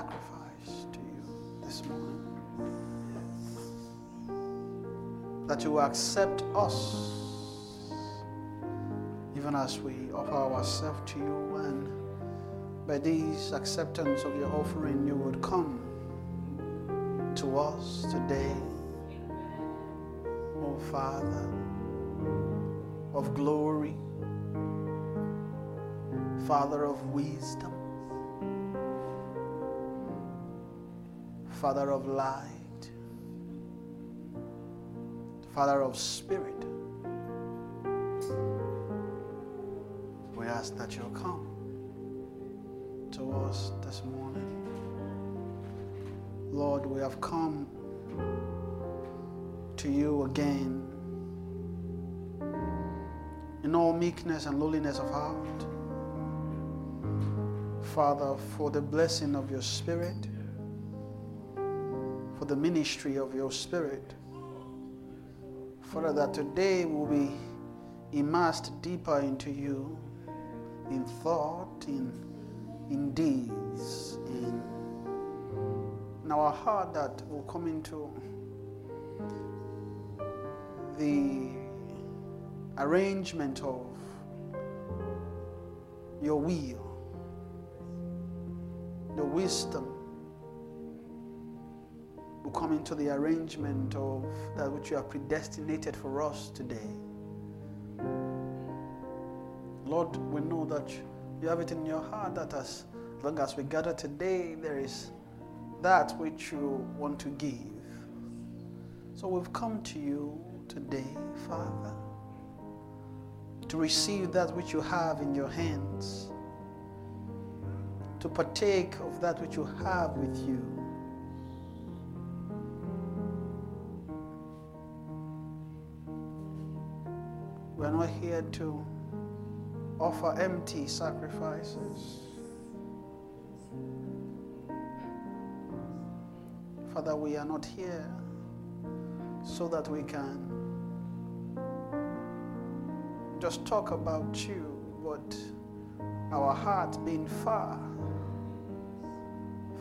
sacrifice to you this morning. That you will accept us, even as we offer ourselves to you, and by this acceptance of your offering, you would come to us today, oh Father of glory, Father of wisdom, Father of light, Father of spirit. We ask that you'll come to us this morning. Lord, we have come to you again in all meekness and lowliness of heart. Father, for the blessing of your Spirit, for the ministry of your Spirit. Father, that today will be immersed deeper into you in thought, in, in deeds, in, in our heart that will come into the arrangement of your will, the wisdom come into the arrangement of that which you have predestinated for us today. Lord, we know that you have it in your heart that as long as we gather today, there is that which you want to give. So we've come to you today, Father to receive that which you have in your hands, to partake of that which you have with you. We are not here to offer empty sacrifices. Father, we are not here so that we can just talk about you, but our heart being far.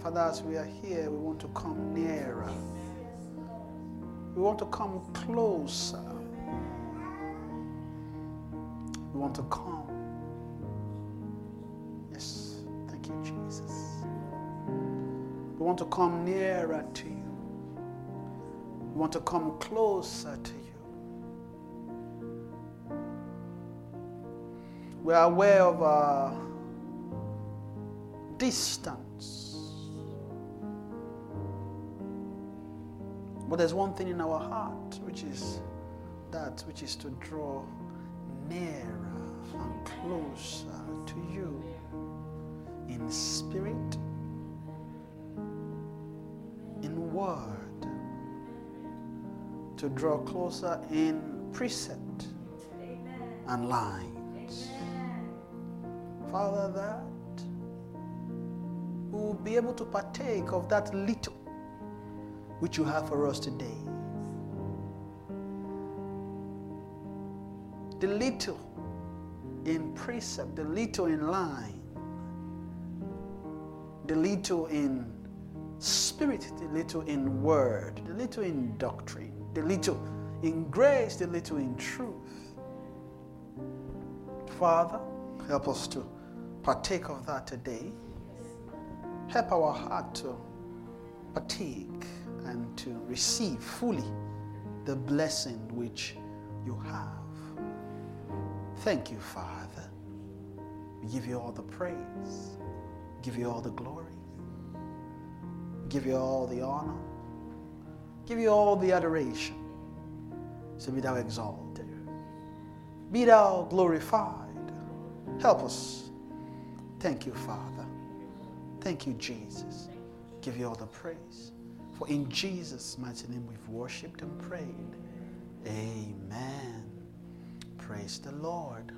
Father, as we are here, we want to come nearer. We want to come closer. Want to come. Yes, thank you, Jesus. We want to come nearer to you. We want to come closer to you. We are aware of our distance. But there's one thing in our heart, which is that which is to draw nearer and closer to you in spirit, in word, to draw closer in precept and lines. Father, that we will be able to partake of that little which you have for us today. The little in precept, the little in line, the little in spirit, the little in word, the little in doctrine, the little in grace, the little in truth. Father, help us to partake of that today. Help our heart to partake and to receive fully the blessing which you have. Thank you, Father. We give you all the praise, give you all the glory, give you all the honor, give you all the adoration. So be thou exalted, be thou glorified. Help us. Thank you, Father. Thank you, Jesus. Give you all the praise. For in Jesus' mighty name we've worshiped and prayed. Amen. Praise the Lord.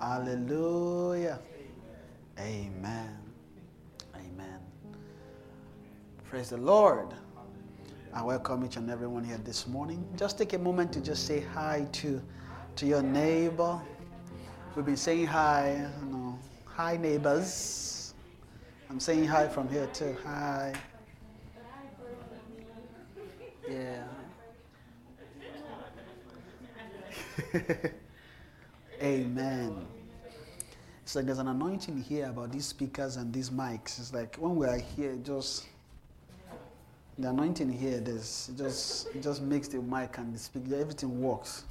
Hallelujah. Amen. Amen. Praise the Lord. I welcome each and everyone here this morning. Just take a moment to just say hi to, to your neighbor. We've been saying hi, you know, hi neighbors. I'm saying hi from here too. Hi. Yeah. Amen. It's like there's an anointing here about these speakers and these mics. It's like when we are here, just the anointing here, there's just just makes the mic and the speaker everything works.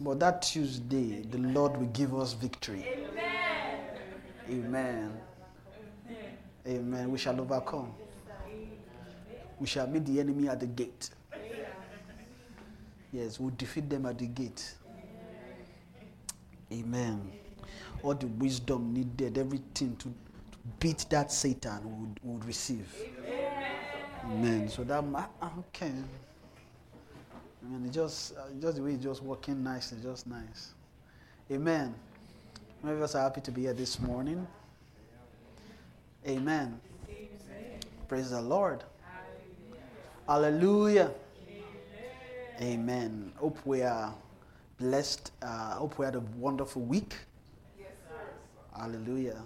But that Tuesday, the Lord will give us victory. Amen. Amen. Amen. We shall overcome. We shall meet the enemy at the gate. Yes, we'll defeat them at the gate. Amen. All the wisdom needed, everything to, to beat that Satan would, would receive. Amen. So that, ah, okay. I mean, it just, uh, just the way it's just working nicely, just nice. Amen. Many of us are happy to be here this morning. Amen. Praise the Lord. Hallelujah. hallelujah Amen. Hope we are blessed. Uh, hope we had a wonderful week. Yes, sir. Hallelujah.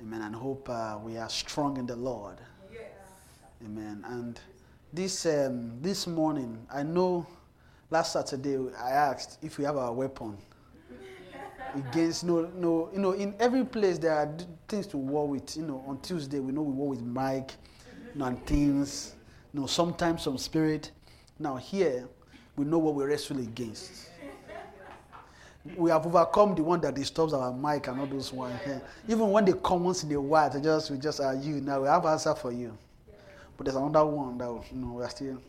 Amen. And hope uh, we are strong in the Lord. Amen. And this um, this morning, I know last Saturday I asked if we have our weapon against no no you know in every place there are d- things to war with. You know on Tuesday we know we war with mic you know, and things. You know sometimes some spirit. Now here we know what we wrestle against. We have overcome the one that disturbs our mic and all those ones here. Even when they come once in a while, they just we just are you. Now we have answer for you. But there's another one that you know we are still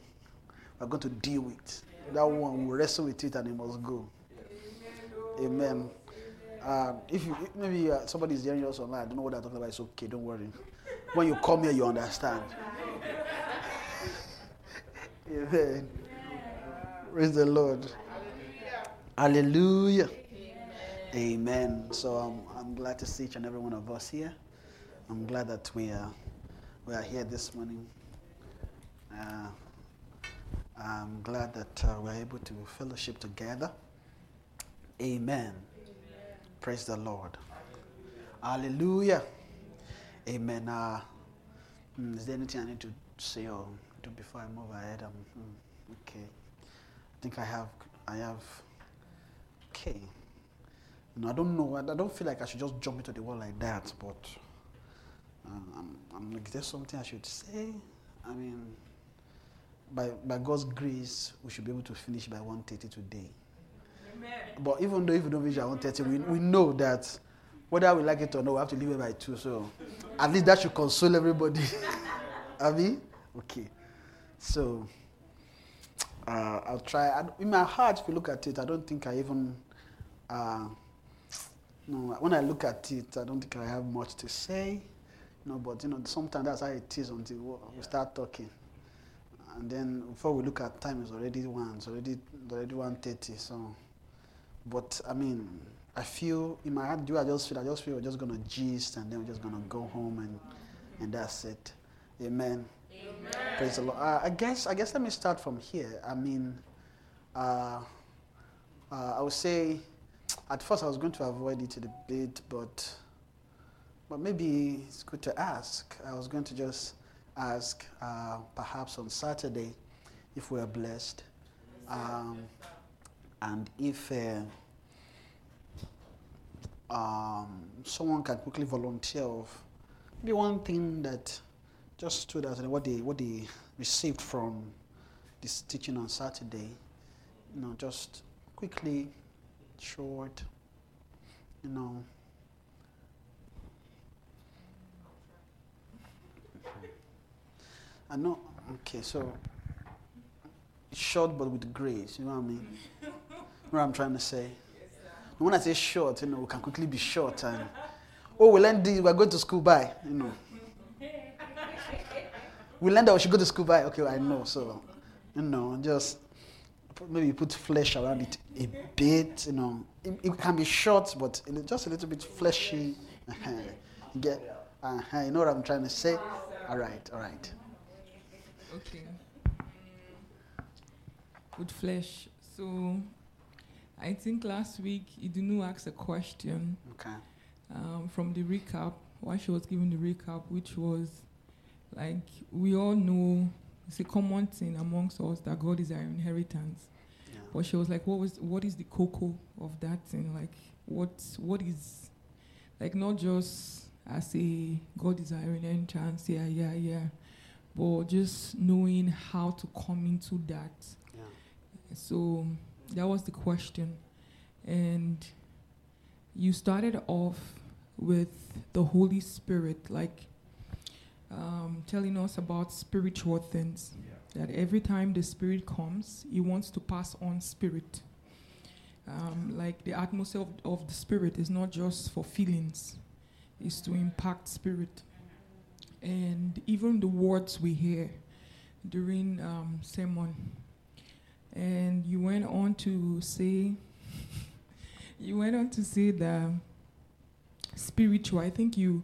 we're going to deal with. That one we wrestle with it and it must go. Amen. Uh, if you if maybe uh, somebody is hearing us online, I don't know what I'm talking about. It's okay, don't worry. When you come here, you understand. Amen. Praise the Lord. Hallelujah. Amen. So um, I'm glad to see each and every one of us here. I'm glad that we are we are here this morning. Uh, I'm glad that uh, we're able to fellowship together. Amen. Praise the Lord. Hallelujah. Amen. Uh, mm, is there anything I need to say or do before I move ahead? Um, mm, okay. I think I have. I have. Okay. No, I don't know. I don't feel like I should just jump into the world like that, but uh, I'm, I'm like, is there something I should say? I mean, by, by God's grace, we should be able to finish by 1.30 today. But even though if we don't finish at 1.30, we, we know that whether we like it or not, we have to leave it by 2. So at least that should console everybody. Abi? Okay. So uh, I'll try. I, in my heart, if you look at it, I don't think I even... Uh, no, when I look at it, I don't think I have much to say. You know, but you know, sometimes that's how it is until we start talking. And then before we look at time, it's already one. It's already already one thirty. So But I mean, I feel in my heart, do I just feel I just feel we're just gonna gist and then we're just gonna go home and and that's it. Amen. Amen. Praise the Lord. Uh, I guess I guess let me start from here. I mean, uh, uh, I would say at first I was going to avoid it a bit, but but maybe it's good to ask. I was going to just ask uh, perhaps on Saturday if we're blessed. Um, and if uh, um, someone can quickly volunteer of maybe one thing that just stood out and what they what they received from this teaching on Saturday, you know, just quickly, short, you know. I know. Okay, so short but with grace. You know what I mean? what I'm trying to say. when I say short, you know, we can quickly be short and oh, we learned this. We're going to school by. You know. we learned that we should go to school by. Okay, I know. So, you know, just maybe put flesh around it a bit. You know, it, it can be short, but just a little bit fleshy. Get, uh-huh, you know what I'm trying to say? All right, all right. Okay. With flesh. So, I think last week Idunu asked a question. Okay. Um, from the recap, while she was giving the recap, which was like we all know it's a common thing amongst us that God is our inheritance. Yeah. But she was like, what was what is the cocoa of that thing? Like what what is like not just as a God is our inheritance, yeah, yeah, yeah. But just knowing how to come into that. Yeah. So that was the question. And you started off with the Holy Spirit, like um, telling us about spiritual things. That every time the Spirit comes, He wants to pass on Spirit. Um, like the atmosphere of, of the Spirit is not just for feelings, it's to impact Spirit. And even the words we hear during um, sermon. And you went on to say, you went on to say that spiritual. I think you,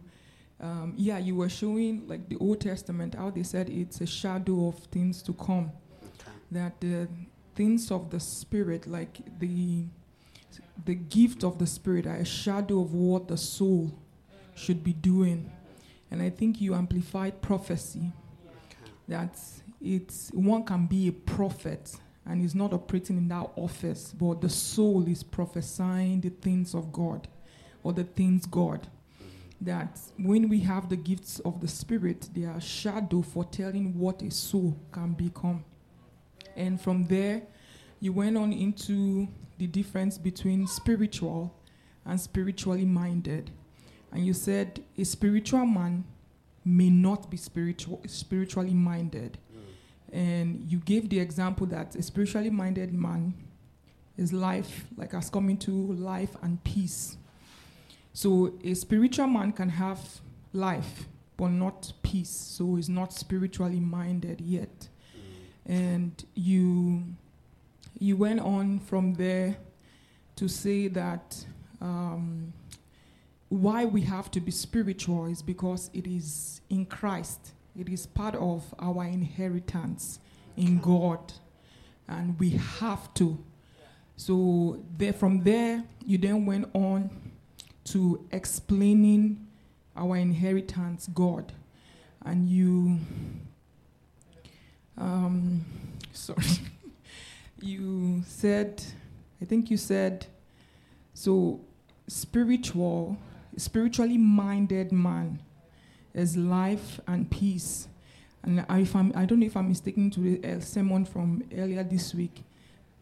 um, yeah, you were showing like the Old Testament how they said it's a shadow of things to come. Okay. That the things of the spirit, like the the gift of the spirit, are a shadow of what the soul should be doing. And I think you amplified prophecy. Okay. That it's one can be a prophet and is not operating in that office, but the soul is prophesying the things of God or the things God. That when we have the gifts of the Spirit, they are shadow for telling what a soul can become. And from there, you went on into the difference between spiritual and spiritually minded. And you said a spiritual man may not be spiritual, spiritually minded. Mm. And you gave the example that a spiritually minded man is life, like has come into life and peace. So a spiritual man can have life, but not peace. So he's not spiritually minded yet. And you you went on from there to say that um, why we have to be spiritual is because it is in Christ. It is part of our inheritance in God, and we have to. So there, from there, you then went on to explaining our inheritance, God, and you. Um, sorry, you said, I think you said, so spiritual, spiritually minded man is life and peace. And I, if I'm, I don't know if I'm mistaken to the uh, sermon from earlier this week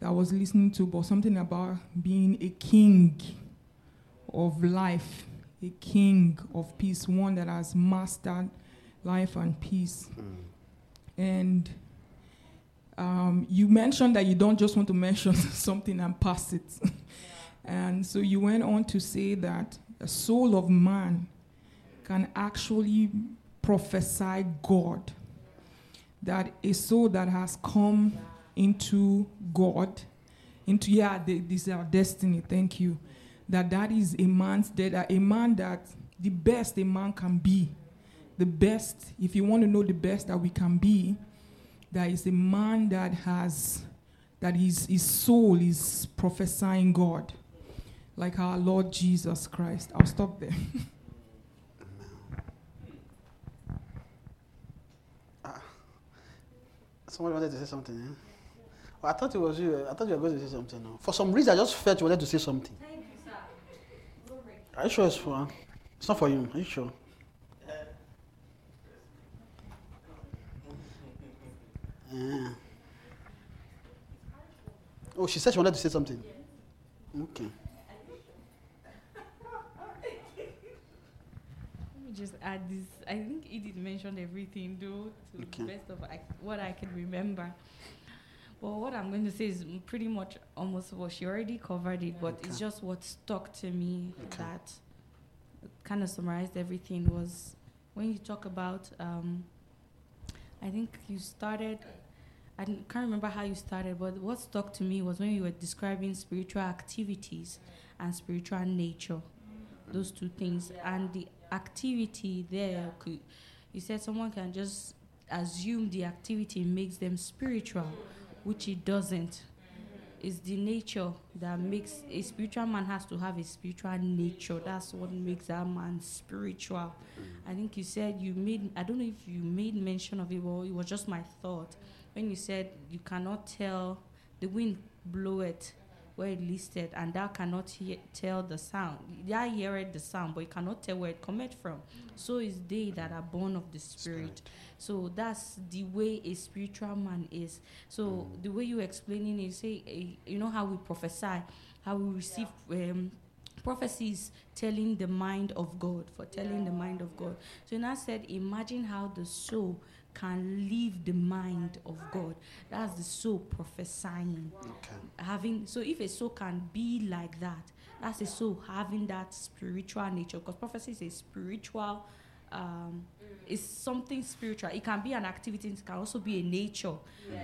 that I was listening to, but something about being a king of life, a king of peace, one that has mastered life and peace. And um, you mentioned that you don't just want to mention something and pass it. and so you went on to say that the soul of man can actually prophesy God. That a soul that has come into God, into yeah, this is our destiny. Thank you. That that is a man's that a man that the best a man can be, the best. If you want to know the best that we can be, that is a man that has that his his soul is prophesying God, like our Lord Jesus Christ. I'll stop there. Somebody wanted to say something. Eh? Well, I thought it was you. I thought you were going to say something. No? For some reason, I just felt you wanted to say something. Are you sure it's for? It's not for you. Are you sure? Yeah. Oh, she said she wanted to say something. Okay. Let me just add this. I think Edith mentioned everything, though, to Okay. the best of I, what I can remember. But what I'm going to say is pretty much almost what she already covered it, but it's just what stuck to me Okay. that kind of summarized everything was when you talk about, um, I think you started, I can't remember how you started, but what stuck to me was when you were describing spiritual activities and spiritual nature those two things. And the activity there could you said someone can just assume the activity makes them spiritual which it doesn't it's the nature that makes a spiritual man has to have a spiritual nature. That's what makes that man spiritual. Mm. I think you said you made i don't know if you made mention of it but it was just my thought. When you said you cannot tell the wind blow it where it listed and thou cannot hear, tell the sound. Thou heareth the sound, but you cannot tell where it cometh from. So is they that are born of the Spirit. So that's the way a spiritual man is. So the way you explaining it, you say, eh, you know how we prophesy, how we receive um, prophecies telling the mind of God, for telling the mind of God. So now said, imagine how the soul can leave the mind of God. That's the soul prophesying. Okay. having so if a soul can be like that that's a soul having that spiritual nature. Because prophecy is a spiritual um it's something spiritual. It can be an activity it can also be a nature.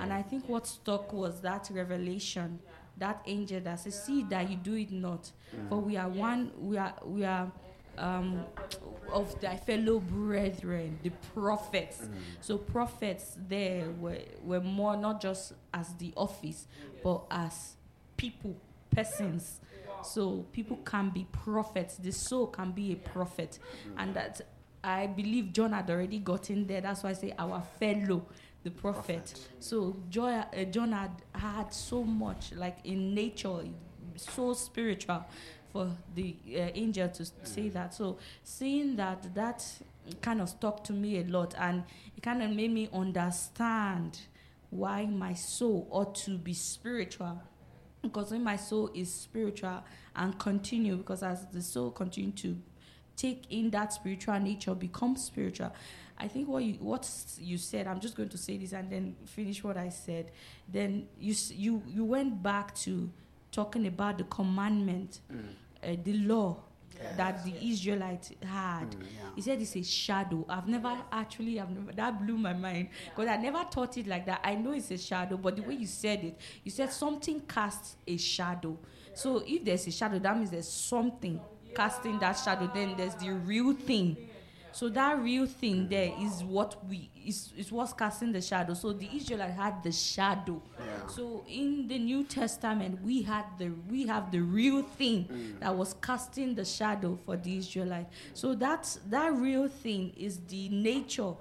And i think what stuck was that revelation that angel that says see that you do it not for we are one we are we are um of thy fellow brethren the prophets so prophets there were, were more not just as the office, but as people, persons. So people can be prophets. The soul can be a prophet, and that I believe John had already gotten there. That's why I say our fellow, the prophet. So Joy, uh, John had had so much, like in nature, so spiritual, for the uh, angel to say that. So seeing that, that kind of stuck to me a lot, and it kind of made me understand why my soul ought to be spiritual. Because when my soul is spiritual and continue because as the soul continue to take in that spiritual nature become spiritual i think what you what you said i'm just going to say this and then finish what i said. Then you you you went back to talking about the commandment uh, the law that the israelites had Mm, yeah. he said it's a shadow. I've never actually, I've never, that blew my mind because I never thought it like that. I know it's a shadow, but the way you said it, you said something casts a shadow. So if there's a shadow, that means there's something casting that shadow. Then there's the real thing. So that real thing there is what we is is what's casting the shadow. So the Israelite had the shadow. Yeah. So in the New Testament, we had the we have the real thing mm. that was casting the shadow for the Israelite. So that's that real thing is the nature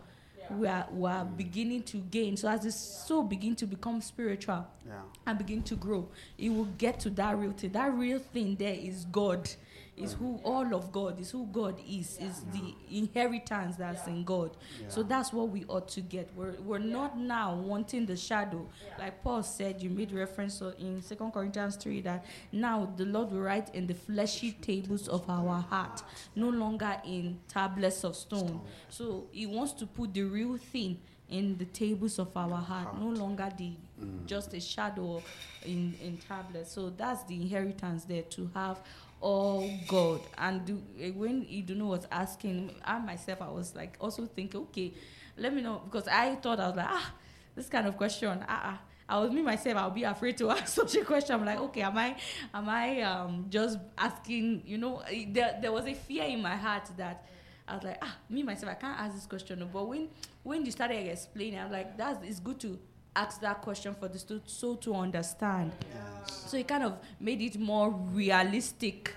we are, we are mm. beginning to gain. So as the soul begin to become spiritual Yeah. and begin to grow, it will get to that real thing. That real thing there is God. Is who all of God is who God is, is the inheritance that's in God. So that's what we ought to get. We're, we're not now wanting the shadow. Like Paul said, you made reference in Second Corinthians 3 that now the Lord will write in the fleshy tables of our heart, no longer in tablets of stone. So he wants to put the real thing in the tables of our heart, no longer the mm. just a shadow in, in tablets. So that's the inheritance there to have all God. And do, eh, when Iduno was asking, I myself, I was like also thinking, okay, let me know because I thought I was like, ah, this kind of question, ah, ah. I was me myself. I'll be afraid to ask such a question. I'm like, okay, am I, am I um, just asking? You know, eh, there there was a fear in my heart that I was like, ah, me myself, I can't ask this question. But when when you started explaining, I'm like, that's it's good to ask that question for the student so to understand. Yes. So it kind of made it more realistic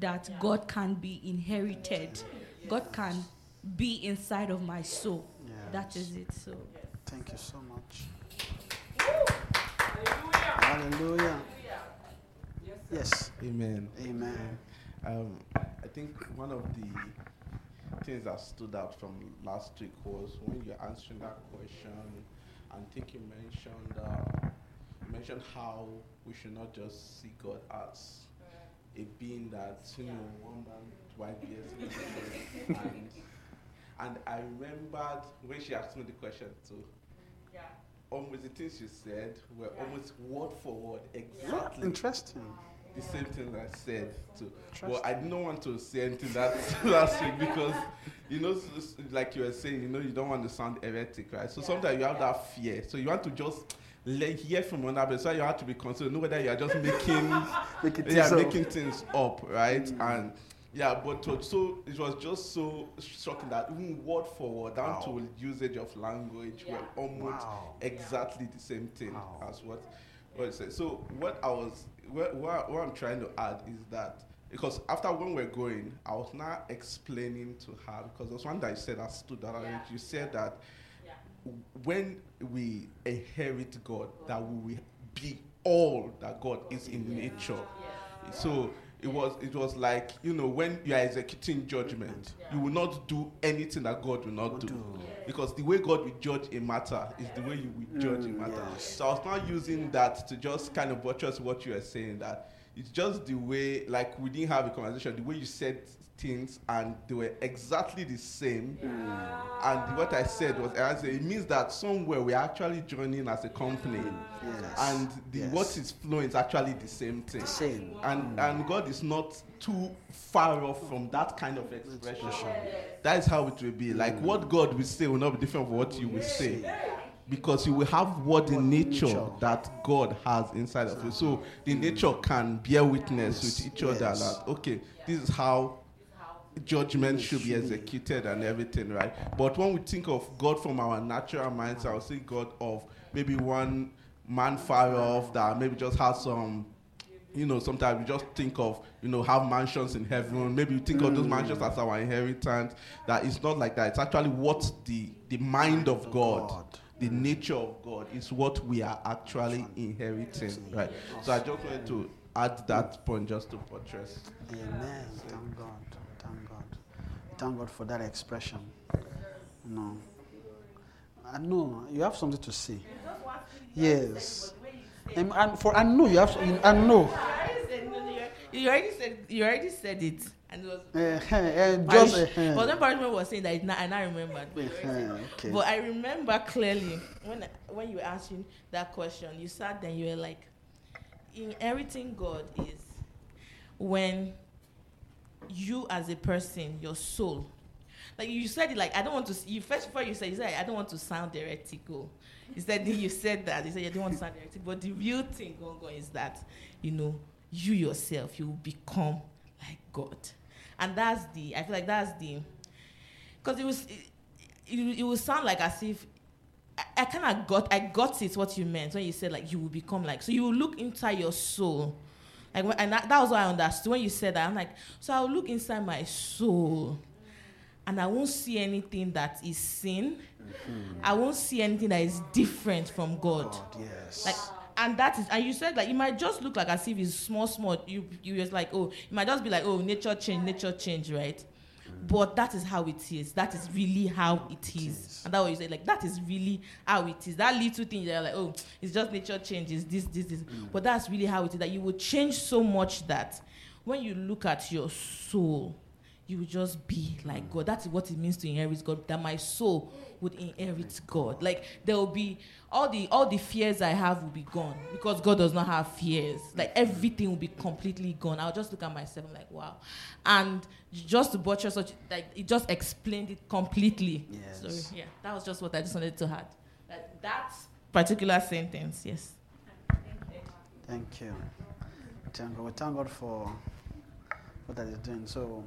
that God can be inherited. God can be inside of my soul. That Yes. is it. So Thank you so much. Hallelujah. Yes. Amen. Amen. Um, I think one of the things that stood out from last week was when you're answering that question, and I think you mentioned uh, you mentioned how we should not just see God as a being that you know one man white bears and and I remembered when she asked me the question too. Yeah. Almost the things she said were almost word for word exactly. Interesting. The same thing I said too. But I didn't want to say anything that last week because, you know, s- s- like you were saying, you know, you don't want to sound heretic, right? So sometimes you have that fear. So you want to just let, hear from another person. So you have to be concerned, know whether you are just making, Make it yeah, so. making things up, right? Mm. And yeah, but to, so it was just so shocking that even word for word, down Wow. to usage of language, were almost Wow. exactly the same thing Wow. as what what you said. So what I was what, what, what I'm trying to add is that because after when we're going, I was now explaining to her because there's one that you said that stood out. and You said that when we inherit God, that we will be all that God is in nature. So it was it was like you know when you are executing judgment, you will not do anything that God will not do. do. Because the way God will judge a matter is the way you will judge a Mm, matter. yes. So I was not using that to just kind of buttress what you are saying that it's just the way like we didn't have a conversation, the way you said things and they were exactly the same. And what I said was I said, it means that somewhere we're actually joining as a company. Yes. And the Yes. what is flowing is actually the same thing. The same. And mm. and God is not too far off from that kind of expression. Expression. That is how it will be. Like what God will say will not be different from what you will say. Because you will have what the nature nature. that God has inside of you. So the nature can bear witness Yes, with each other yes. that okay, this is how judgment should be executed and everything, right? But when we think of God from our natural minds, I'll see God of maybe one man far off that maybe just has some you know, sometimes we just think of, you know, have mansions in heaven. Maybe you think of those mansions as mm. our inheritance. That it's not like that. It's actually what the the mind of God, God. The nature of God, is what we are actually inheriting, right? So I just wanted to add that point just to buttress. Amen. Thank God. Thank God. Thank God for that expression. No. I know you have something to say. Yes. And for I know you have. I know. You already said you already said it, and it was. Uh, uh, just. Uh, but when Parishman was saying that, and I remembered. uh, okay. But I remember clearly when when you were answering that question, you sat there and you were like, inheriting God is when you as a person, your soul, like you said it like I don't want to. You first before you said you said I don't want to sound heretical. You said you said that you said you don't want to sound heretic, but the real thing going on is that you know you yourself you will become like God, and that's the I feel like that's the because it was it, it, it will sound like as if I, I kind of got I got it what you meant when you said like you will become like so you will look inside your soul. Like when, and that, that was what I understood when you said that. I'm like so I'll look inside my soul and I won't see anything that is sin. Mm-hmm. I won't see anything that is different from God. God, yes. like and that is and you said like it might just look like as if it's small small you you just like oh it might just be like oh nature change nature change right mm. but that is how it is that is really how it is is. and that what you said like that is really how it is that little thing you're like oh it's just nature change it's this this this mm. but that's really how it is that you will change so much that when you look at your soul you will just be like mm. God. That's what it means to inherit God. That my soul would inherit God. Like there will be all the all the fears I have will be gone because God does not have fears. Like everything will be completely gone. I'll just look at myself. I'm like, wow. And just to butcher such like it just explained it completely. Yes. So yeah, that was just what I just wanted to add. That that's particular sentence. Yes. Thank you. Thank God. We thank God for what that is doing. So,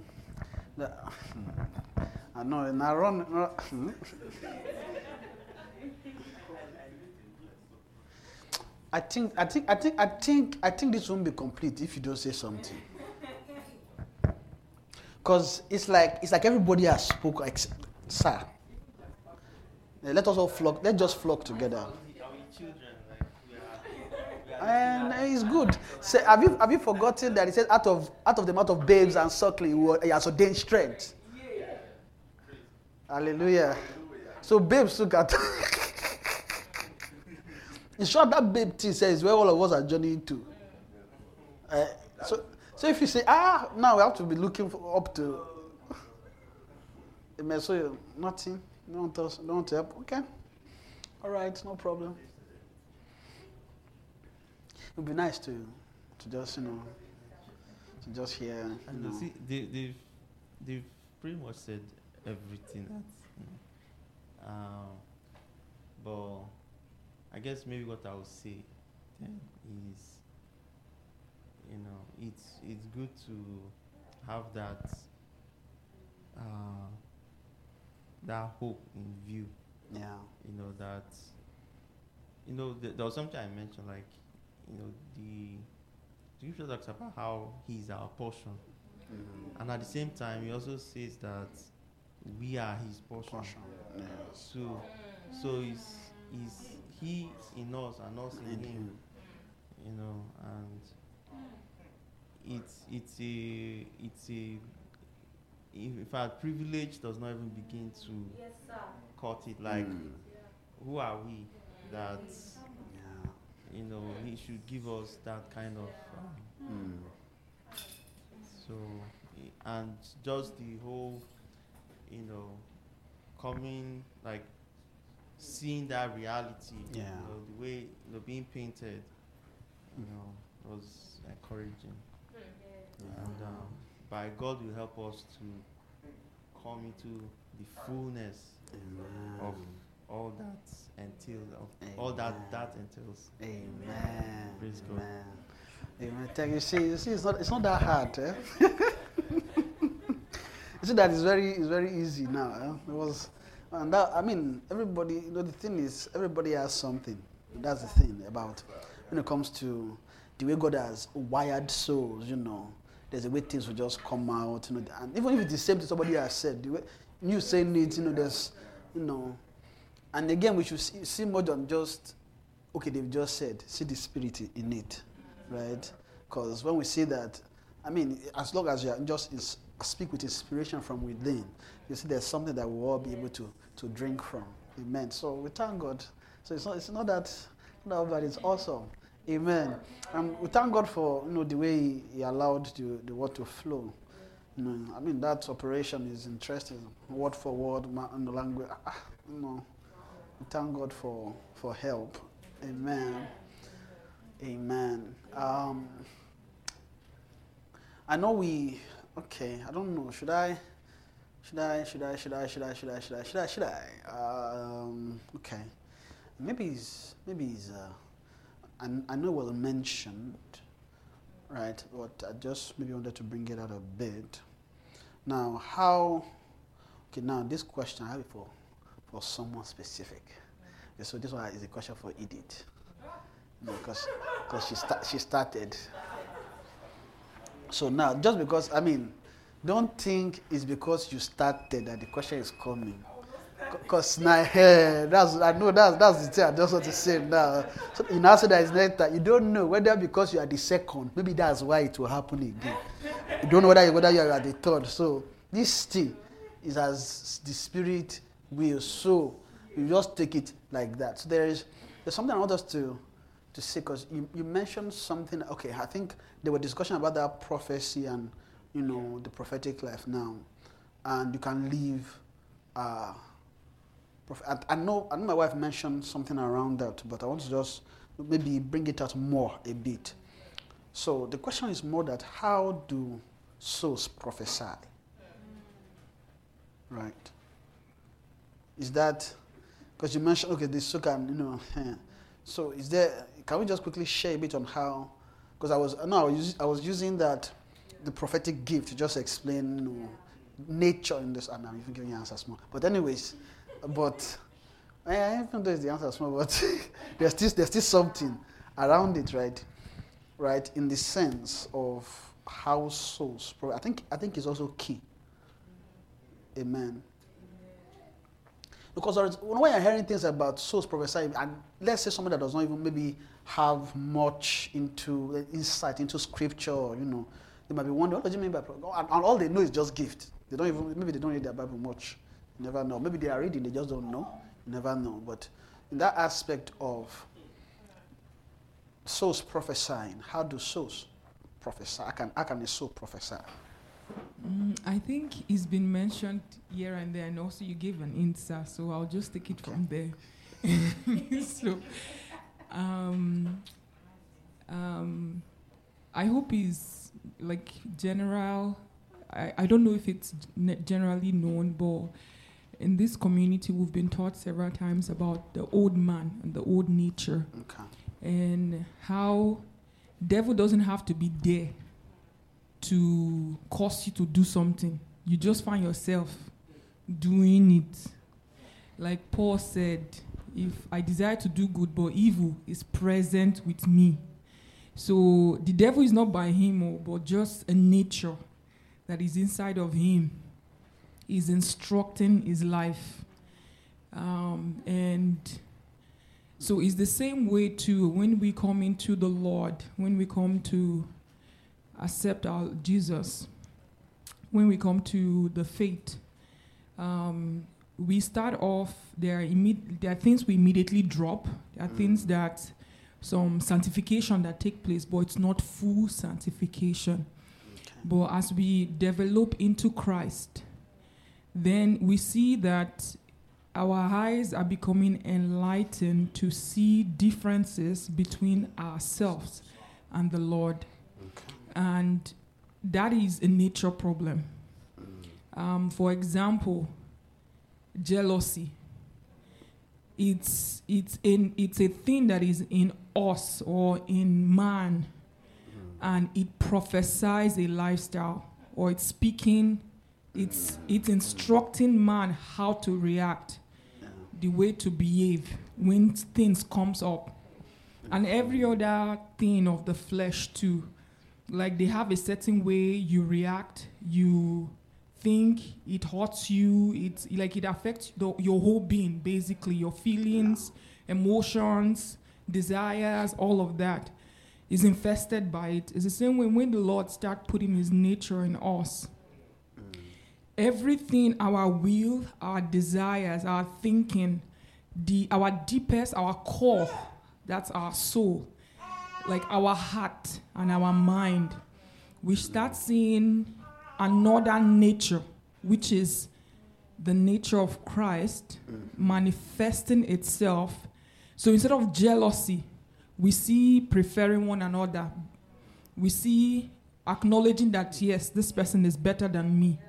the, hmm. I know, and I run. Hmm? I think, I think, I think, I think, I think this won't be complete if you don't say something. Because it's like it's like everybody has spoken. Ex- sir, Eh, let us all flock. Let's just flock together. And uh, it's good. Say, have you have you forgotten that it says out of out of the mouth of babes and suckling, he has ordained strength. Hallelujah. So babes look at. in short, that babe thing says where all of us are journeying to. Uh, so so if you say ah now we have to be looking for, up to. So nothing. Want us. Don't want to help. Okay. All right. No problem. It would be nice to, to just you know, to just hear. You And know. see, they, they've, they've pretty much said everything that, you know, um, but I guess maybe what I would say then is, you know, it's, it's good to have that, uh, that hope in view, Yeah. you know, that, you know, th- there was something I mentioned, like, you know, the, scripture talks about how he's our portion. Mhm. And at the same time, he also says that we are his portion. Portion. Yeah. So, so is is he in us and us in In him, him. you know, and it's it's a it's a in in fact privilege does not even begin to cut it. Like, Mm. who are we that Yeah. you know he should give us that kind of. Um, Mm. So, and just the whole, you know, coming, like, seeing that reality, Yeah. you know, the way, you know, being painted, you know, was encouraging. And um, by God will help us to come into the fullness Amen. of all that entails, of all that that entails. Amen. Praise God. Amen. Amen. Thank you. See, you see, it's not it's not that hard. Eh? you see that it's very it's very easy now. Eh? It was, and that I mean everybody. You know the thing is everybody has something. That's the thing about when it comes to the way God has wired souls. You know, there's a way things will just come out. You know, and even if it's the same thing somebody has said, the way you saying it, you know, there's, you know, and again we should see, see more than just okay they've just said see the spirit in it right because when we see that i mean as long as you are just speak with inspiration from within you see there's something that we'll all be able to to drink from amen so we thank god so it's not it's not that no but it's awesome amen and we thank god for you know the way he, he allowed the, the word to flow you know, I mean that operation is interesting, word for word, in the language. Ah, you know, we thank God for for help. Amen. Amen. Um, I know we. Okay, I don't know. Should I? Should I? Should I? Should I? Should I? Should I? Should I? Should I? Should I? Um, okay. Maybe he's. maybe he's. Uh, I, I know it was mentioned, right? But I just maybe wanted to bring it out a bit. Now, how? Okay, now this question I have for for someone specific. Okay, so this one is a question for Edith. Because because she sta- she started. So now, just because I mean, don't think it's because you started that the question is coming. Because now, that's I know that's that's the thing I just want to say now. So in answer that is time, you don't know whether because you are the second, maybe that's why it will happen again. You don't know whether whether you are the third. So this thing is as the spirit will. So you just take it like that. So there is there's something I want us to to say because you, you mentioned something. Okay, I think there were discussion about that prophecy and you know the prophetic life now, and you can live. Uh, proph- I, I know I know my wife mentioned something around that, but I want to just maybe bring it out more a bit. So the question is more that how do souls prophesy? Right. Is that because you mentioned okay, this so can you know, So is there? Can we just quickly share a bit on how? Because I was no, I was, I was using that the prophetic gift to just explain you know, nature in this. And I'm even giving you answer small. But anyways, but eh, I even though it's the answer small, but there's still there's still something around it, right? Right in the sense of how souls. I think I think it's also key. Amen. Because when you're hearing things about souls prophesying, and let's say someone that does not even maybe have much into uh, insight into scripture, you know, they might be wondering, what do you mean by pro-" and, all they know is just gift. They don't even maybe they don't read their Bible much. You never know. Maybe they are reading, they just don't know. You never know. But in that aspect of souls prophesying, how do souls prophesy? How can how can a soul prophesy? Mm, I think it's been mentioned here and there, and also you gave an answer, so I'll just take it from there. so, um, um, I hope is like general. I, I don't know if it's ne- generally known, but in this community, we've been taught several times about the old man and the old nature Okay. and how devil doesn't have to be there to cause you to do something you just find yourself doing it. Like paul said if i desire to do good but evil is present with me. So the devil is not by him oh, but just a nature that is inside of him. Is instructing his life. Um, and so it's the same way too when we come into the Lord, when we come to accept our Jesus, when we come to the faith, um, we start off there. Are imme- there are things we immediately drop. There are things that some sanctification that take place, but it's not full sanctification. But as we develop into Christ, then we see that our eyes are becoming enlightened to see differences between ourselves and the Lord. And that is a nature problem. Um, for example, jealousy. It's, it's, in, it's a thing that is in us or in man, and it prophesies a lifestyle, or it's speaking, it's, it's instructing man how to react the way to behave when things comes up and every other thing of the flesh too like they have a certain way you react you think it hurts you it's like it affects the, your whole being basically your feelings emotions desires all of that is infested by it. It's the same way when the lord start putting his nature in us. Everything our will our desires our thinking the our deepest our core that's our soul like our heart and our mind we start seeing another nature which is the nature of christ mm-hmm. manifesting itself. So instead of jealousy we see preferring one another. We see acknowledging that yes this person is better than me.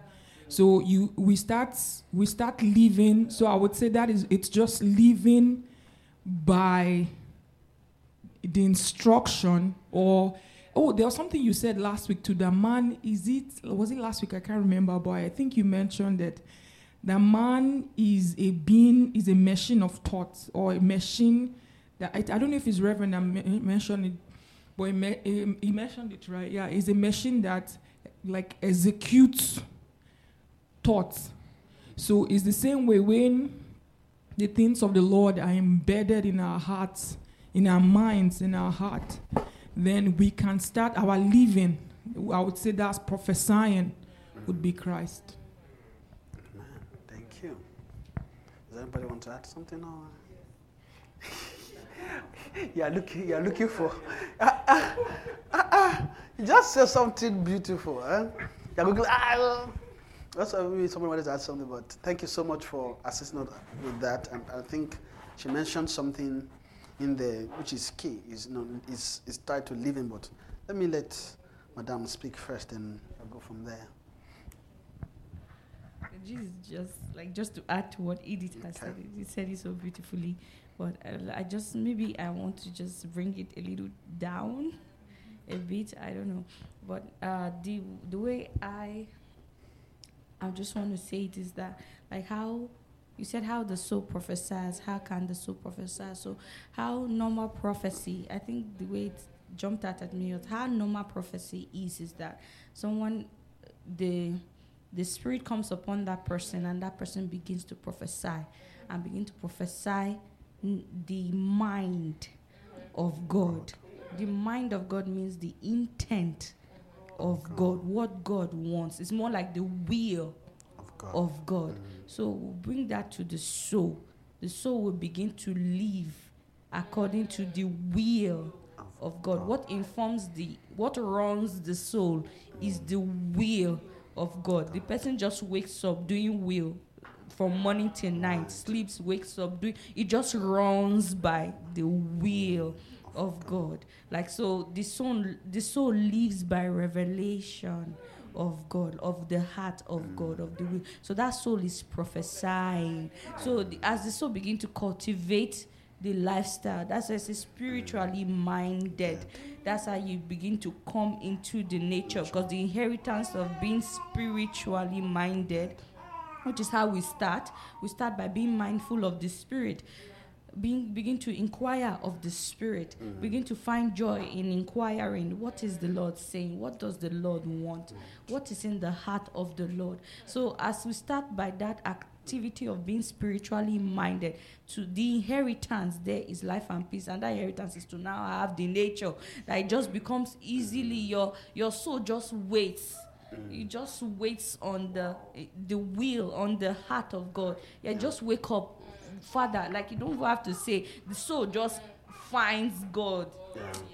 So you we start we start living. So I would say that is it's just living by the instruction or oh there was something you said last week to the man is it was it last week I can't remember but I think you mentioned that the man is a being is a machine of thoughts or a machine that I, I don't know if it's Reverend me- mentioned it but he, he mentioned it right yeah it's a machine that like executes thoughts. So it's the same way when the things of the Lord are embedded in our hearts, in our minds, in our heart, then we can start our living. I would say that's prophesying would be Christ. Thank you. Does anybody want to add something? Or? you are looking. You are looking for. Ah, ah. You just say something beautiful. Eh? You're looking. Ah, maybe someone wanted to add something. But thank you so much for assisting us with that. And I think she mentioned something in there which is key. Is you know, is is tied to living. But let me let Madame speak first, and I'll go from there. Jesus just like just to add to what Edith has Okay. said. He said it so beautifully, but I, I just maybe I want to just bring it a little down, a bit. I don't know, but uh, the the way I I just want to say it is that like how you said how the soul prophesies. How can the soul prophesy? So how normal prophecy? I think the way it jumped out at me was how normal prophecy is is that someone the the spirit comes upon that person and that person begins to prophesy and begin to prophesy the mind of god the mind of god means the intent of god what god wants it's more like the will God. of god. Mm. So we'll bring that to the soul. The soul will begin to live according to the will of God. What informs the what runs the soul is mm. the will of God. The person just wakes up doing will from morning till night, sleeps, wakes up doing it just runs by the will mm. of God. Like so the soul the soul lives by revelation of God, of the heart of mm. God, of the will. So that soul is prophesying. So the, as the soul begin to cultivate the lifestyle, that's why it's spiritually mm. minded. That's how you begin to come into the nature because the inheritance of being spiritually minded, which is how we start. We start by being mindful of the spirit being begin to inquire of the spirit mm-hmm. begin to find joy in inquiring what is the lord saying? What does the lord want? Mm-hmm. What is in the heart of the lord? So as we start by that activity of being spiritually minded to the inheritance there is life and peace and that inheritance is to now have the nature. That it just becomes easily mm-hmm. your your soul just waits. It just waits on the the will on the heart of god. Yeah. just wake up father like you don't have to say the soul just finds god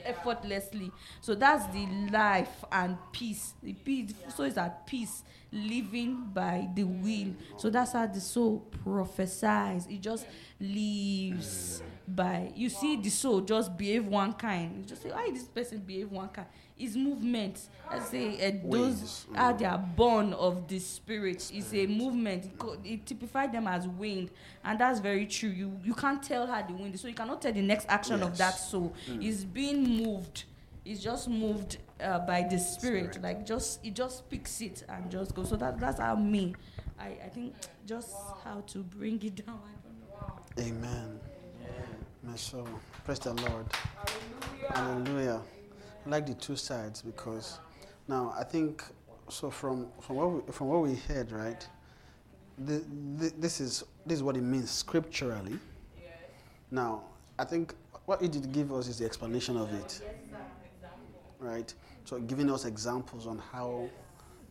effortlessly. So that's the life and peace. The peace the soul is at peace living by the will. So that's how the soul prophesies. It just lives by you see the soul just behave one kind. You just say why this person behave one kind his movement i say uh, those Ways, how they are born of the spirit It's a movement it, co- it typified them as wind and that's very true you you can't tell how the wind is so you cannot tell the next action of that Yes. soul is being moved it's just moved uh, by the spirit. Spirit. like just it just picks it and just goes so that that's how me i i think just how to bring it down i don't know Amen. My soul. Praise the Lord. Hallelujah. I like the two sides because now I think so from from what we, from what we heard, right? The, the, this is this is what it means scripturally. Now I think what it did give us is the explanation of it, right? So giving us examples on how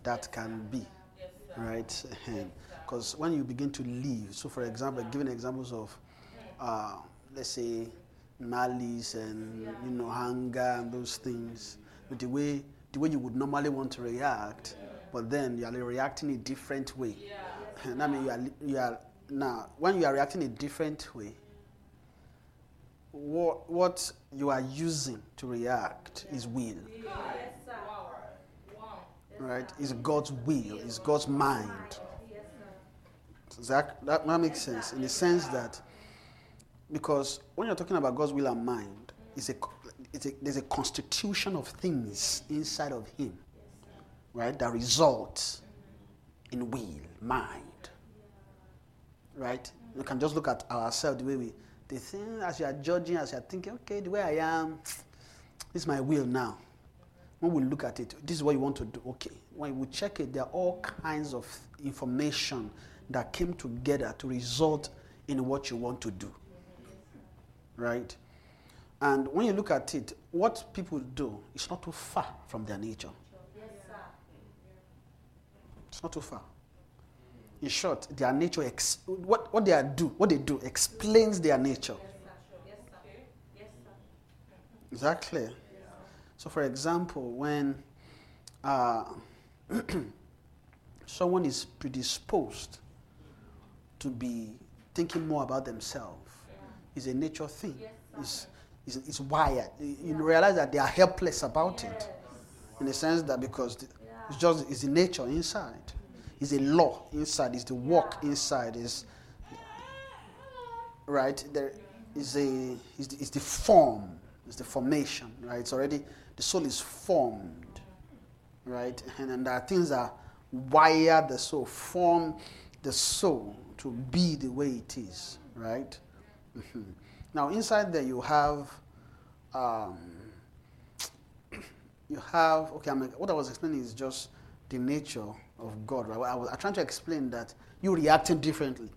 that can be, right? Because when you begin to live, so for example, giving examples of, uh, let's say, malice and you know anger and those things, with the way the way you would normally want to react, but then you are reacting a different way. And I mean, you are you are now when you are reacting a different way. What what you are using to react is will. Right? It's God's will, it's God's mind. So that, that, that makes sense? In the sense that because when you're talking about God's will and mind, it's a, it's a, there's a constitution of things inside of Him, right? That results in will, mind, right? You can just look at ourselves the way we, the thing as you are judging, as you are thinking, okay, the way I am, this is my will now when we look at it, this is what you want to do. Okay. When we check it, there are all kinds of information that came together to result in what you want to do. Right? And when you look at it, what people do is not too far from their nature. It's not too far. In short, their nature, ex- what, what they do, what they do explains their nature. Clear? So, for example, when uh, someone is predisposed to be thinking more about themselves, it's a nature thing. It's, it's, it's wired. You realize that they are helpless about it, in the sense that because the- it's just it's the nature inside. It's a law inside, It's the work inside, is right. There is a is the, is the form, It's the formation, right? It's already the soul is formed, right? And, and there are things that wire the soul, form the soul to be the way it is, right? Now inside there you have. Um, you have okay I'm, what i was explaining is just the nature of god right? I was I'm trying to explain that you reacting differently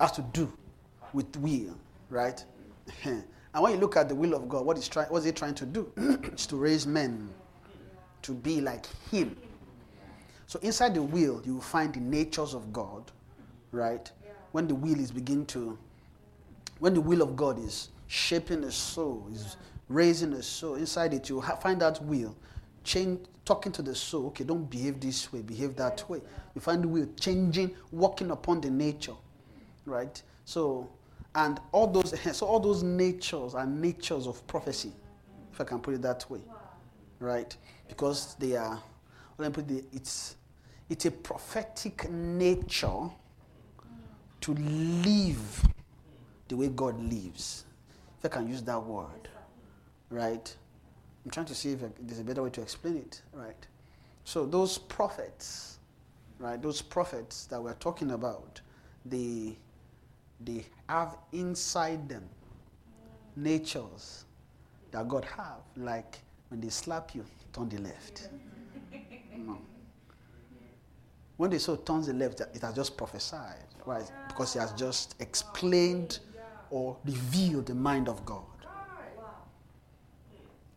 has to do with will right? And when you look at the will of god what is trying what is he trying to do? It's to raise men to be like him. So inside the will you will find the natures of god right? When the will is begin to when the will of God is shaping a soul, is raising a soul, inside it you find that will, change, talking to the soul. Okay, don't behave this way, behave that way. You find the will changing, working upon the nature, right? So, and all those, so all those natures are natures of prophecy, if I can put it that way, right? Because they are, let me put it, it's, it's a prophetic nature to live the way God lives. If I can use that word, right? I'm trying to see if there's a better way to explain it, right? So those prophets, right? Those prophets that we're talking about, they they have inside them natures that God have. Like when they slap you, turn the left. No. When they say turn the left, it has just prophesied, right? Because he has just explained or reveal the mind of God.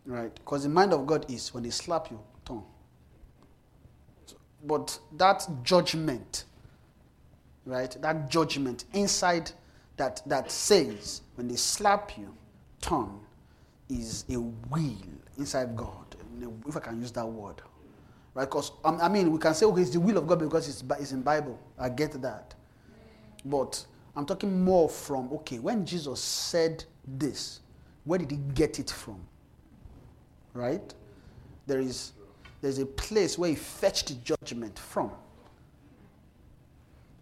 Right? Because the mind of God is when they slap you, tongue. But that judgment, right? That judgment inside that that says when they slap you, turn, is a will inside God. If I can use that word, right? Because um, I mean, we can say okay, it's the will of God because it's, it's in Bible. I get that, but I'm talking more from okay, when Jesus said this, where did he get it from? Right? There is there's a place where he fetched the judgment from.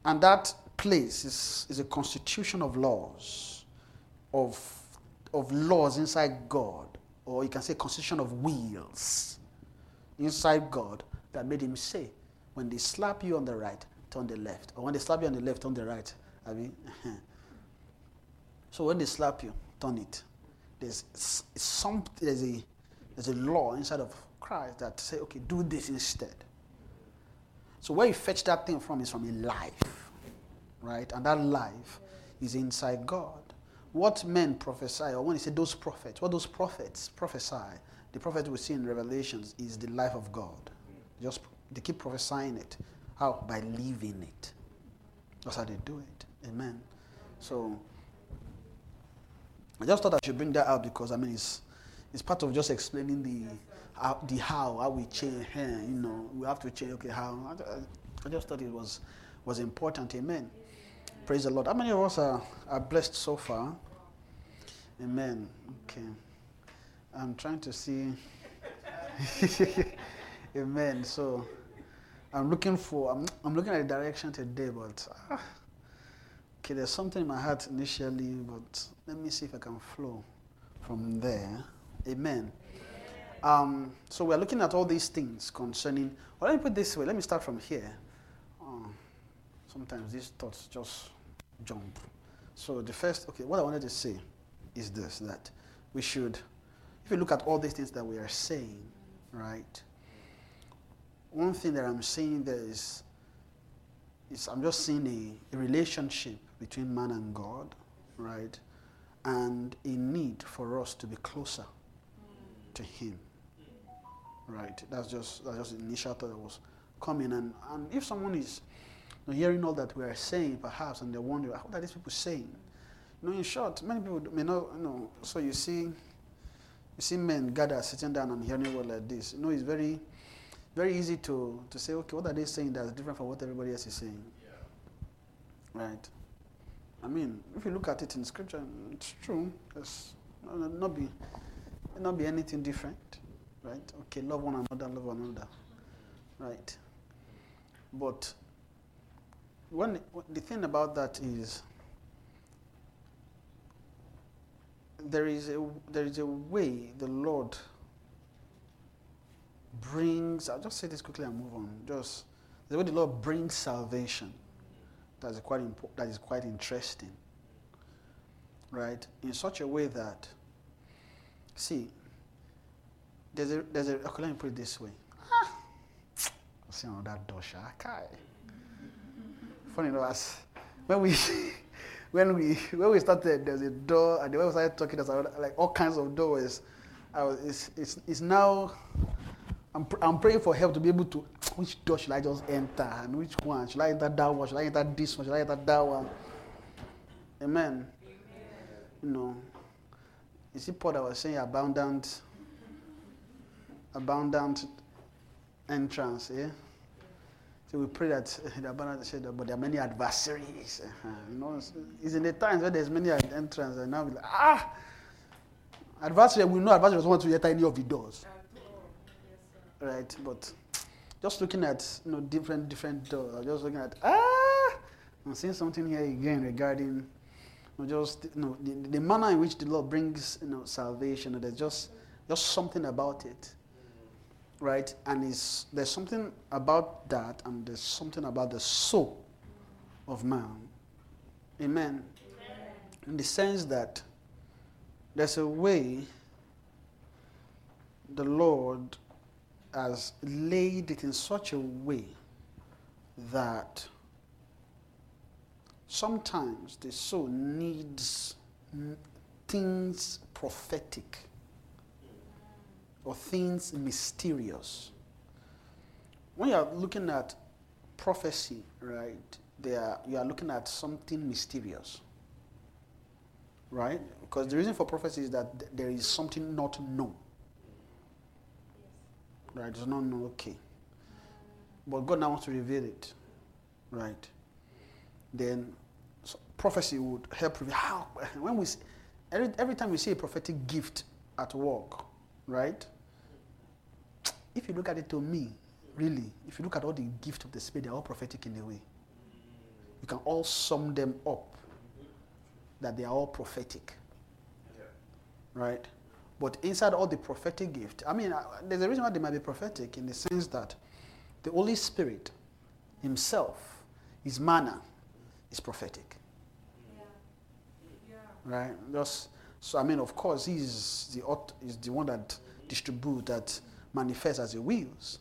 And that place is, is a constitution of laws, of, of laws inside God, or you can say constitution of wills inside God that made him say, when they slap you on the right, turn the left. Or when they slap you on the left, turn the right. I mean, so when they slap you, turn it. There's some there's a there's a law inside of Christ that say, okay, do this instead. So where you fetch that thing from is from a life, right? And that life is inside God. What men prophesy, or when you say those prophets, what those prophets prophesy, the prophet we see in Revelations is the life of God. Just they keep prophesying it. How? By living it. That's how they do it. Amen. So I just thought I should bring that out because I mean it's it's part of just explaining the how, the how how we change. eh, You know, we have to change. Okay, how? I, just thought it was was important. Amen. Praise the Lord. How many of us are, are blessed so far? Amen. Okay. I'm trying to see. Amen. So I'm looking for. I'm, I'm looking at the direction today, but ah, okay. There's something in my heart initially, but let me see if I can flow from there. Amen. Um, so we're looking at all these things concerning. Well, let me put this way. Let me start from here. Uh, sometimes these thoughts just jump. So the first, okay, what I wanted to say is this: that we should, if you look at all these things that we are saying, right? One thing that I'm saying there is, is I'm just seeing a, a relationship between man and God, right? And a need for us to be closer to Him, right? That's just that's just the initial thought that was coming. And, and if someone is hearing all that we are saying, perhaps, and they wonder, what are these people saying? You know, in short, many people may not, you know, so you see, you see men gather sitting down and hearing word like this. You know, it's very, very easy to, to say, okay, what are they saying that's different from what everybody else is saying? Right? I mean, if you look at it in scripture, it's true. It's not, not be, not be anything different, right? Okay, love one another, love one another, right? But when the thing about that is there is a there is a way the Lord brings. I'll just say this quickly and move on. Just the way the Lord brings salvation. That is quite impo- that is quite interesting, right? In such a way that, see, there's a there's a. Okay, let me put it this way. Ah, see on that dosha. Kai. Funny enough, as when we when we when we started, there's a door, and the way we started talking, there's like all kinds of doors. I was, it's, it's, it's now. I'm, pr- I'm praying for help to be able to. Which door should I just enter, and which one should I enter? That one? Should I enter this one? Should I enter that one? Amen. Amen. You know, you see, Paul that was saying abundant, abundant entrance. Yeah. So we pray that the abundant said, but there are many adversaries. Uh, you know, it's, it's in the times where there's many entrance, and now we're like, ah, adversary. We know adversary doesn't want to enter any of the doors, right? But just looking at you know different different doors, just looking at ah, I'm seeing something here again regarding you know, just you know the, the manner in which the Lord brings you know salvation. And there's just just something about it right? And it's, there's something about that, and there's something about the soul of man. Amen. In the sense that there's a way the Lord has laid it in such a way that sometimes the soul needs things prophetic or things mysterious. When you are looking at prophecy, right, you are looking at something mysterious, right? Because the reason for prophecy is that th- there is something not known. Right, it's not okay. But God now wants to reveal it, right? Then so prophecy would help reveal how, when we, every, every time we see a prophetic gift at work, right? if you look at it to me, really, if you look at all the gift of the Spirit, they're all prophetic in a way. You can all sum them up that they are all prophetic. Right? But inside all the prophetic gift, I mean, uh, there's a reason why they might be prophetic in the sense that the Holy Spirit Himself, His manner, is prophetic. Right? Just so I mean, of course, He's the is the one that distributes that manifests as He wills.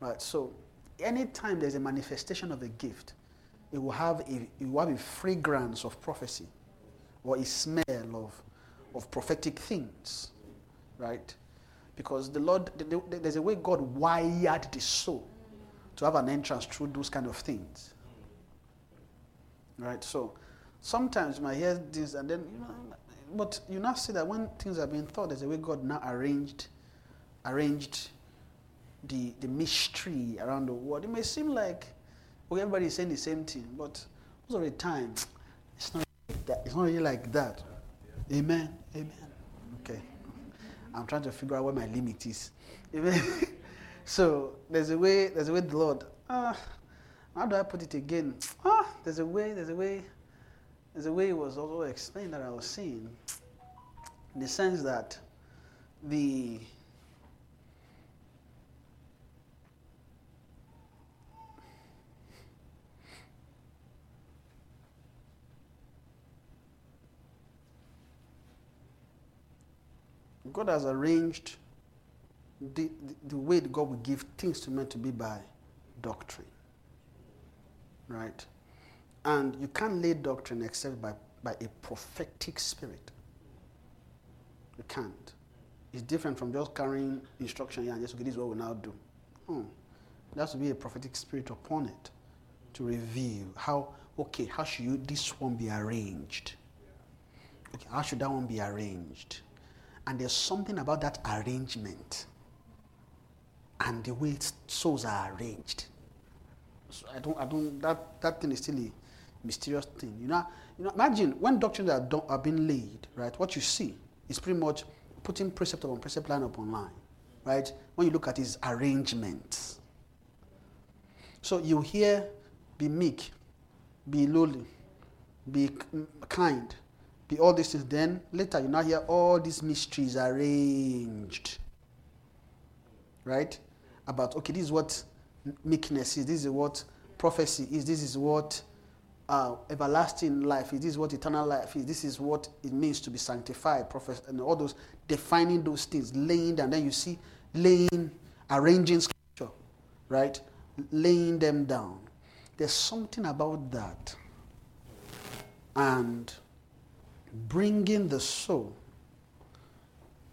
Right? So anytime there's a manifestation of a gift, it will have a, it will have a fragrance of prophecy or a smell of, of prophetic things. Right? Because the Lord, the- the- there's a way God wired the soul to have an entrance through those kind of things. Right? So sometimes you might hear this and then, you know, but you now see that when things are being thought, there's a way God now arranged arranged the, the mystery around the world. It may seem like okay, everybody is saying the same thing, but most of the time, it's not. It's not really like that. Amen. Amen. I'm trying to figure out where my limit is. So there's a way. There's a way the Lord. Ah, how do I put it again? Ah, there's a way. There's a way. There's a way it was also explained that I was saying, in the sense that the God has arranged the, the, the way that God will give things to men to be by doctrine. Right? And you can't lay doctrine except by, by a prophetic spirit. You can't. It's different from just carrying instruction here and just, okay, this is what we now do. Hmm. There has to be a prophetic spirit upon it to reveal how, okay, how should you, this one be arranged? Okay, how should that one be arranged? And there's something about that arrangement and the way souls are arranged. So I don't, I don't, that, that thing is still a mysterious thing. You know, you know imagine when doctrines are, done, are being laid, right? What you see is pretty much putting precept upon precept, line upon line, right? When you look at his arrangements. So you hear, be meek, be lowly, be kind, all these things. Then later you now hear all these mysteries arranged. Right? About, okay, this is what meekness is, this is what prophecy is, this is what uh, everlasting life is, this is what eternal life is, this is what it means to be sanctified, prophet, and all those defining those things, laying down. Then you see laying, arranging scripture, right? Laying them down. There's something about that. And bringing the soul,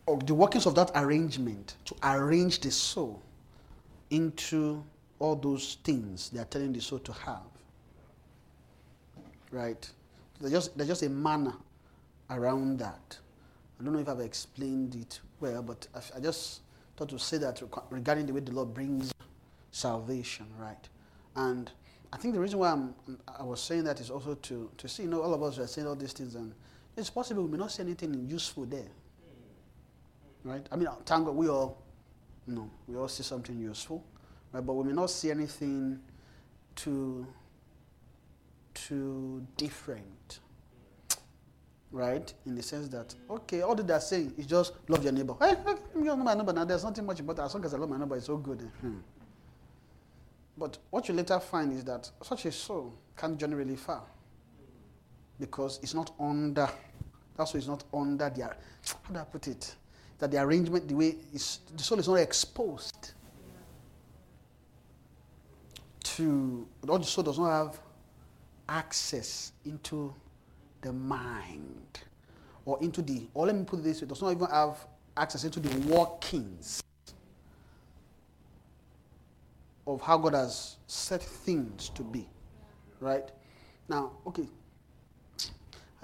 or the workings of that arrangement, to arrange the soul into all those things they are telling the soul to have. Right? There's just, there's just a manner around that. I don't know if I've explained it well, but I, I just thought to say that regarding the way the Lord brings salvation, right? And I think the reason why I'm, I was saying that is also to, to see, you know, all of us are saying all these things, and it's possible we may not see anything useful there, right? I mean, uh, thank God we all, you know, we all see something useful, right? But we may not see anything too, too different, right? In the sense that, okay, all that they're saying is just love your neighbor. Eh, hey, you love my neighbor now. There's nothing much about it. As long as I love my neighbor, it's so good. Eh? Hmm. But what you later find is that such a soul can't journey really far because it's not under. That's why it's not under their, How do I put it? That the arrangement, the way is, the soul is not exposed to. The soul does not have access into the mind or into the. Or let me put this way: does not even have access into the workings of how God has set things to be. Right? Now, okay.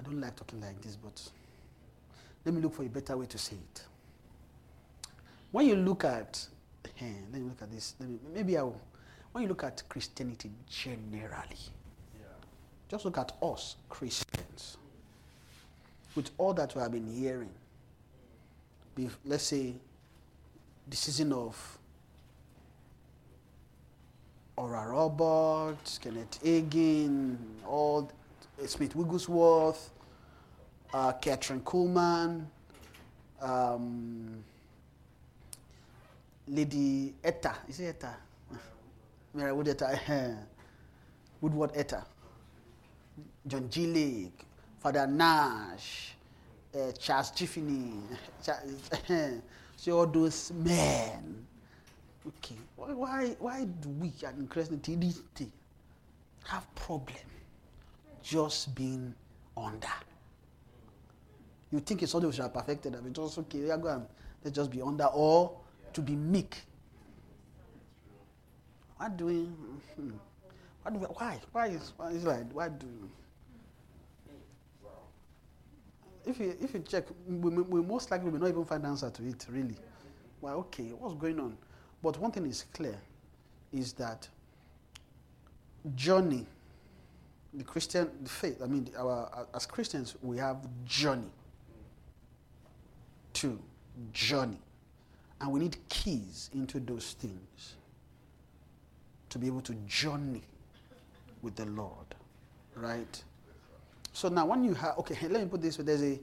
I don't like talking like this, but let me look for a better way to say it. When you look at, eh, let me look at this. Let me, maybe I will. When you look at Christianity generally, just look at us Christians. With all that we have been hearing, be, let's say the season of Oral Roberts, Kenneth Hagin, all Smith Wigglesworth, uh, Kathryn Kuhlman, um, Lady Etta, is it Etta? Mary Wood Etta, Woodward Etta, John G. Lake, Father Nash, uh, Charles Tiffany, see all those men. Okay, why, why, why do we at Christianity have problem just being under? You think it's something we should have perfected, but it's also okay, yeah, go and let's just be under or to be meek. Why do we, hmm, why, do we, why, why is, why is like, why do if you, if you check, we, we most likely will not even find answer to it, really. Well, okay, what's going on? But one thing is clear, is that journey, the Christian the faith, I mean, our, as Christians, we have journey. Two, journey. And we need keys into those things to be able to journey with the Lord, right? So now, when you have, okay, let me put this way there's a,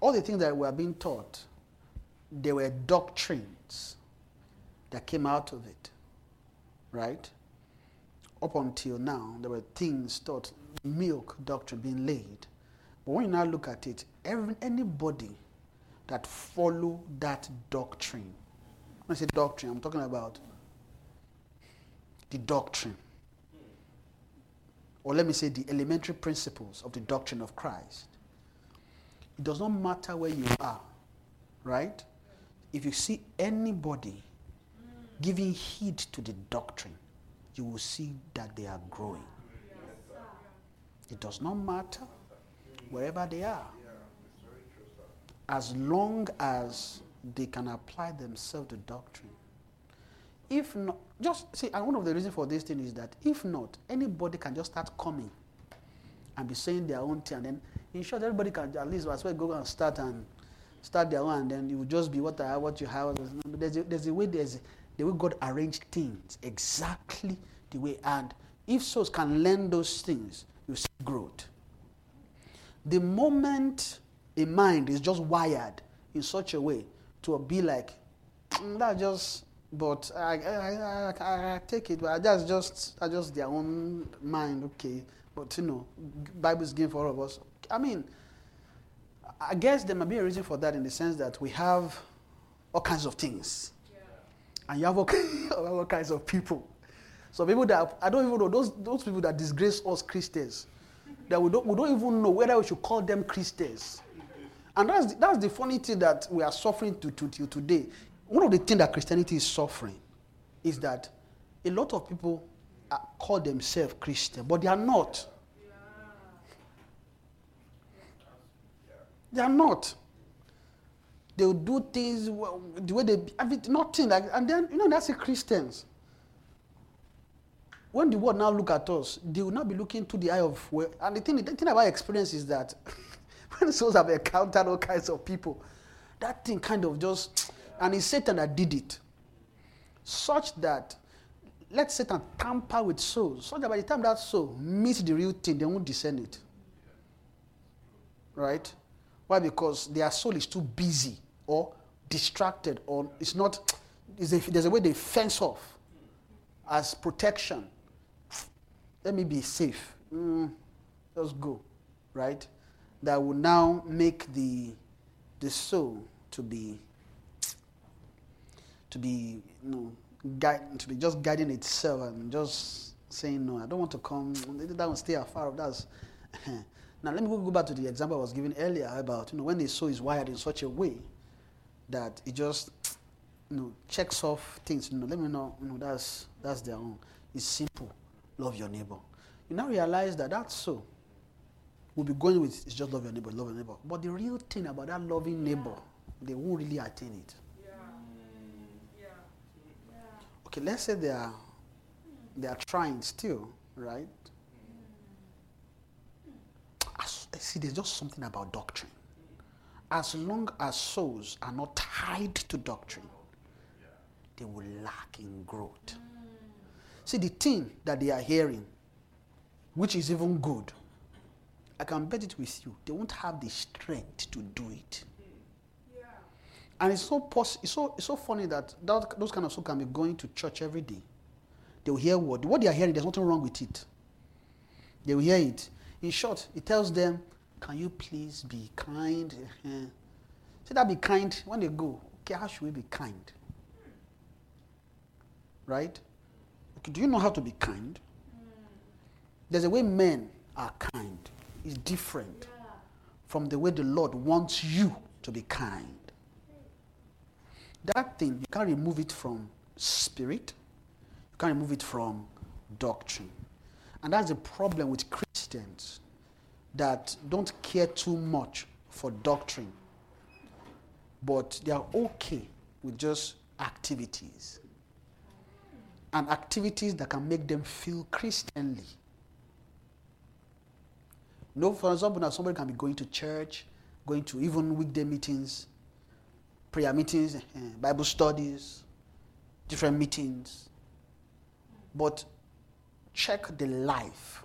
all the things that were being taught, there were doctrines that came out of it, right? Up until now, there were things taught, milk doctrine being laid. But when you now look at it, every, anybody that follow that doctrine, when I say doctrine, I'm talking about the doctrine or let me say the elementary principles of the doctrine of Christ. It does not matter where you are, right? If you see anybody giving heed to the doctrine, you will see that they are growing. It does not matter wherever they are. As long as they can apply themselves to doctrine. If not, just see, and one of the reasons for this thing is that if not, anybody can just start coming and be saying their own thing, and then in short, everybody can at least as well go and start and start their own, and then it will just be what I what you have. There's a, there's a way, there's the way God arranged things exactly the way, and if souls can learn those things, you see growth. The moment a mind is just wired in such a way to be like, "Mm, that just, but I, I, I, I, take it, but that's just, that's just their own mind, okay. But you know, Bible is given for all of us. I mean, I guess there might be a reason for that in the sense that we have all kinds of things. And you have all, all kinds of people. So people that I don't even know those those people that disgrace us Christians, that we don't we don't even know whether we should call them Christians. And that's the, that's the funny thing that we are suffering to, to till today. One of the things that Christianity is suffering is that a lot of people are, call themselves Christian, but they are not. They are not. They will do things the way they have nothing like, and then you know that's the Christians. When the world now look at us, they will not be looking to the eye of. And the thing, the thing about experience is that when souls have encountered all kinds of people, that thing kind of just, and it's Satan that did it, such that let Satan tamper with souls, so that by the time that soul meets the real thing, they won't discern it. Right? Why? Because their soul is too busy or distracted, or it's not. It's a, there's a way they fence off as protection. Let me be safe. Mm, let's go. Right? That will now make the the soul to be to be you know guide, to be just guiding itself and just saying no. I don't want to come. That will stay afar. That's now. Let me go back to the example I was giving earlier about you know when the soul is wired in such a way that it just you know checks off things. You know, let me know. You know that's that's their own. It's simple. Love your neighbor. You now realize that that's so. We'll be going with it's just love your neighbor, love your neighbor. But the real thing about that loving neighbor, they won't really attain it. Okay, let's say they are they are trying still, right? As, see, there's just something about doctrine. As long as souls are not tied to doctrine, they will lack in growth. See, the thing that they are hearing, which is even good, I can bet it with you, they won't have the strength to do it. Yeah. And it's so, pos- it's so, it's so funny that, that those kind of people can be going to church every day. They will hear what? What they are hearing, there's nothing wrong with it. They will hear it. In short, it tells them, Can you please be kind? Say that be kind when they go. Okay, how should we be kind? Right? Okay, do you know how to be kind? There's a way men are kind. It's different from the way the Lord wants you to be kind. That thing, you can't remove it from spirit, you can't remove it from doctrine. And that's the problem with Christians that don't care too much for doctrine, but they are okay with just activities. And activities that can make them feel Christianly. You know, for example, now somebody can be going to church, going to even weekday meetings, prayer meetings, eh, Bible studies, different meetings. But check the life,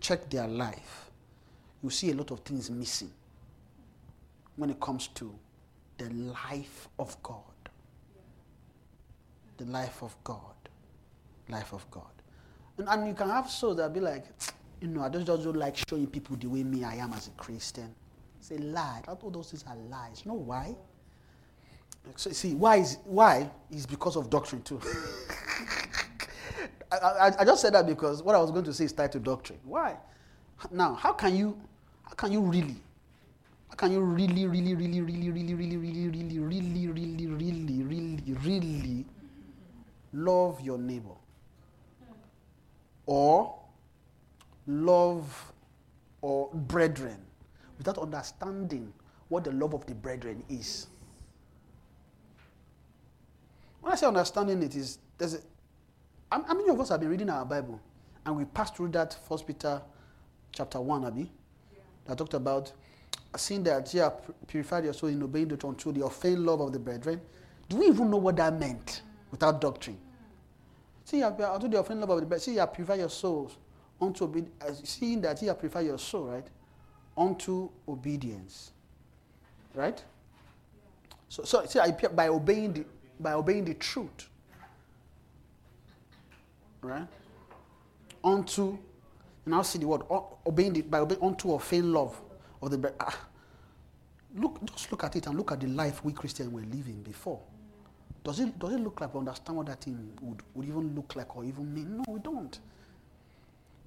check their life. You see a lot of things missing when it comes to the life of God. The life of God. Life of God. And, and you can have souls that be like, you know, I just, just don't like showing people the way me I am as a Christian. It's a lie. All those things are lies. You know why? So, see, why is why is because of doctrine too. I, I, I just said that because what I was going to say is tied to doctrine. Why? Now, how can you how can you really how can you really, really, really, really, really, really, really, really, really, really, really, really, really love your neighbor? Or love or brethren without understanding what the love of the brethren is. When I say understanding it is there's a how many of us have been reading our Bible and we passed through that First Peter chapter one, Abby, that talked about seeing that you have purified your soul in obeying the truth through the unfeigned love of the brethren. Do we even know what that meant without doctrine? Mm. See, you have, through the unfeigned love of the brethren, see, you have purified your souls unto obedience, seeing that ye have preferred your soul, right? Unto obedience, right? So, so see, by obeying the by obeying the truth, right? Unto, now see the word obeying the, by obeying unto or feign love of the. Ah, look, just look at it and look at the life we Christians were living before. Does it does it look like we understand what that thing would, would even look like or even mean? No, we don't.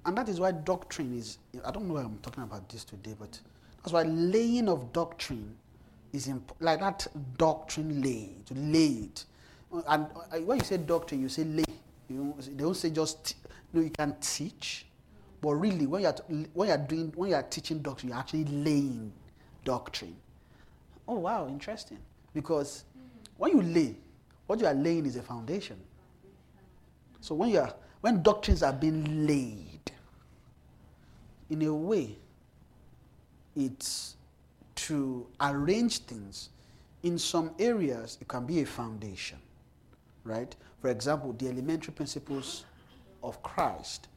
And that is why doctrine is, I don't know why I'm talking about this today, but that's why laying of doctrine is imp- like that doctrine lay. Uh, And uh, when you say doctrine, you say lay. You know, they don't say just, t- no, you can teach. But really, when you're, t- when you're doing, when you're teaching doctrine, you're actually laying doctrine. Oh, wow, interesting. Because when you lay, what you are laying is a foundation. So when you are, when doctrines are being laid, in a way, it's to arrange things. In some areas, it can be a foundation, right? For example, the elementary principles of Christ,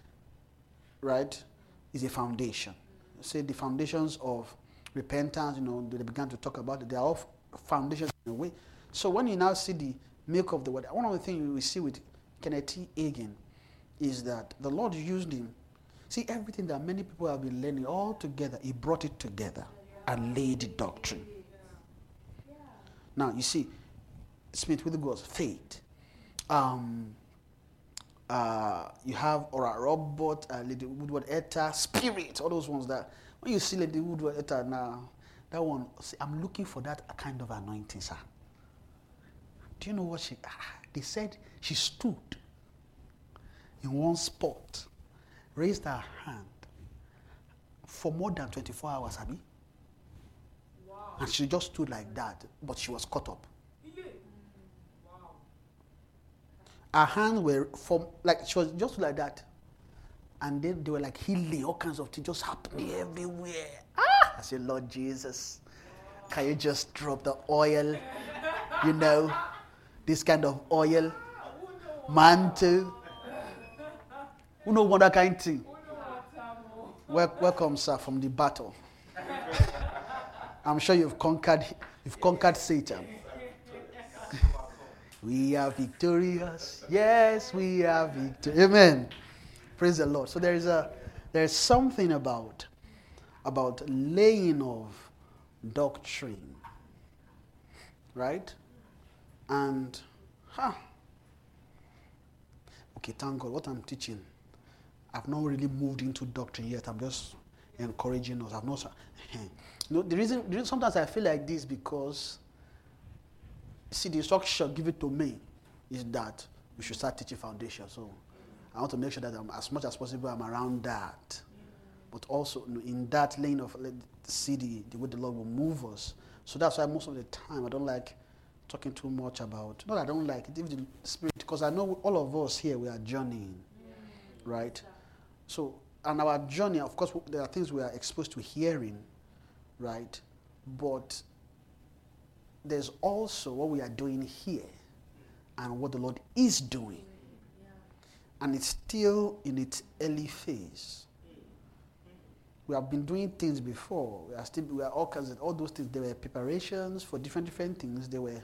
right, is a foundation. Say the foundations of repentance, you know, they began to talk about it. They are all foundations in a way. So when you now see the milk of the word, one of the things we see with Kenneth T. Hagin is that the Lord used him. See, everything that many people have been learning all together, he brought it together and laid the doctrine. Now, you see, Smith Wigglesworth faith. Um, uh, you have Oral Roberts, uh, Lady Woodworth-Etter, Spirit, all those ones that when you see Lady Woodworth-Etter now, that one, see, I'm looking for that kind of anointing, sir. Do you know what she? ah, They said she stood in one spot, raised her hand for more than 24 hours, Abby. And she just stood like that, but she was caught up. Her hands were from like she was just like that, and then they were like healing, all kinds of things just happening everywhere. Ah! I said, Lord Jesus, can you just drop the oil? You know, this kind of oil, mantle. Who know what that kind of thing? Welcome, sir, from the battle. I'm sure you've conquered. You've conquered Satan. we are victorious. Yes, we are victorious. Amen. Praise the Lord. So there is a there is something about about laying of doctrine, right? And huh. Okay, thank God. What I'm teaching, I've not really moved into doctrine yet. I'm just encouraging us. I've not. Eh, you know, the reason, the reason sometimes I feel like this because, see, the instruction given to me is that we should start teaching foundation. So I want to make sure that I'm, as much as possible I'm around that. But also in that lane of see the, the way the Lord will move us. So that's why most of the time I don't like talking too much about. Not I don't like it, even the spirit, because I know all of us here we are journeying, right? So and our journey, of course, there are things we are exposed to hearing, right? But there's also what we are doing here and what the Lord is doing. And it's still in its early phase. We have been doing things before. We are still we are all kinds of all those things. There were preparations for different different things. They were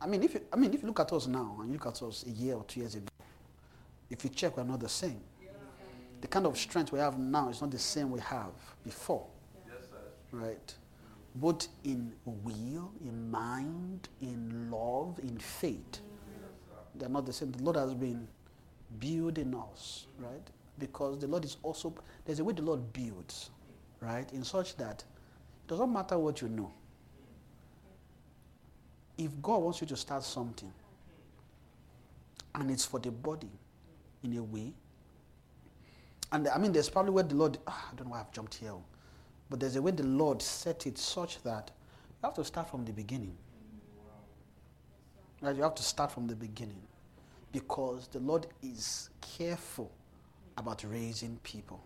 I mean if you, I mean if you look at us now and you look at us a year or two years ago, if you check we're not the same. The kind of strength we have now is not the same we have before. Right? Both in will, in mind, in love, in faith. They're not the same. The Lord has been building us, right? Because the Lord is also, there's a way the Lord builds, right? In such that it doesn't matter what you know. If God wants you to start something, and it's for the body in a way, and I mean, there's probably where the Lord, ah, I don't know why I've jumped here, but there's a way the Lord set it such that you have to start from the beginning. Right? You have to start from the beginning because the Lord is careful about raising people.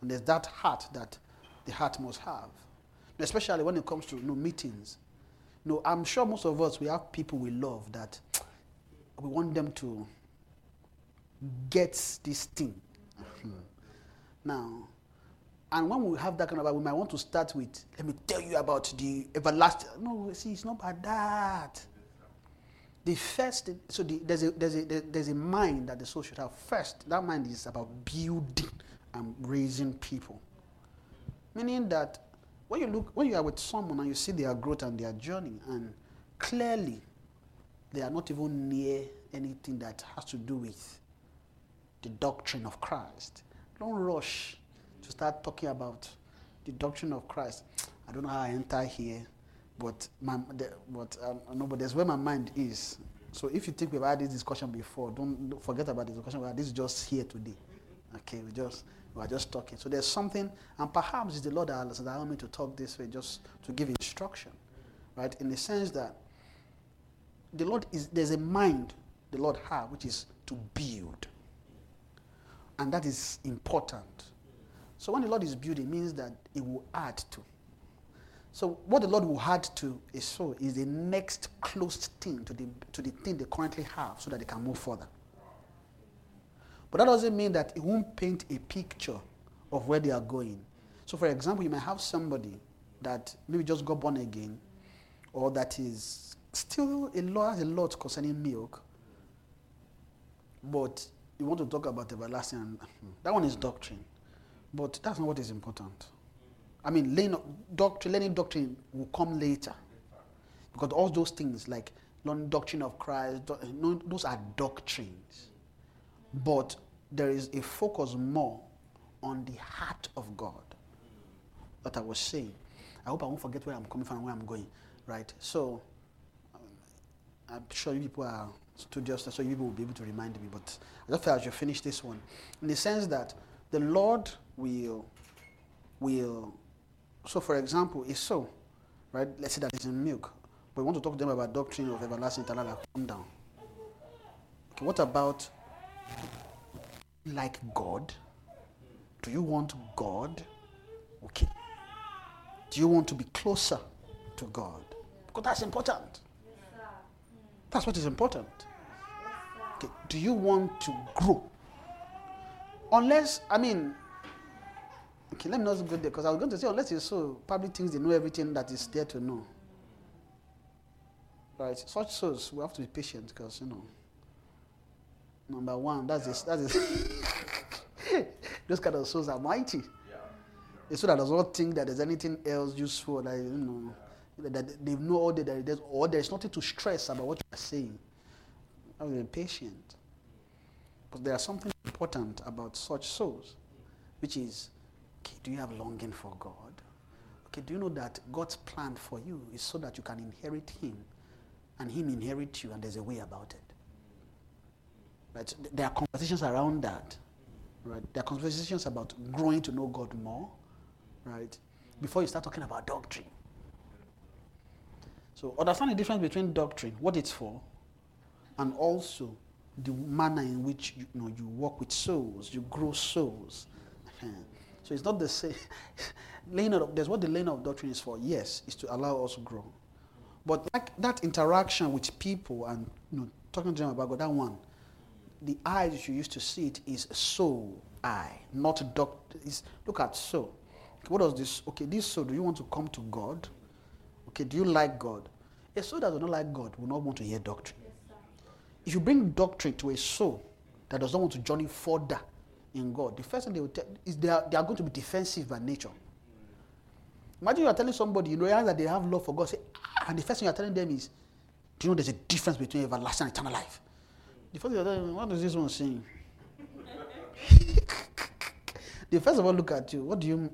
And there's that heart that the heart must have, especially when it comes to you know, meetings. You know, I'm sure most of us we have people we love that we want them to gets this thing. Now, and when we have that kind of, we might want to start with, let me tell you about the everlasting. No, see, it's not about that. The first, so the, there's, a, there's, a, there's a mind that the soul should have. First, that mind is about building and raising people. Meaning that when you look, when you are with someone and you see their growth and their journey, and clearly they are not even near anything that has to do with the doctrine of Christ. Don't rush to start talking about the doctrine of Christ. I don't know how I enter here, but my, the, but um, no, but that's where my mind is. So if you think we've had this discussion before, don't, don't forget about the discussion. This is just here today. Okay, we just we are just talking. So there's something, and perhaps it's the Lord that has allowed me to talk this way, just to give instruction, right? In the sense that the Lord is there's a mind the Lord has, which is to build, and that is important. So when the Lord is building, means that He will add to. So what the Lord will add to a soul is the next closest thing to the to the thing they currently have, so that they can move further. But that doesn't mean that it won't paint a picture of where they are going. So, for example, you might have somebody that maybe just got born again, or that is still a lot, a lot concerning milk, but you want to talk about everlasting. And, that one is doctrine, but that's not what is important. I mean, learning doctrine, learning doctrine will come later, because all those things like learning doctrine of Christ, those are doctrines but there is a focus more on the heart of God that I was saying. I hope I won't forget where I'm coming from and where I'm going, right? So um, I'm sure you people are studious, so you will be able to remind me. But I just felt I finish this one in the sense that the Lord will will. So, for example, it's so, right? Let's say that it's in milk, but we want to talk to them about doctrine of everlasting eternal. Calm down. Okay, what about like God? Do you want God? Okay. Do you want to be closer to God? Because that's important. That's what is important. Okay. Do you want to grow? Unless, I mean, okay, let me not go there because I was going to say, unless it's so, public things they know everything that is there to know. Right? Such souls, we have to be patient because, you know, Number one, that's is that is those kind of souls are mighty. It's so that does not think that there's anything else useful that you know that they know all that there is, or there's nothing to stress about what you're saying. I will be patient. But there is something important about such souls, which is okay, do you have longing for God? Okay, do you know that God's plan for you is so that you can inherit Him and Him inherit you, and there's a way about it? Right? There are conversations around that. Right? There are conversations about growing to know God more. Right? Before you start talking about doctrine. So understand the difference between doctrine, what it's for, and also the manner in which you, you know you work with souls, you grow souls. Uh-huh. So it's not the same. laying of, there's what the laying of doctrine is for. Yes, is to allow us to grow. But like that interaction with people and you know talking to them about God, that one, the eyes you used to see it is soul eye, not doctor. Look at soul. What does this? Okay, this soul. Do you want to come to God? Okay, do you like God? A soul that does not like God will not want to hear doctrine. If you bring doctrine to a soul that does not want to journey further in God, the first thing they will tell is they are, they are going to be defensive by nature. Imagine you are telling somebody, you realize that they have love for God, say, ah, and the first thing you are telling them is, do you know there's a difference between everlasting and eternal life? The first thing you are telling them, what is this one saying? they first of all look at you, what do you,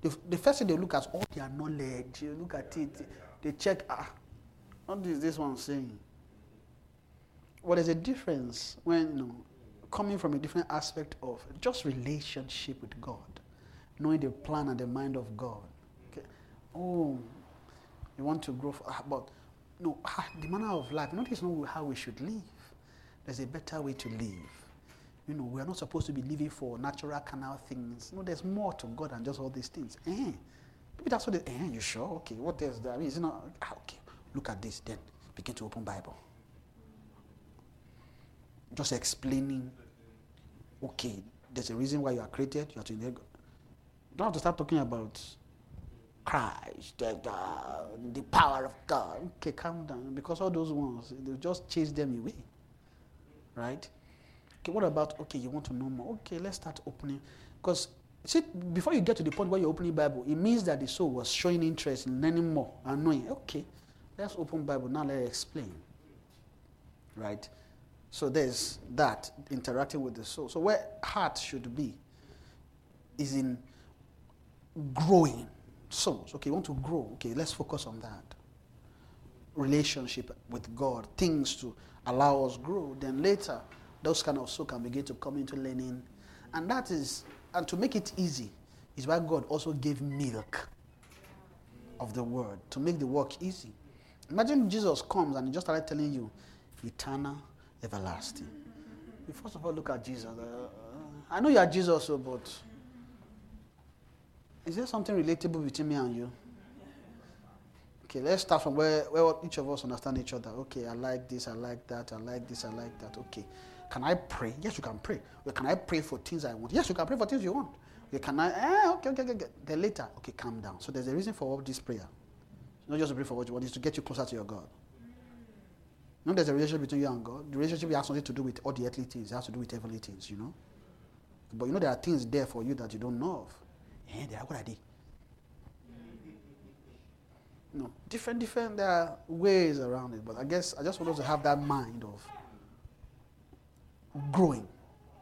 the, the first thing they look at is all their knowledge, you look at it, they check, ah, what is this one saying? Well, the difference when, coming from a different aspect of just relationship with God, knowing the plan and the mind of God. Okay. Oh, you want to grow, for, but no, the manner of life. This is not how we should live. There's a better way to live. You know, we are not supposed to be living for natural canal things. No, there's more to God than just all these things. Eh, maybe that's what. They, eh, you sure? Okay, what else? There? I mean, is not? Ah, okay, look at this. Then begin to open Bible. Just explaining okay, there's a reason why you are created. You are to inherit. You don't have to start talking about Christ, the, the, power of God. Okay, calm down. Because all those ones, they'll just chase them away. Right? Okay, what about, okay, you want to know more? Okay, let's start opening. Because, see, before you get to the point where you're opening Bible, it means that the soul was showing interest in learning more and knowing. Okay, let's open Bible. Now let's explain. Right? So there's that interacting with the soul. So where heart should be is in growing souls. Okay, you want to grow. Okay, let's focus on that. Relationship with God, things to allow us grow. Then later, those kind of soul can begin to come into learning. And that is, and to make it easy, is why God also gave milk of the word to make the work easy. Imagine Jesus comes and he just started telling you, eternal, everlasting. First of all look at Jesus. Uh, I know you are Jesus, so, but is there something relatable between me and you? Okay, let's start from where, where each of us understand each other. Okay, I like this, I like that, I like this, I like that. Okay. Can I pray? Yes, you can pray. Well, can I pray for things I want? Yes, you can pray for things you want. Okay, can I? Eh, okay, okay, okay. Then later, okay, calm down. So there's a reason for all this prayer. Not just to pray for what you want, it's to get you closer to your God. You there's a relationship between you and God. The relationship has something to do with all the earthly things. It has to do with heavenly things, you know. But you know there are things there for you that you don't know of. Eh, they are what are they? No, different, different. There are ways around it, but I guess I just want us to have that mind of growing,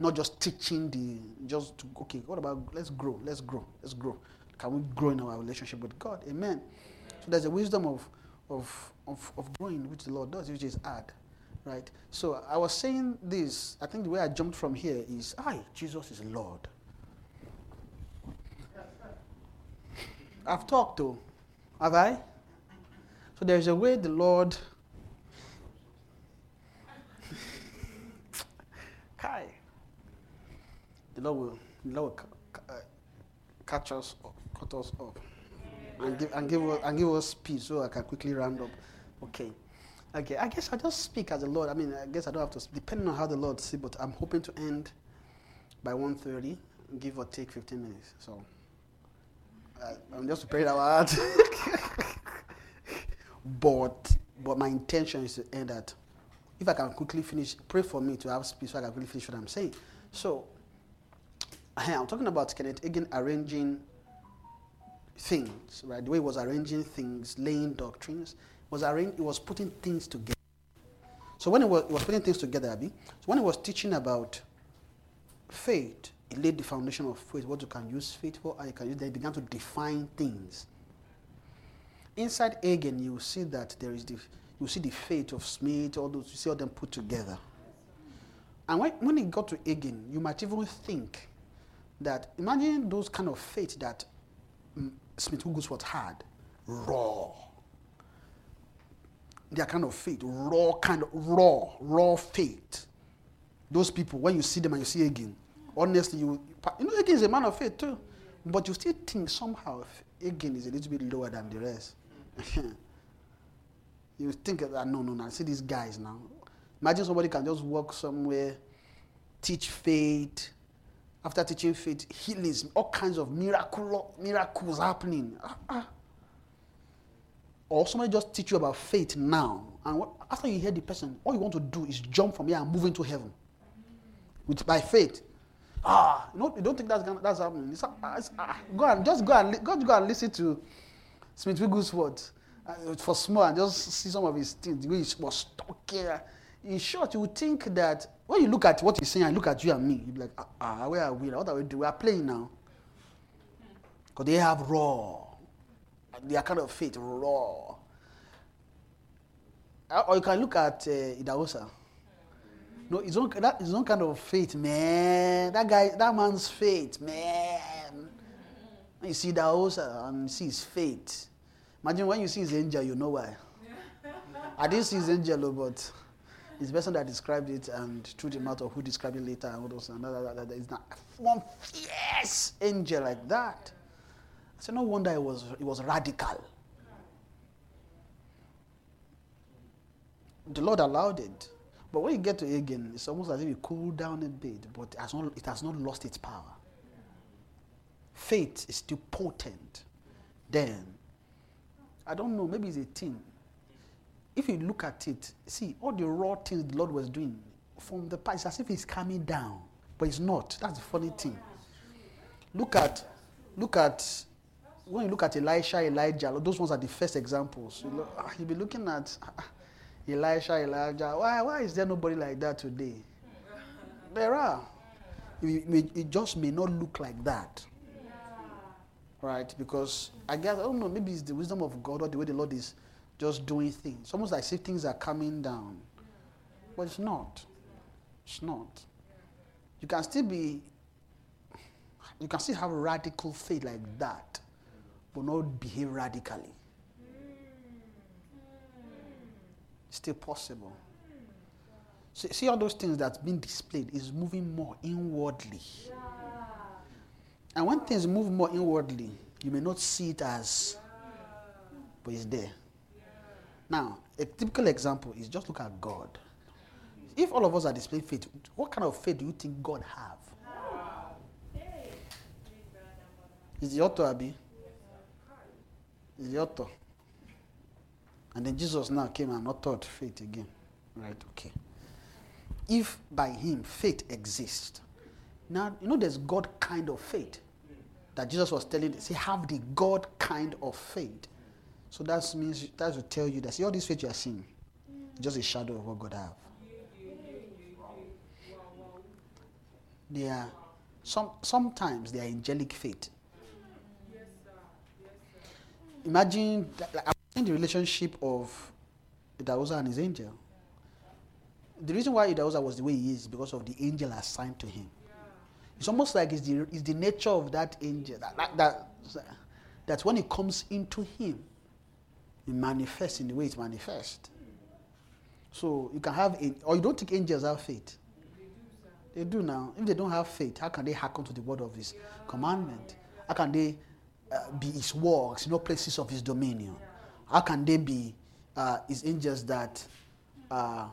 not just teaching the just to, okay. What about let's grow, let's grow, let's grow. Can we grow in our relationship with God? Amen. So there's a wisdom of of of, of growing which the Lord does, which is add, right? So I was saying this. I think the way I jumped from here is, I Jesus is Lord. I've talked to, have I? So there's a way the Lord. Kai. The Lord will, the Lord will uh, catch us up, cut us up, and give and give us and give us peace so I can quickly round up. Okay. Okay, I guess I'll just speak as the Lord. I mean, I guess I don't have to, depending on how the Lord see, but I'm hoping to end by 1.30, give or take 15 minutes. So I, I'm just praying heart. but but my intention is to end at if I can quickly finish, pray for me to have speech so I can quickly finish what I'm saying. So I'm talking about Kenneth Hagin arranging things, right? The way he was arranging things, laying doctrines, was arranging, he was putting things together. So when he was, he was putting things together, Abby, so when he was teaching about faith, he laid the foundation of faith, what you can use faith for, and you can use, then he began to define things. Inside Hagin, you see that there is the, you see the faith of Smith, all those, you see all them put together. And when, when he got to Hagin, you might even think that, imagine those kind of faith that mm, Smith Wigglesworth had, raw. Their kind of faith, raw kind of, raw, raw faith. Those people, when you see them and you see Hagin, honestly, you, you know, Hagin is a man of faith too. But you still think somehow Hagin is a little bit lower than the rest. you think that no, no, no. See these guys now. Imagine somebody can just walk somewhere, teach faith. After teaching faith, healings, all kinds of miracle, miracles happening. Ah, ah. Or somebody just teach you about faith now, and what, after you hear the person, all you want to do is jump from here and move into heaven, with by faith. Ah, you know, you don't think that's gonna, that's happening. It's, ah, it's, ah, go and just go and go, go and listen to Smith Wigglesworth uh, for small and just see some of his things, he was talking. In short, you would think that when you look at what he's saying and look at you and me, you'd be like, ah, ah where are we? What are we doing? We are playing now. Because they have raw. They are kind of faith, raw. Uh, Or you can look at uh, Idahosa. No, his own, that, his own kind of faith, man. That guy, that man's faith, man. When you see Idahosa and you see his faith. Imagine when you see his angel, you know why. I didn't see his angel, but it's the person that described it and threw the mouth of who described it later and all those. And that, that, that, that is not one fierce angel like that. I said, no wonder it was, it was radical. The Lord allowed it. But when you get to Hagin, it's almost as if you cool down a bit, but it has not, it has not lost its power. Faith is still potent. Then, I don't know, maybe it's a thing. If you look at it, see, all the raw things the Lord was doing from the past, it's as if He's coming down, but it's not. That's the funny thing. Look at, look at, when you look at Elisha, Elijah, those ones are the first examples. You look, ah, you'll be looking at ah, Elisha, Elijah. Why, why is there nobody like that today? There are. It, just may not look like that. Right? Because I guess, I don't know, maybe it's the wisdom of God or the way the Lord is just doing things. It's almost like if things are coming down. But it's not. It's not. You can still be, you can still have radical faith like that, but not behave radically. Still possible. See, see all those things that's been displayed is moving more inwardly. And when things move more inwardly, you may not see it as, but it's there. Now, a typical example is just look at God. If all of us are displaying faith, what kind of faith do you think God have? Is the author Abi? Is the? And then Jesus now came and authored faith again. Right? Okay. If by him faith exists, now you know there's God kind of faith that Jesus was telling. Say, have the God kind of faith. So that means that will tell you that see all this faith you are seeing, just a shadow of what God have. They are some sometimes they are angelic faith. Imagine the relationship of Idahosa and his angel. The reason why Idahosa was the way he is because of the angel assigned to him. It's almost like it's the, it's the nature of that angel that, that, that, that when it comes into him, it manifests in the way it manifests. So you can have, a, or you don't think angels have faith. They do now. If they don't have faith, how can they hearken to the word of his commandment? How can they uh, be his works, know, places of his dominion? How can they be uh, his angels that uh,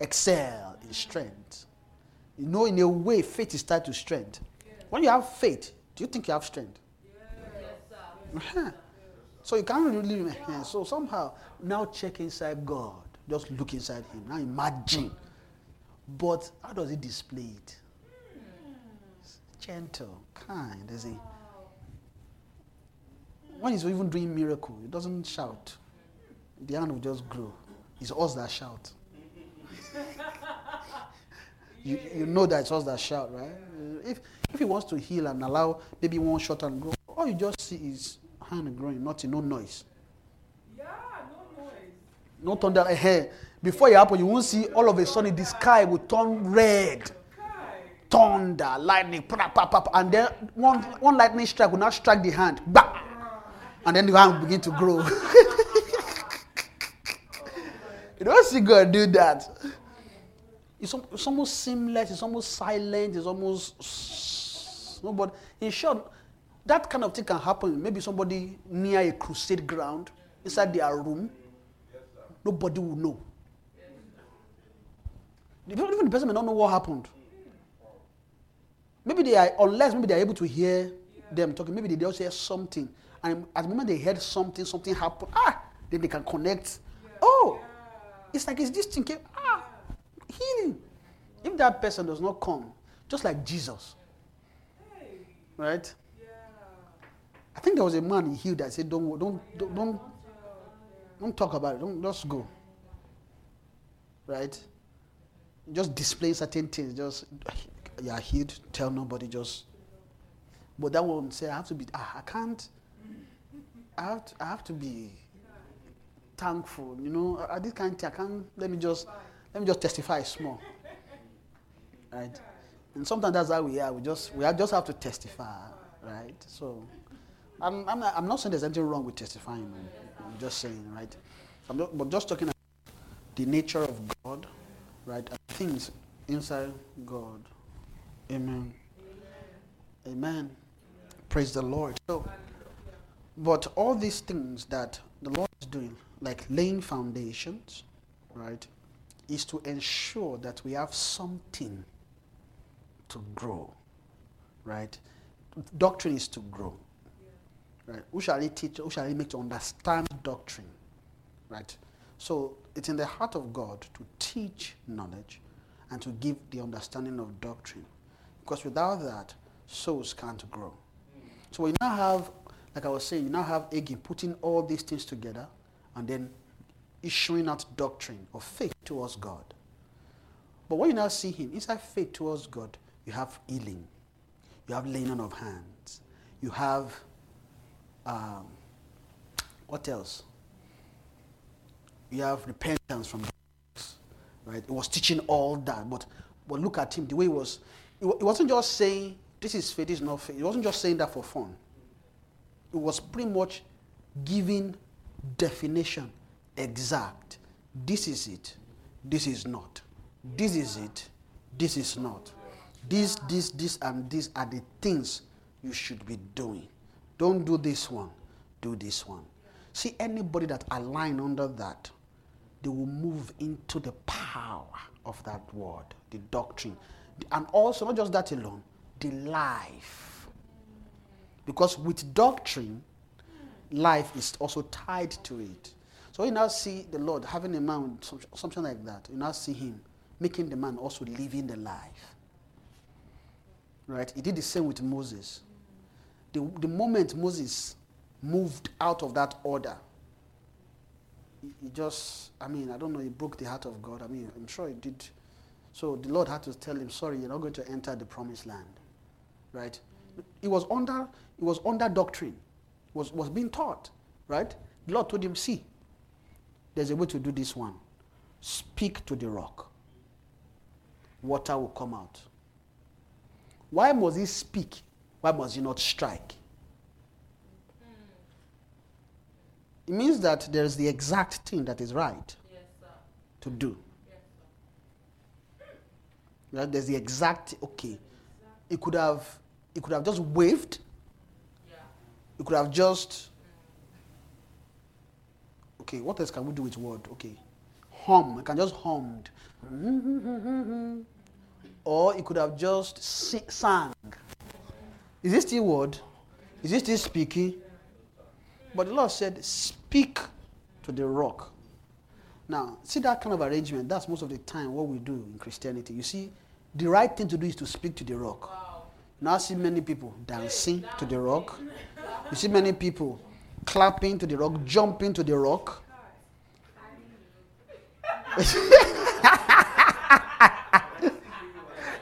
excel in strength? You know, in a way, faith is tied to strength. When you have faith, do you think you have strength? Uh-huh. So you can't really. uh, So somehow, now check inside God. Just look inside Him. Now imagine. But how does He display it? Gentle, kind. Is He? When He's even doing miracle, He doesn't shout. The hand will just grow. It's us that shout. you, you know that it's us that shout, right? If if he wants to heal and allow maybe one shot and grow, all you just see is hand growing, nothing, no noise. Yeah, no noise. No thunder ahead. Before it happen, you won't see all of a sudden the sky will turn red. Thunder, lightning, and then one, one lightning strike will not strike the hand. Bah! And then the hand begin to grow. you don't see God do that. It's, it's almost seamless, it's almost silent, it's almost no, but in short, that kind of thing can happen. Maybe somebody near a crusade ground, inside their room, nobody will know. Even the person may not know what happened. Maybe they are, unless maybe they are able to hear them talking, maybe they just hear something. And at the moment they heard something, something happened, ah, then they can connect. Oh, it's like it's this thing came, ah, healing. If that person does not come, just like Jesus, hey. right? Yeah. I think there was a man he healed that said, "Don't, don't, don't, don't, don't talk about it. Don't just go." Right? Just display certain things. Just you are healed. Tell nobody. Just. But that one say, "I have to be. Ah, I can't. I have to. I have to be thankful. You know, at this kind thing, I can't. Let me just. Let me just testify small. Right? And sometimes that's how we are. We just we just have to testify, right? So, I'm I'm not, I'm not saying there's anything wrong with testifying. I'm just saying, right? I'm not, but just talking about the nature of God, right? And things inside God. Amen. Amen. Praise the Lord. So, but all these things that the Lord is doing, like laying foundations, right? is to ensure that we have something to grow, right? Doctrine is to grow, right? Who shall he teach? Who shall he make to understand doctrine, right? So it's in the heart of God to teach knowledge and to give the understanding of doctrine, because without that, souls can't grow. So we now have, like I was saying, you now have Hagin putting all these things together and then issuing out doctrine of faith towards God. But when you now see him, inside faith towards God, you have healing, you have laying on of hands, you have, um, what else? You have repentance from right? It was teaching all that, but, but look at him, the way he was, it it wasn't just saying, this is faith, this is not faith. It wasn't just saying that for fun. It was pretty much giving definition exact. This is it. This is not. This is it. This is not. This, this, this, and this are the things you should be doing. Don't do this one. Do this one. See anybody that align under that, they will move into the power of that word, the doctrine, and also not just that alone, the life. Because with doctrine, life is also tied to it. So you now see the Lord having a man, something like that. You now see him making the man also living the life. Right? He did the same with Moses. The, the moment Moses moved out of that order, he, he just, I mean, I don't know, he broke the heart of God. I mean, I'm sure he did. So the Lord had to tell him, sorry, you're not going to enter the promised land. Right? He was under, it was under doctrine. Was, was being taught. Right? The Lord told him, see, there's a way to do this one. Speak to the rock. Water will come out. Why must he speak? Why must he not strike? It means that there is the exact thing that is right to do. Yes, Right? There's the exact okay. It could have it could have just waved. It could have just okay, what else can we do with word? Okay. Hum. I can just hummed. Or you could have just sang. Is this still word? Is this still speaking? But the Lord said, Speak to the rock. Now, see that kind of arrangement? That's most of the time what we do in Christianity. You see, the right thing to do is to speak to the rock. Now, I see many people dancing to the rock. You see many people clapping to the rock, jumping to the rock.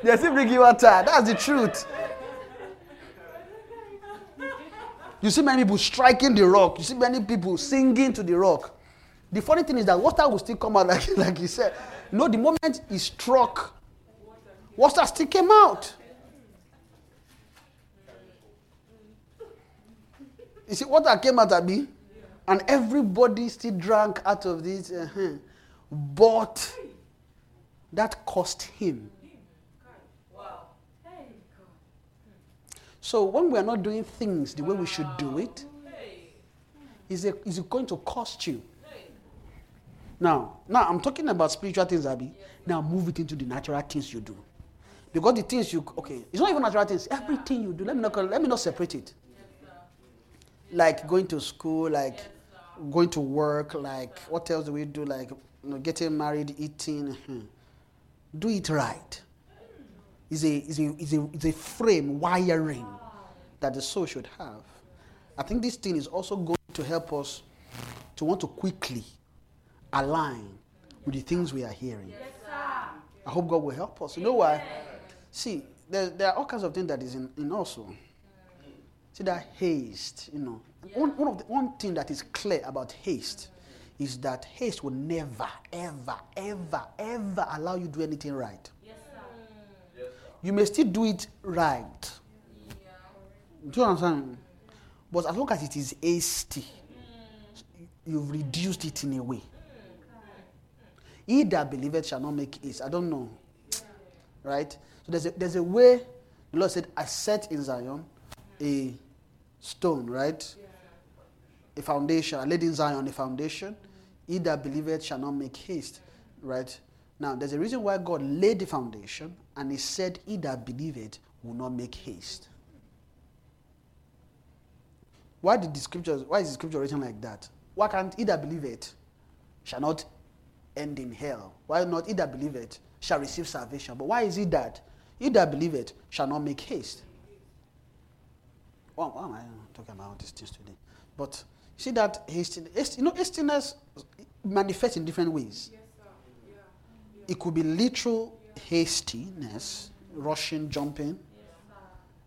They still bring you water. Ah. That's the truth. You see many people striking the rock. You see many people singing to the rock. The funny thing is that water will still come out, like, like he said. No, the moment he struck, water still came out. You see, water came out, Abi, and everybody still drank out of this. uh-huh. But that cost him. Wow. So when we are not doing things the way we should do it, is it, is it going to cost you? Now, now I'm talking about spiritual things, Abby. Now move it into the natural things you do. Because the things you okay, it's not even natural things. Everything you do, let me not let me not separate it. Like going to school, like going to work, like what else do we do? Like you know, getting married, eating. mhm. Do it right is a, is, a, is, a, is a frame, wiring that the soul should have. I think this thing is also going to help us to want to quickly align with the things we are hearing. I hope God will help us. You know why? See, there, there are all kinds of things that is in, in also. See that haste, you know. One, one, of the, one thing that is clear about haste is that haste will never, ever, ever, ever allow you to do anything right. Mm. Yes, sir. You may still do it right. Yeah. Do you understand? But as long as it is hasty, mm. you've reduced it in a way. He that believeth shall not make haste. I don't know. Right? So there's a, there's a way the Lord said, I set in Zion a stone, right? A foundation. I laid in Zion a foundation. He that believeth shall not make haste. Right? Now, there's a reason why God laid the foundation and He said, He that believeth will not make haste. Why did the scriptures, why is the scripture written like that? Why can't he that believeth shall not end in hell? Why not he that believeth shall receive salvation? But why is it that he that believeth shall not make haste? Why, why am I talking about these things today? But see that hastiness, you know, hastiness manifests in different ways. It could be literal hastiness, rushing, jumping.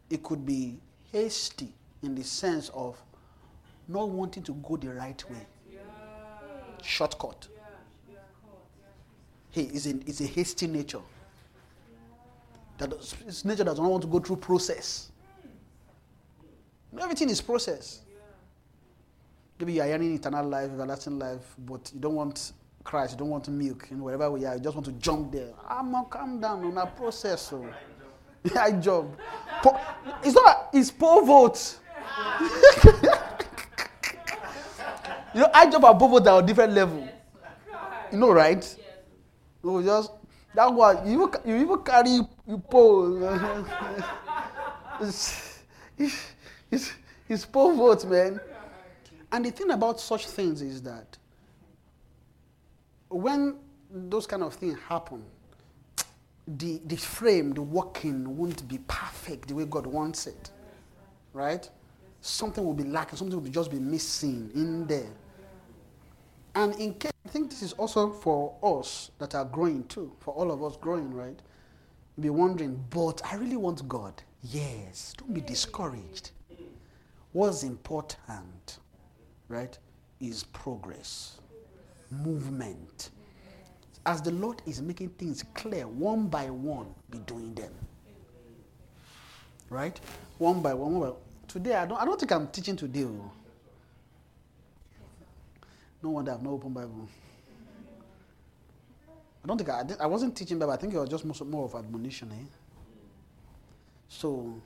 It could be hasty in the sense of not wanting to go the right way. Shortcut. Hey, it's a, it's a hasty nature. That nature does not want to go through process. Everything is process. Maybe you are yearning eternal life, everlasting life, but you don't want Christ, you don't want milk, and wherever we are, you just want to jump there. Ah, I'm gonna calm down on that process. Oh. So. I job. Po- it's not, it's poor votes. you know, I job and poor vote are on different level. You know, right? You just, that one, you even, you even carry you poll. it's, it's, poor votes, man. And the thing about such things is that when those kind of things happen, the, the frame, the working won't be perfect the way God wants it. Right? Something will be lacking, something will just be missing in there. And in case, I think this is also for us that are growing too, for all of us growing, right? You'll be wondering, but I really want God. Yes, don't be discouraged. What's important, right, is progress, movement. As the Lord is making things clear, one by one, be doing them. Right? One by one. today, I don't, I don't think I'm teaching today. oh. No wonder I've no open Bible. I don't think I, I wasn't teaching Bible. I think it was just more, more of admonition. Eh? So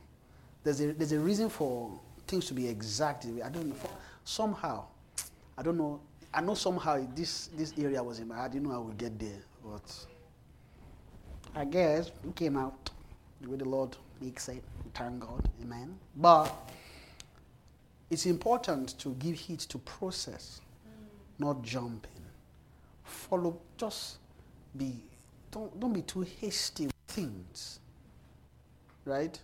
there's a, there's a reason for things to be exact. I don't know. Somehow, I don't know. I know somehow this, this area was in my. I didn't know I would get there. But I guess it came out way the Lord makes it. Thank God. Amen. But it's important to give heed to process, not jumping. Follow, just be, don't, don't be too hasty with things. Right?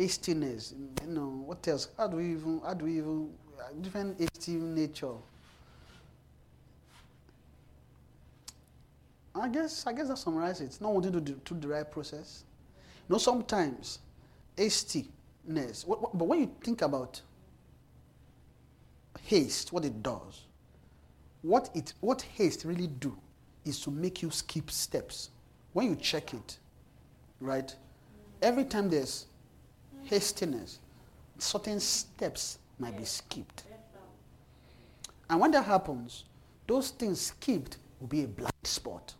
Hastiness, you know, what else? How do we even, how do we even, different hasty nature. I guess, I guess that summarizes it. Not wanting to do, to the right process. You know, sometimes hastiness, what, what, but when you think about haste, what it does, what it what haste really do is to make you skip steps. When you check it, right? Every time there's hastiness, certain steps might be skipped. And when that happens, those things skipped will be a blind spot.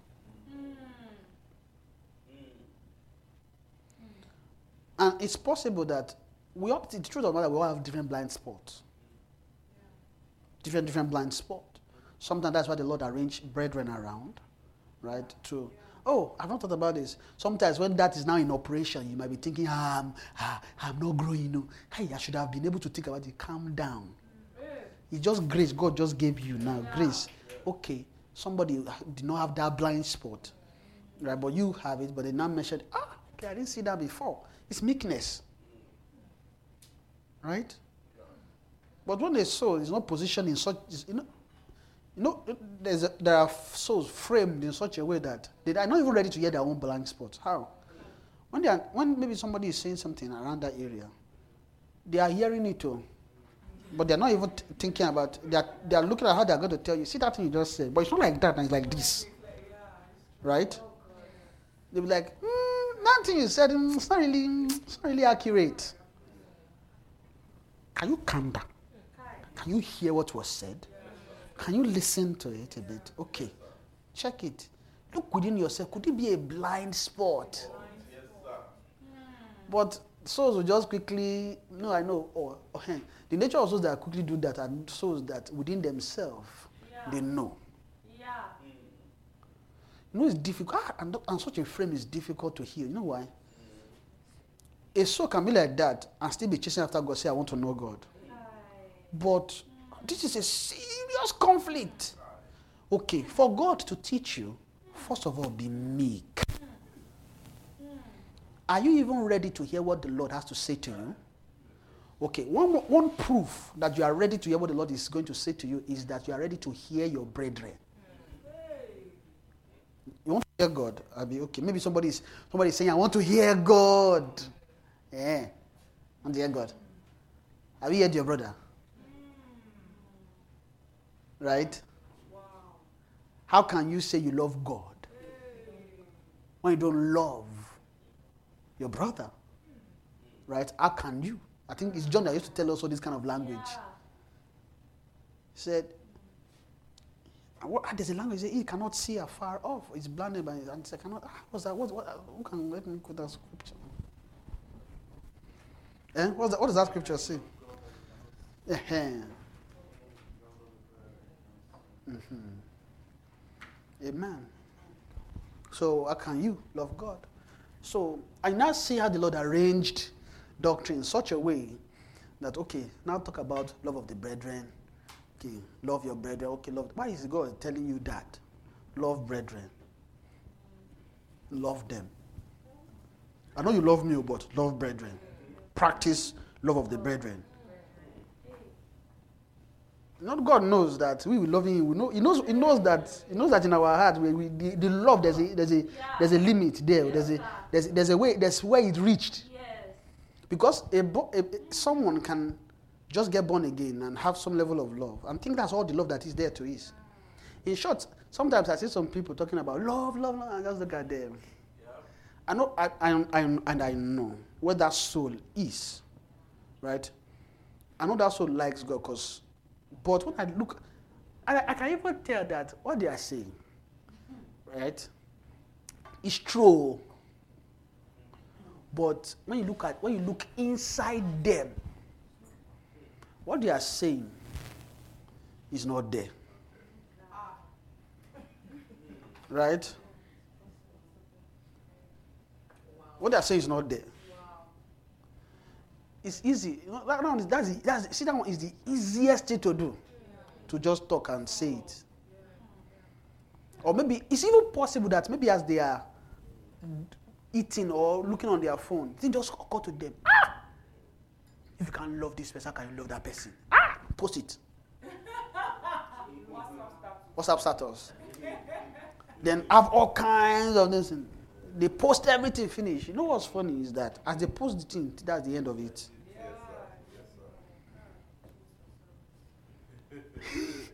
And it's possible that we all, the truth of the matter, we all have different blind spots. Different, different blind spot. Sometimes that's why the Lord arranged brethren around, right? To, oh, I've not thought about this. Sometimes when that is now in operation, you might be thinking, ah, I'm, ah, I'm not growing. No. Hey, I should have been able to think about it. Calm down. It's just grace God just gave you now. Grace. Okay, somebody did not have that blind spot, right? But you have it, but they now mentioned, ah, okay, I didn't see that before. It's meekness, right? But when they soul is not positioned in such, you know, know, there's a, there are souls framed in such a way that they are not even ready to hear their own blind spots. How? When they are, when maybe somebody is saying something around that area, they are hearing it too, but they're not even t- thinking about. They are, they are looking at how they're going to tell you. See that thing you just said, but it's not like that. It's like this, right? They'll be like, mm, that thing you said, mm, it's not really, it's not really accurate. Can you calm down? Can you hear what was said? Can you listen to it a bit? Okay, check it. Look within yourself. Could it be a blind spot? Yes, sir. But souls will just quickly, no, I know. Or, or eh, the nature of souls that quickly do that are souls that within themselves they know. Yeah. You know, it's difficult. Ah, and, and such a frame is difficult to heal. You know why? A soul can be like that and still be chasing after God, say, I want to know God. But this is a serious conflict. Okay, for God to teach you, first of all, be meek. Are you even ready to hear what the Lord has to say to you? Okay, one, one proof that you are ready to hear what the Lord is going to say to you is that you are ready to hear your brethren. You want to hear God? I'll be okay. Maybe somebody is somebody is saying, I want to hear God. Yeah. I want to hear God. Have you heard your brother? Right? How can you say you love God when you don't love your brother? Right? How can you? I think it's John that used to tell us all this kind of language. He said, what, there's a language he cannot see afar off. He's blinded by it. And he cannot. Ah, what's that? What, what, who can let me quote that scripture? Eh? What's that, what does that scripture say? Eh-heh. Mhm. Amen. So, how can you love God? So, I now see how the Lord arranged doctrine in such a way that, okay, now talk about love of the brethren. Okay, love your brethren. Okay, love. Why is God telling you that? Love brethren. Love them. I know you love me, but love brethren. Practice love of the brethren. Not God knows that we will love Him. We know, he knows. He knows that. He knows that in our heart, we, we, the, the love there's a there's a there's a limit there. There's a there's, there's a way. There's where it reached. Because a, a, a- someone can just get born again and have some level of love and think that's all the love that is there to is. In short, sometimes I see some people talking about love, love, love, and I just look at them. I know, I, I, I, and I know where that soul is, right? I know that soul likes God because, but when I look, I, I can even tell that what they are saying, right, is true. But when you look at when you look inside them, what they are saying is not there. Right? What they are saying is not there. It's easy. That one is, that's, the- that's, see, that one is the easiest thing to do. To just talk and say it. Or maybe it's even possible that maybe as they are eating or looking on their phone, it just occur to them. Ah! If you can love this person, how can you love that person? Ah! Post it. WhatsApp status. then have all kinds of this. They post everything, finish. You know what's funny is that as they post the thing, that's the end of it.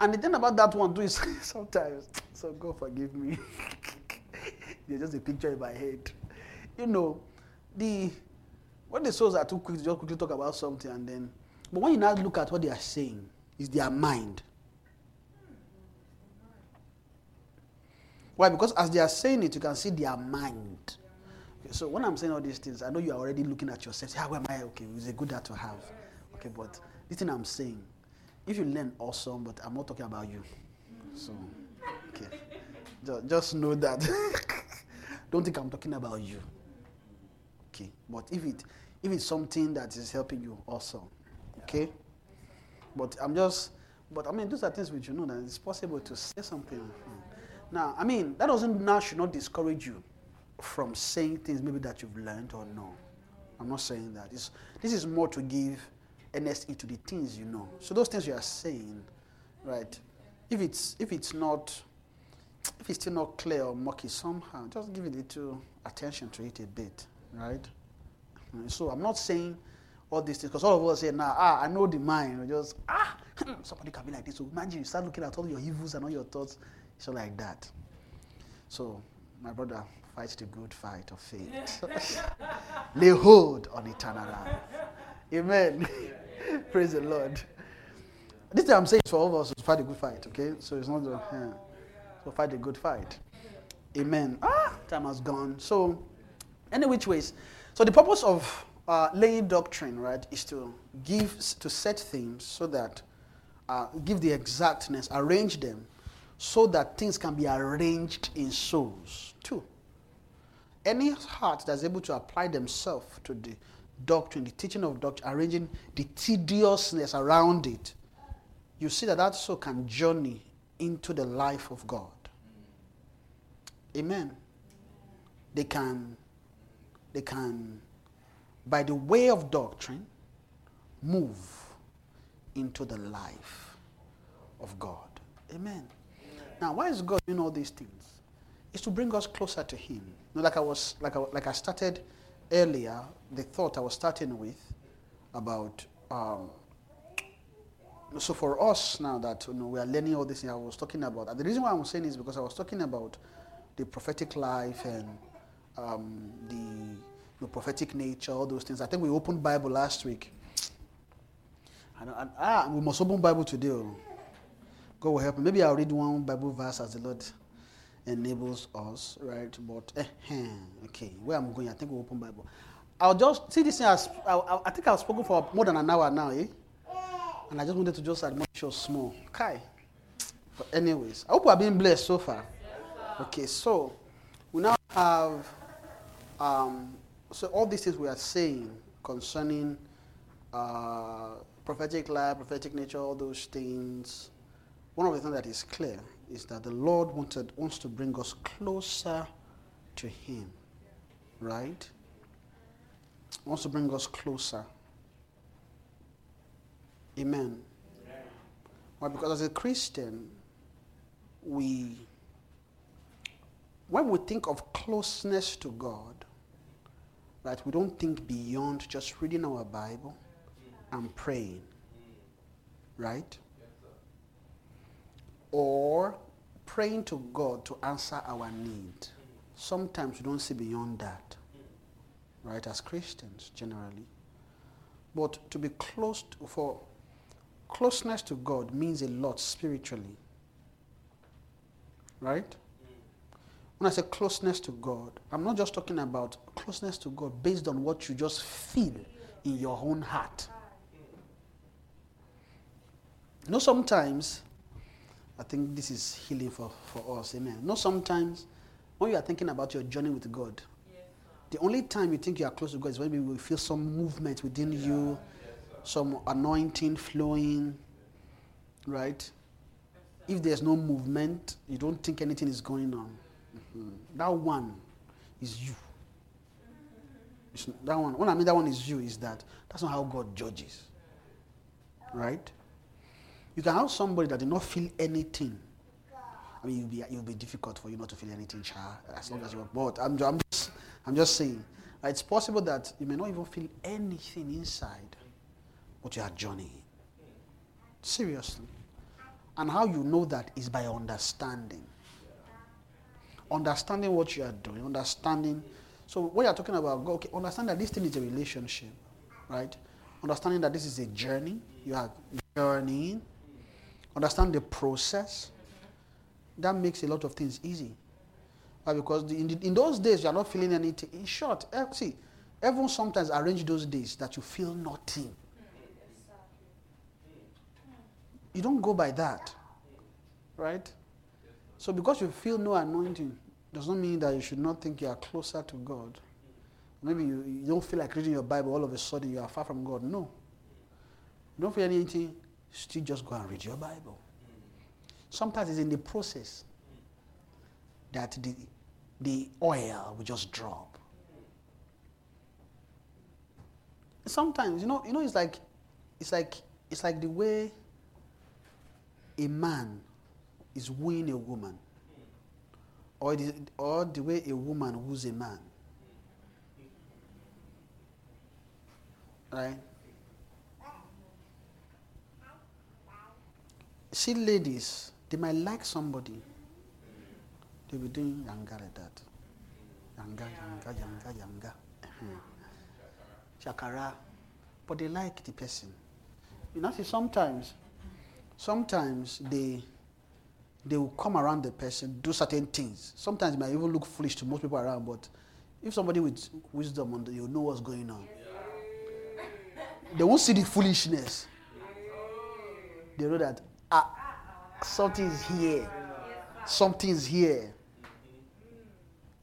and the thing about that one too is sometimes, so God forgive me. There's just a picture in my head. You know, the when the souls are too quick to just quickly talk about something and then but when you now look at what they are saying, is their mind. Why? Because as they are saying it, you can see their mind. Okay, so when I'm saying all these things, I know you are already looking at yourself. How ah, am I? Okay, it's a good that to have. Okay, but this thing I'm saying, if you learn, awesome, but I'm not talking about you. So, okay. Just, just know that. Don't think I'm talking about you. Okay, but if it if it's something that is helping you, awesome. Okay, but I'm just, but I mean, those are things which you know that it's possible to say something. Now, I mean, that doesn't now should not discourage you from saying things maybe that you've learned or know. I'm not saying that. It's, this is more to give earnest into the things you know. So those things you are saying, right? If it's if it's not if it's still not clear or murky somehow, just give a little attention to it a bit, right? So I'm not saying all these things because all of us say now, ah, I know the mind. We just ah, somebody can be like this. So imagine you start looking at all your evils and all your thoughts, so like that. So my brother fights the good fight of faith. Lay hold on eternal life. Amen. Praise the Lord. This thing I'm saying is for all of us to fight a good fight, okay? So it's not the yeah. So fight a good fight. Amen. Ah, time has gone. So, any which ways. So the purpose of uh, laying doctrine, right, is to give to set things so that uh, give the exactness, arrange them so that things can be arranged in souls. Two, any heart that's able to apply themselves to the doctrine, the teaching of doctrine, arranging the tediousness around it, you see that that soul can journey into the life of God. Amen. They can, they can, by the way of doctrine, move into the life of God. Amen. Now, why is God doing all these things? It's to bring us closer to Him. You know, like I was, like I, like I started earlier, the thought I was starting with about. Um, so for us now that you know, we are learning all this, I was talking about. And the reason why I'm saying is because I was talking about the prophetic life and um, the, the prophetic nature, all those things. I think we opened Bible last week. And, and, ah, we must open Bible today. God will help me. Maybe I'll read one Bible verse as the Lord enables us, right? But eh, okay, where I'm going, I think we'll open Bible. I'll just see this thing. As, I, I, I think I've spoken for more than an hour now, eh? And I just wanted to just admonish you small. Kai. But anyways, I hope are being blessed so far. Okay, so we now have um, so all these things we are saying concerning uh, prophetic life, prophetic nature, all those things. One of the things that is clear is that the Lord wanted wants to bring us closer to Him, right? Wants to bring us closer. Amen. Why? Because as a Christian, we when we think of closeness to God, right, we don't think beyond just reading our Bible and praying, right? Or praying to God to answer our need. Sometimes we don't see beyond that, right, as Christians generally. But to be close to, for closeness to God means a lot spiritually, right? When I say closeness to God, I'm not just talking about closeness to God based on what you just feel in your own heart. You know, sometimes, I think this is healing for, for us, amen. Know, sometimes when you are thinking about your journey with God, the only time you think you are close to God is when you will feel some movement within you, some anointing flowing, right? If there's no movement, you don't think anything is going on. Mhm. That one is you. It's that one. When I mean that one is you, is that that's not how God judges. Right? You can have somebody that did not feel anything. I mean, it'll be, it'll be difficult for you not to feel anything, Cha, as long as you are. But I'm, I'm, just, I'm just saying, it's possible that you may not even feel anything inside, but you are journeying. Seriously. And how you know that is by understanding. Understanding what you are doing, understanding. So when you're talking about okay, understand that this thing is a relationship, right? Understanding that this is a journey. You are journeying. Understand the process. That makes a lot of things easy. Why? Because the, in, the, in those days you are not feeling anything. In short, eh, see, everyone sometimes arrange those days that you feel nothing. You don't go by that, right? So because you feel no anointing, does not mean that you should not think you are closer to God. Maybe you, you don't feel like reading your Bible, all of a sudden you are far from God. No. You don't feel anything, still just go and read your Bible. Sometimes it's in the process that the, the oil will just drop. Sometimes, you know, you know, it's like it's like it's like the way a man is wooing a woman. Or the, or the way a woman woos a man. Right? See, ladies, they might like somebody. They'll be doing yanga like that. Yanga, yanga, yanga, yanga. Uh-huh. Shakara. But they like the person. You know, see, sometimes, sometimes they they will come around the person, do certain things. Sometimes it might even look foolish to most people around, but if somebody with wisdom, on the- you'll know what's going on. They won't see the foolishness. They know that ah, something is here. something's here.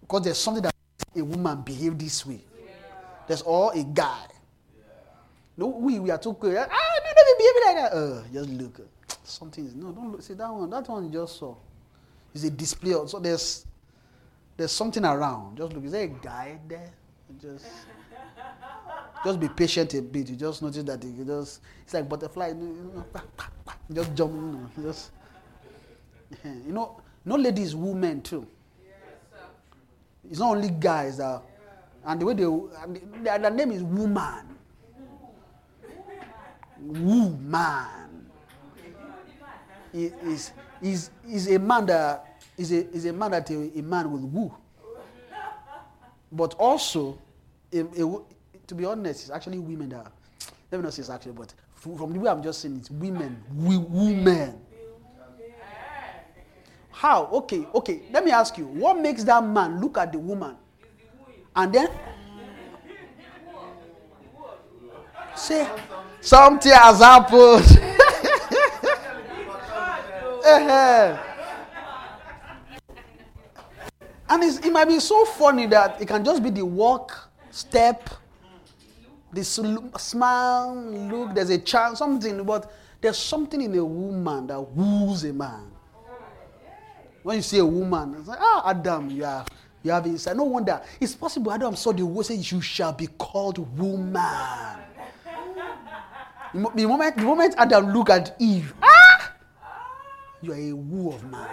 Because there's something that a woman behave this way. There's all a guy. No, we we are too quick. Ah, you never behave like that. Uh, just look. Something is no, don't look. See that one. That one just saw. It's a display. So there's there's something around. Just look. Is there a guy there? Just just be patient a bit. You just notice that you just it's like butterfly. You know, just jump. You know, just you know, no ladies, women too. It's not only guys that, and the way they, and the, their, name is woman. Woman. He is is is a man that is a is a man that a, a man will woo. But also, a, a to be honest, it's actually women that. Let me not say it's actually, but from the way I'm just saying, it's women, we, women. How? Okay, okay. Let me ask you, what makes that man look at the woman, and then say something has happened? Eh-heh. and it might be so funny that it can just be the walk, step, the smile, look. There's a chance, something, but there's something in a woman that woos a man. When you see a woman, it's like, ah, Adam, you have, you have inside. No wonder. It's possible Adam saw the word say, You shall be called woman. The moment, the moment Adam looked at Eve, ah, you are a woo of man.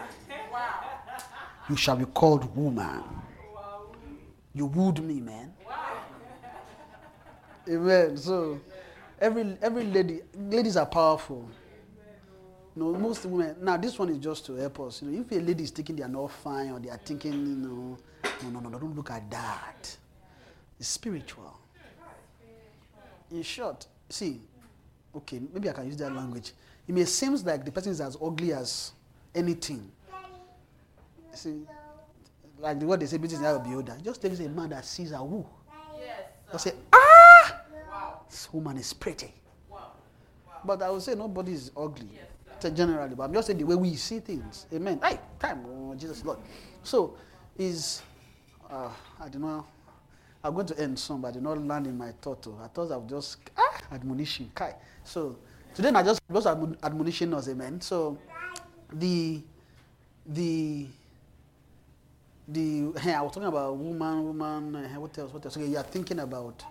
You shall be called woman. You wooed me, man. Amen. So, every every lady, ladies are powerful. No, most women. Now, this one is just to help us. You know, if a lady is thinking they are not fine or they are thinking, you know, no, no, no, no, don't look at that. It's spiritual. In short, see, okay, maybe I can use that language. It may seem like the person is as ugly as anything. See, like the word they say, beauty is not a beholder. Just take a man that sees a woo. Just say, ah, this woman is pretty. But I would say nobody is ugly, t- generally. But I'm just saying the way we see things. Amen. Hey, time, oh, Jesus Lord. So, is uh, I don't know. I'm going to end soon, but I did not land in my thought. oh. I thought I would just ah, admonition. Kai. So today I just just admon- admonition us, amen. So the the the hey, I was talking about woman, woman. eh, what else? What else? Okay, you are thinking about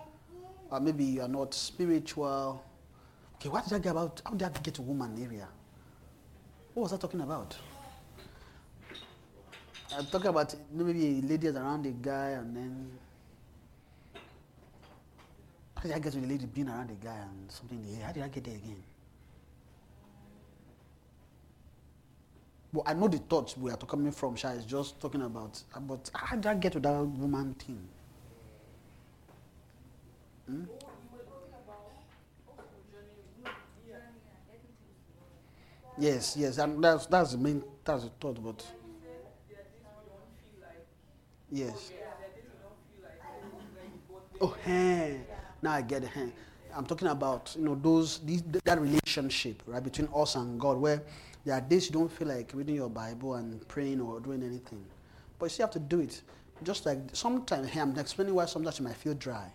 uh, maybe you are not spiritual. Okay, what did I get about? How did I get to woman area? What was I talking about? I'm talking about maybe is around a guy and then. How did I get to the lady being around a guy and something the? How did I get there again? But I know the thoughts we are coming from, Sha, is just talking about, but how did I get to that woman thing? Hmm? Yes, yes, and that's that's the main that's the thought, but yes. Oh, hey. Now I get it. Hey. I'm talking about you know those these, that relationship right between us and God, where there are days you don't feel like reading your Bible and praying or doing anything, but you still have to do it. Just like sometimes, hey, I'm explaining why sometimes you might feel dry.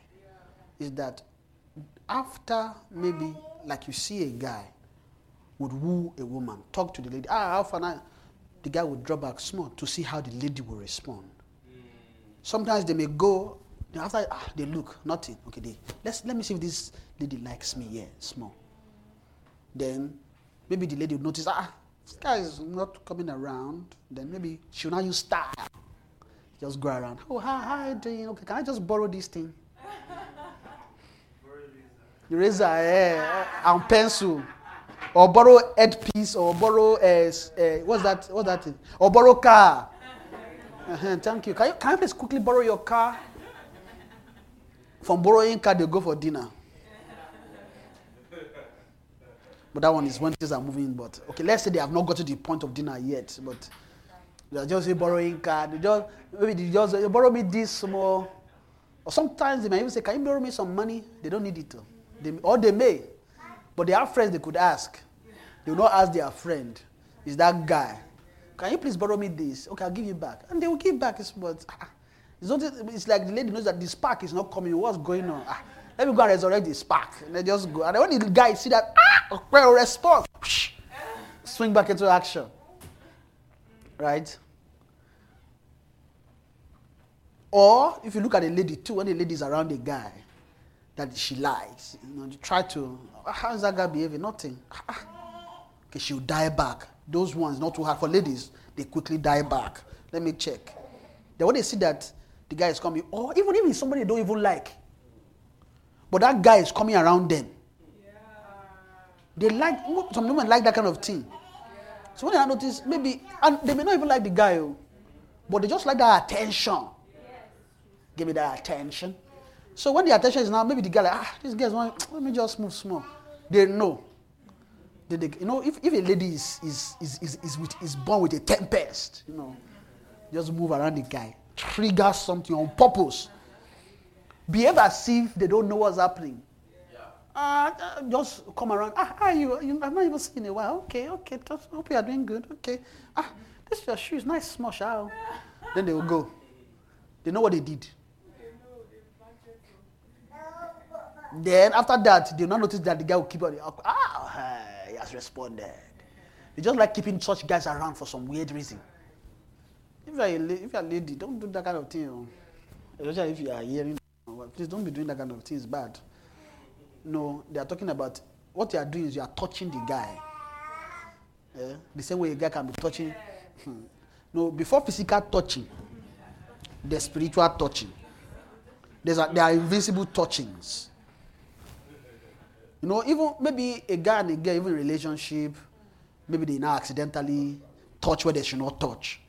Is that after maybe like you see a guy would woo a woman, talk to the lady, ah, how far now? The guy would draw back small to see how the lady will respond. Sometimes they may go after ah, they look nothing. Okay, they let's let me see if this lady likes me. Yeah, small. Then maybe the lady will notice ah, this guy is not coming around. Then maybe she'll now use style. Just go around. Oh, hi, you doing? Okay, can I just borrow this thing? Eraser, eh, and pencil, or borrow headpiece, or borrow uh, uh, what's that? What's that? Thing? Or borrow car. Uh-huh, thank you. Can you can please quickly borrow your car? From borrowing car, they go for dinner. But that one is when things are moving. But okay, let's say they have not got to the point of dinner yet. But they are just borrowing car. They just maybe they just say, borrow me this small. Or sometimes they might even say, "Can you borrow me some money?" They don't need it, though. They, or they may, but they have friends they could ask. They will not ask their friend. Is that guy Can you please borrow me this? Okay, I'll give you back. And they will give back. But, ah, it's, not, it's like the lady knows that the spark is not coming. What's going on? Ah, let me go and resurrect the spark. And they just go. And when the guy see that, ah, well, response, whoosh, swing back into action. Right? Or if you look at a lady too, when the lady is around a guy that she lies. you know, you try to, "Ah, how is that guy behaving? Nothing. Ah, Okay, she'll die back. Those ones not too hard for ladies, they quickly die back. Let me check. Then when they see that the guy is coming, or even if it's somebody they don't even like, but that guy is coming around them. Yeah. They like some women like that kind of thing. So when I notice, maybe and they may not even like the guy, oh, but they just like that attention. Give me that attention. So when the attention is now, maybe the guy like, ah, this guy's want, let me just move small. They know. They, they, you know, if, if a lady is is is is is, with, is born with a tempest, you know, just move around the guy, trigger something on purpose. Behave as if they don't know what's happening. Uh, uh, just come around. Ah, are you? you? I've not even seen you in a while. Okay, okay. Just hope you are doing good. Okay. Ah, this is your shoes. Nice small shower. Then they will go. They know what they did. Then after that, they will not notice that the guy will keep on. Ah, he has responded. They just like keeping such guys around for some weird reason. If you're a, la- if you're a lady, don't do that kind of thing. oh. Especially if you are hearing. Please don't be doing that kind of thing. It's bad. No, they are talking about what you are doing is you are touching the guy. Eh? The same way a guy can be touching. Hmm. No, before physical touching, there's spiritual touching. There's a, there are invisible touchings. You know, even maybe a guy and a girl, even in relationship, maybe they now accidentally touch where they should not touch.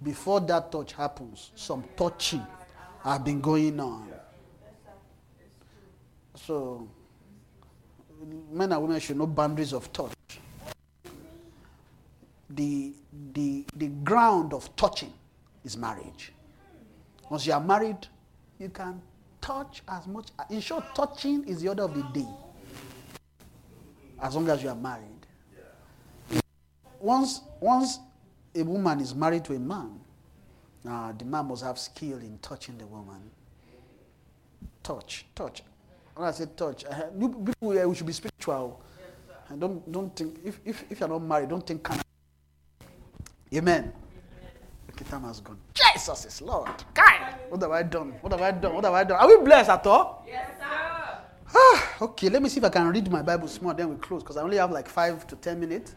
Before that touch happens, some touching have been going on. So, men and women should know boundaries of touch. The, the, the ground of touching is marriage. Once you are married, you can touch as much. In short, touching is the order of the day. As long as you are married. Once, once a woman is married to a man, uh, the man must have skill in touching the woman. Touch, touch. When I say touch, uh, people here, we should be spiritual. And don't, don't think, if, if, if you're not married, don't think carnal. Amen. Okay, has gone. Jesus is Lord. God, what have I done? What have I done? What have I done? Are we blessed at all? Yes, sir. Ah, okay, let me see if I can read my Bible small, then we close because I only have like five to ten minutes.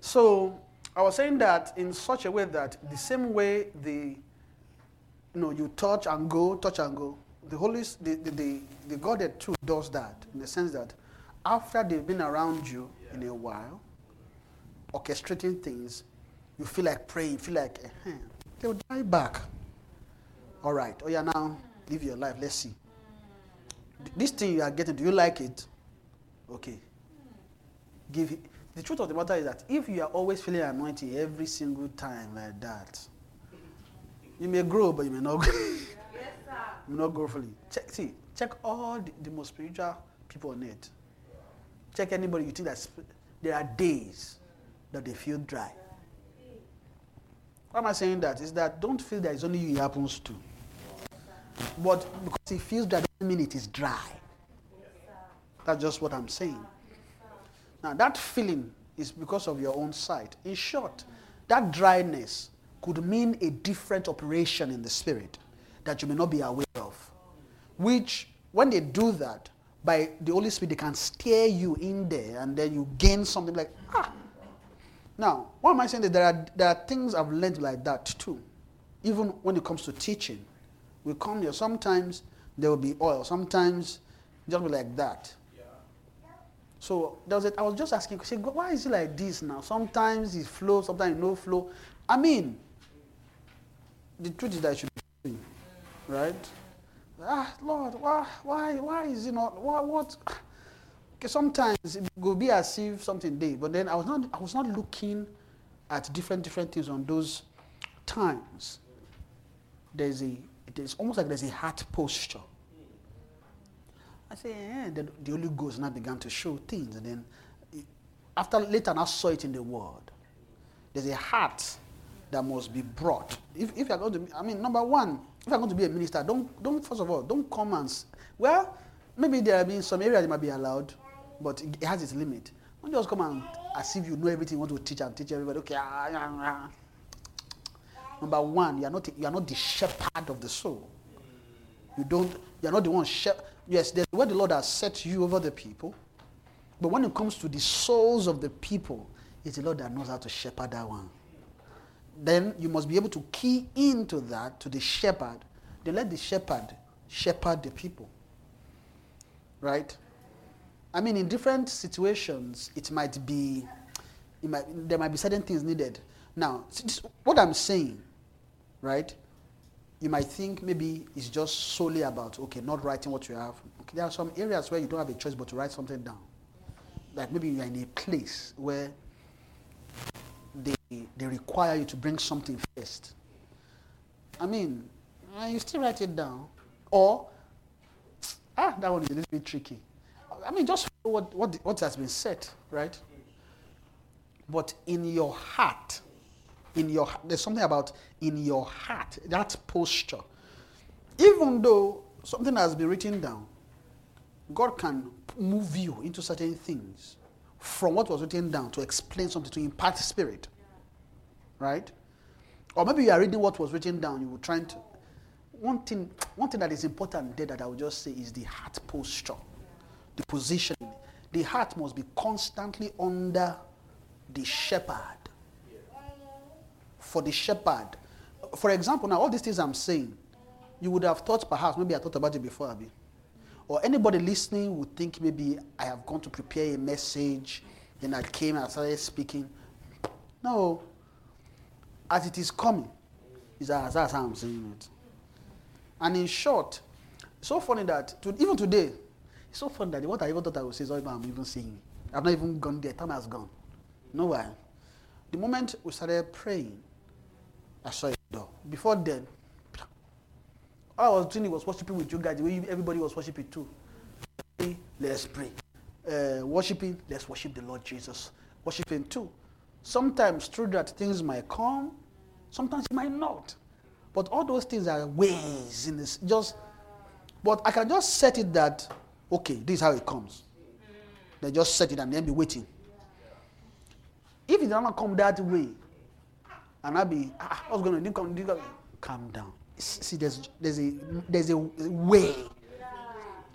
So I was saying that in such a way that the same way the you know you touch and go, touch and go, the Holy the, the, the, the Godhead too does that in the sense that after they've been around you in a while, orchestrating things, you feel like praying, you feel like eh, they'll die back. All right, oh yeah, now live your life. Let's see. Th- This thing you are getting, do you like it? Okay. Give it. The truth of the matter is that if you are always feeling anointing every single time like that, you may grow, but you may not grow. you may not grow fully. Check, see, check all the, the most spiritual people on earth. Check anybody you think that there are days that they feel dry. Why am I saying that? Is that don't feel that it's only you it happens to. But because it feels that doesn't mean it is dry. That's just what I'm saying. Now, that feeling is because of your own sight. In short, that dryness could mean a different operation in the spirit that you may not be aware of. Which, when they do that, by the Holy Spirit, they can steer you in there and then you gain something like, ah. Now, what am I saying that there are, there are things I've learned like that too? Even when it comes to teaching. We come here, sometimes there will be oil, sometimes just be like that. So there was a, I was just asking, say, why is it like this now? Sometimes it flows, sometimes it no flow. I mean, the truth is that it should be flowing, right? Ah, Lord, why, why, why is it not? What, what? Sometimes it will be as if something did, but then I was not, I was not looking at different, different things on those times. There's a, it's almost like there's a heart posture. I say, eh, then the Holy Ghost now began to show things. And then after later I saw it in the word. there's a heart that must be brought. If, if you're going to, I mean, number one, if you're going to be a minister, don't, don't first of all, don't come and, well, maybe there have been some areas that might be allowed, but it has its limit. Don't just come and as if you know everything, you want to teach and teach everybody. Okay, ah. Number one, you are not you are not the shepherd of the soul. You don't. You are not the one. Shep- yes, there's where the Lord has set you over the people, but when it comes to the souls of the people, it's the Lord that knows how to shepherd that one. Then you must be able to key into that to the shepherd. Then let the shepherd shepherd the people. Right? I mean, in different situations, it might be, it might, there might be certain things needed. Now, what I'm saying, right? You might think maybe it's just solely about okay, not writing what you have. Okay, there are some areas where you don't have a choice but to write something down. Like maybe you're in a place where they they require you to bring something first. I mean, you still write it down, or ah, that one is a little bit tricky. I mean, just what, what, what has been said, right? But in your heart, in your there's something about in your heart, that posture. Even though something has been written down, God can move you into certain things from what was written down to explain something, to impart spirit. Right? Or maybe you are reading what was written down, you were trying to one thing, one thing that is important there that I would just say is the heart posture, the position. The heart must be constantly under the shepherd. For the shepherd. For example, now all these things I'm saying, you would have thought perhaps, maybe I thought about it before, Abi. Or anybody listening would think maybe I have gone to prepare a message, then I came and I started speaking. No. As it is coming, is as how I'm saying it. And in short, so funny that to, even today, it's so funny that what I even thought I would say is I'm even saying. I've not even gone there. Time has gone. No why? The moment we started praying, I saw a door. Before then, all I was doing was worshiping with you guys. The way everybody was worshiping too. Let's pray. Uh, worshiping, let's worship the Lord Jesus. Worshiping too. Sometimes through that things might come, sometimes it might not. But all those things are ways in this. Just, but I can just set it that, okay, this is how it comes. They just set it and then be waiting. If it does not come that way, and I'll be, ah, what's going to come? Come, calm down. See, there's there's a there's a way.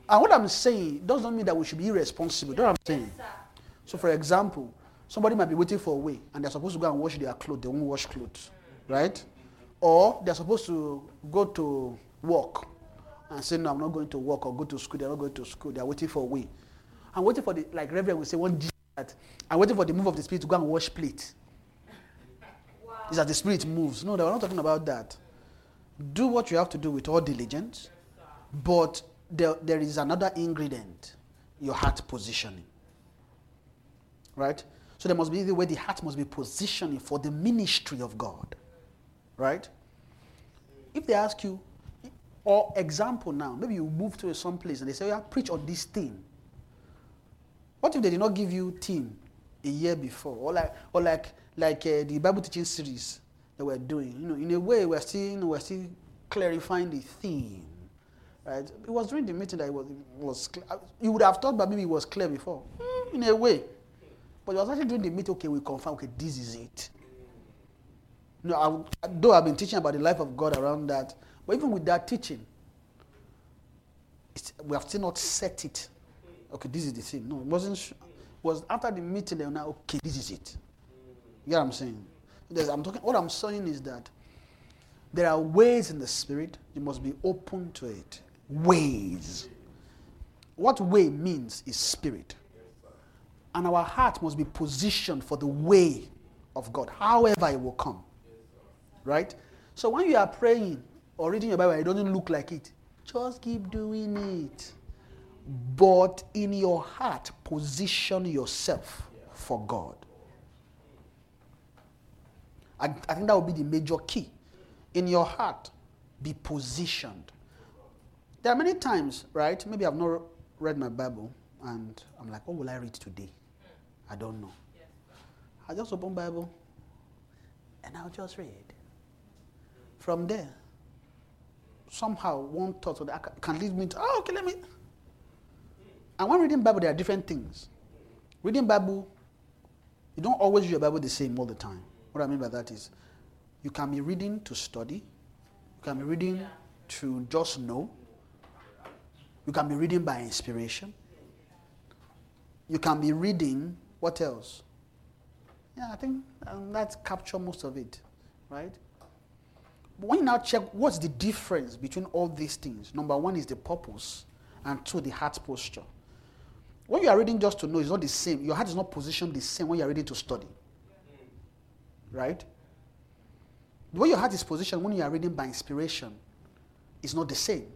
And what I'm saying doesn't mean that we should be irresponsible. That's what I'm saying. So, for example, somebody might be waiting for a way, and they're supposed to go and wash their clothes. They won't wash clothes, right? Or they're supposed to go to work and say, "No, I'm not going to work," or go to school. They're not going to school. They're waiting for a way. I'm waiting for the like Reverend will say one G that I'm waiting for the move of the spirit to go and wash plate. Is that the spirit moves? No, they were not talking about that. Do what you have to do with all diligence, but there, there is another ingredient: your heart positioning. Right? So there must be the way the heart must be positioning for the ministry of God. Right? If they ask you, or example now, maybe you move to some place and they say, "Yeah, preach on this thing." What if they did not give you theme a year before, or like, or like, like uh, the Bible teaching series that we're doing? You know, in a way, we're still, we're still clarifying the theme, right? It was during the meeting that it was, it was. uh, You would have thought but maybe it was clear before, Hmm, in a way, but it was actually during the meeting. Okay, we confirm. Okay, this is it. No, I, though I've been teaching about the life of God around that, but even with that teaching, we have still not set it. Okay, this is the thing. No, it wasn't. Sh- was after the meeting they were now okay. This is it. You get what I'm saying? There's, I'm talking. What I'm saying is that there are ways in the spirit. You must be open to it. Ways. What way means is spirit, and our heart must be positioned for the way of God, however it will come. Right? So when you are praying or reading your Bible, it doesn't look like it. Just keep doing it. But in your heart, position yourself for God. I, I think that would be the major key. In your heart, be positioned. There are many times, right? Maybe I've not read my Bible and I'm like, what will I read today? I don't know. I just open Bible And I'll just read. From there, somehow one thought or the can lead me to, oh, okay, let me. And when reading Bible, there are different things. Reading Bible, you don't always read your Bible the same all the time. What I mean by that is, you can be reading to study, you can be reading to just know, you can be reading by inspiration, you can be reading, what else? Yeah, I think um, that capture most of it, right? When you now check what's the difference between all these things, number one is the purpose, and two, the heart posture. When you are reading just to know, it's not the same. Your heart is not positioned the same when you are reading to study. Right? The way your heart is positioned when you are reading by inspiration is not the same.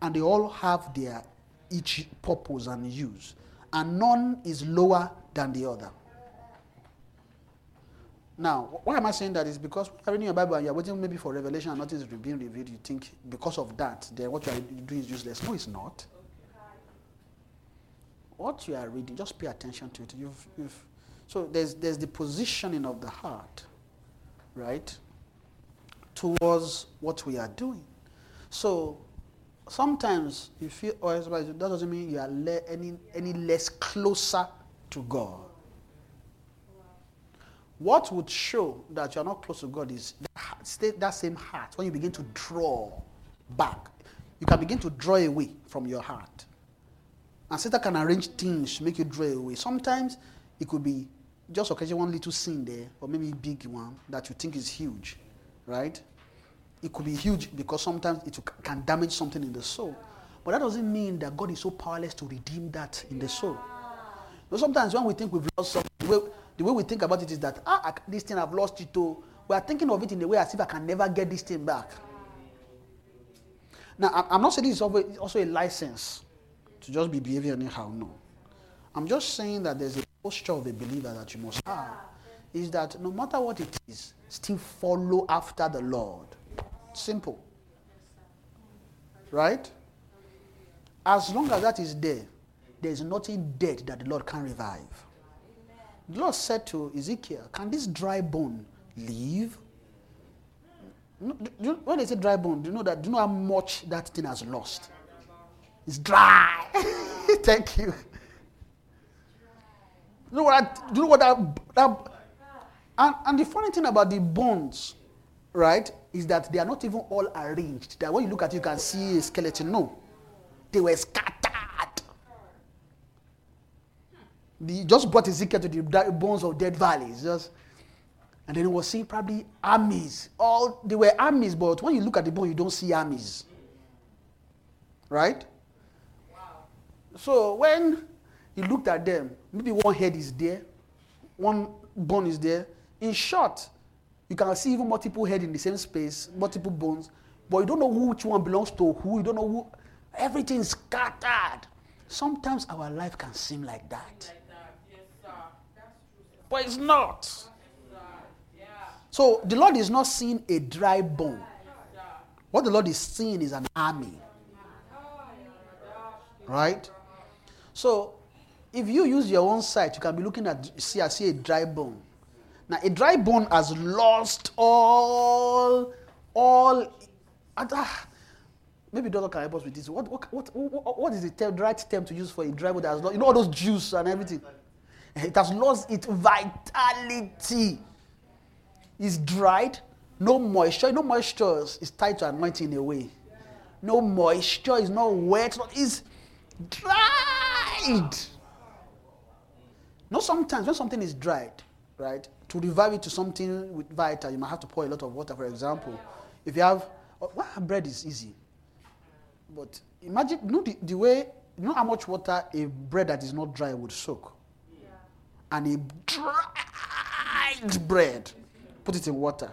And they all have their each purpose and use. And none is lower than the other. Now, why am I saying that? Is because when you're reading your Bible and you're waiting maybe for revelation and nothing is being revealed, you think because of that, then what you are doing is useless. No, it's not. What you are reading, just pay attention to it. You've, you've, so there's, there's the positioning of the heart, right, towards what we are doing. So sometimes you feel, oh, that doesn't mean you are le- any, any less closer to God. What would show that you're not close to God is that, that same heart. When you begin to draw back, you can begin to draw away from your heart. And Satan can arrange things to make you draw away. Sometimes it could be just occasion one little sin there, or maybe big one that you think is huge, right? It could be huge because sometimes it can damage something in the soul. But that doesn't mean that God is so powerless to redeem that in the soul. But sometimes when we think we've lost something, the way we think about it is that, ah, I, this thing I've lost it to. We are thinking of it in a way as if I can never get this thing back. Now, I'm not saying this is also a license to just be behaving anyhow. No. I'm just saying that there's a posture of a believer that you must have. Is that no matter what it is, still follow after the Lord. Simple. Right? As long as that is there, there is nothing dead that the Lord can revive. The Lord said to Ezekiel, Can this dry bone live? When they say dry bone, do you know that? Do you know how much that thing has lost? It's dry. Thank you. You know what? do you know what that and, and the funny thing about the bones, right, is that they are not even all arranged. That when you look at it, you can see a skeleton. No, they were scattered. He just brought Ezekiel to the bones of dead valleys. Just, and then he was seeing probably armies. All they were armies, but when you look at the bone, you don't see armies. Right? Wow. So when he looked at them, maybe one head is there, one bone is there. In short, you can see even multiple head in the same space, multiple bones, but you don't know which one belongs to who. You don't know who. Everything scattered. Sometimes our life can seem like that but it's not. So the Lord is not seeing a dry bone. What the Lord is seeing is an army. Right? So if you use your own sight, you can be looking at see, I see a dry bone. Now a dry bone has lost all all uh, maybe Doctor can help us with this. What what what, what, is the term, right term to use for a dry bone that has lost you know all those juice and everything? It has lost its vitality. It's dried. No moisture. No moisture is tied to anointing in a way. No moisture is not wet. It's dried. No, sometimes when something is dried, right, to revive it to something with vital, you might have to pour a lot of water. For example, if you have, uh, well, bread is easy, but imagine, you know, the, the way, you know how much water a bread that is not dry would soak and a dried bread, put it in water,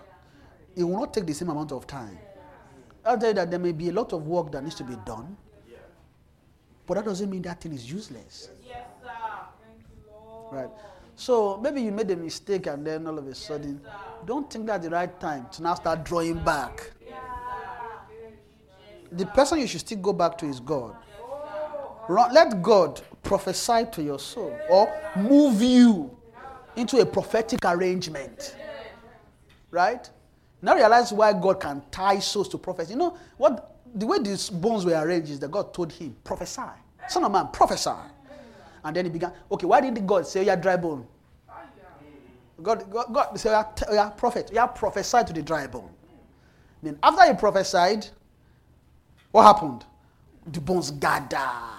it will not take the same amount of time. I'll tell you that there may be a lot of work that needs to be done, but that doesn't mean that thing is useless. Yes, sir. You, Right. So maybe you made a mistake and then all of a sudden, don't think that's the right time to now start drawing back. The person you should still go back to is God. Let God prophesy to your soul or move you into a prophetic arrangement. Right? Now realize why God can tie souls to prophets. You know what? The way these bones were arranged is that God told him, prophesy. Son of man, prophesy. And then he began, okay, why did God say, you're dry bone? God, God, God said, oh, yeah, prophet, yeah, prophesy to the dry bone. Then after he prophesied, what happened? The bones gathered.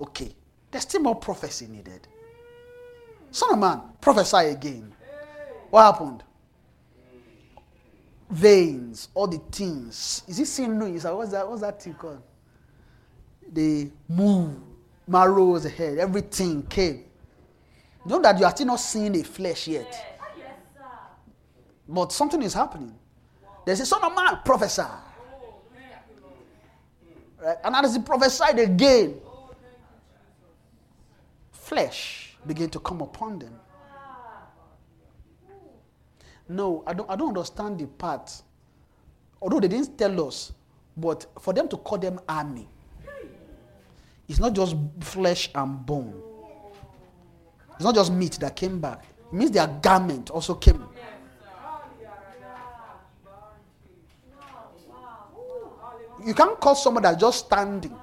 Okay, there's still more prophecy needed. Son of man, prophesy again. What happened? Veins, all the things. Is it sinews? What's that? What's that thing called? They move, marrows ahead, everything came. Know that you are still not seeing the flesh yet. But something is happening. There's a son of man, prophesy. Right? And as he prophesied again, flesh began to come upon them. No, I don't, I don't understand the part. Although they didn't tell us, but for them to call them army, it's not just flesh and bone. It's not just meat that came back. It means their garment also came. You can't call someone that's just standing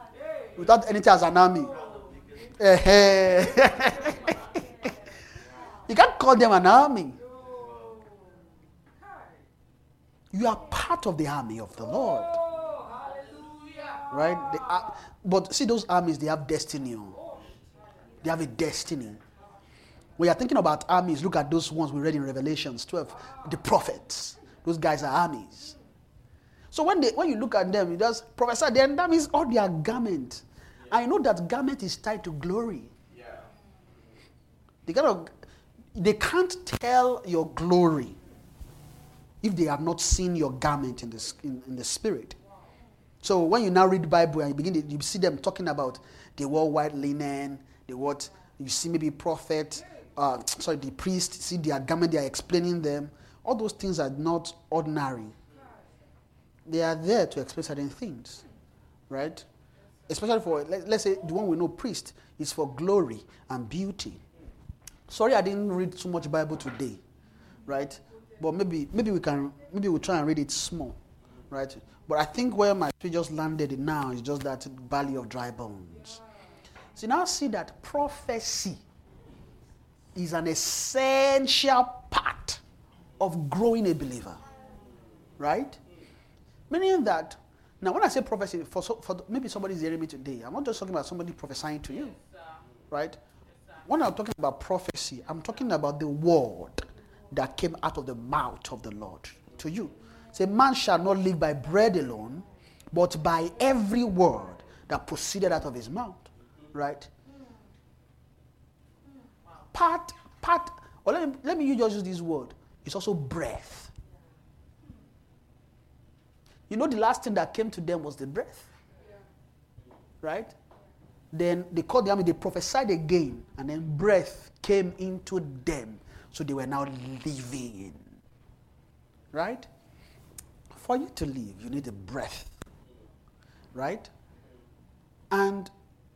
without anything as an army. You can't call them an army. You are part of the army of the Lord. Right? Are, but see, those armies, they have destiny. oh. They have a destiny. When you're thinking about armies, look at those ones we read in Revelations 12. The prophets. Those guys are armies. So when they when you look at them, you just prophesy, then that means all their garment. I know that garment is tied to glory. They kind of they can't tell your glory if they have not seen your garment in the, in, in the spirit. So when you now read Bible and you begin to, you see them talking about they wore white linen, they what you see maybe prophet, uh, sorry, the priest, see their garment, they are explaining them. All those things are not ordinary. They are there to explain certain things, right? Especially for let, let's say the one we know priest is for glory and beauty. Sorry, I didn't read too much Bible today, right? But maybe maybe we can maybe we'll try and read it small, right? But I think where my spirit just landed now is just that valley of dry bones. So now see that prophecy is an essential part of growing a believer, right? Meaning that now when I say prophecy, for, so, for maybe somebody's hearing me today, I'm not just talking about somebody prophesying to you, right? When I'm talking about prophecy, I'm talking about the word that came out of the mouth of the Lord to you. Say, man shall not live by bread alone, but by every word that proceeded out of his mouth. Right? Part, part, or let me, let me just use this word. It's also breath. You know, the last thing that came to them was the breath. Right? Then they called the army, they prophesied again, and then breath came into them. So they were now living. Right? For you to live, you need a breath. Right? And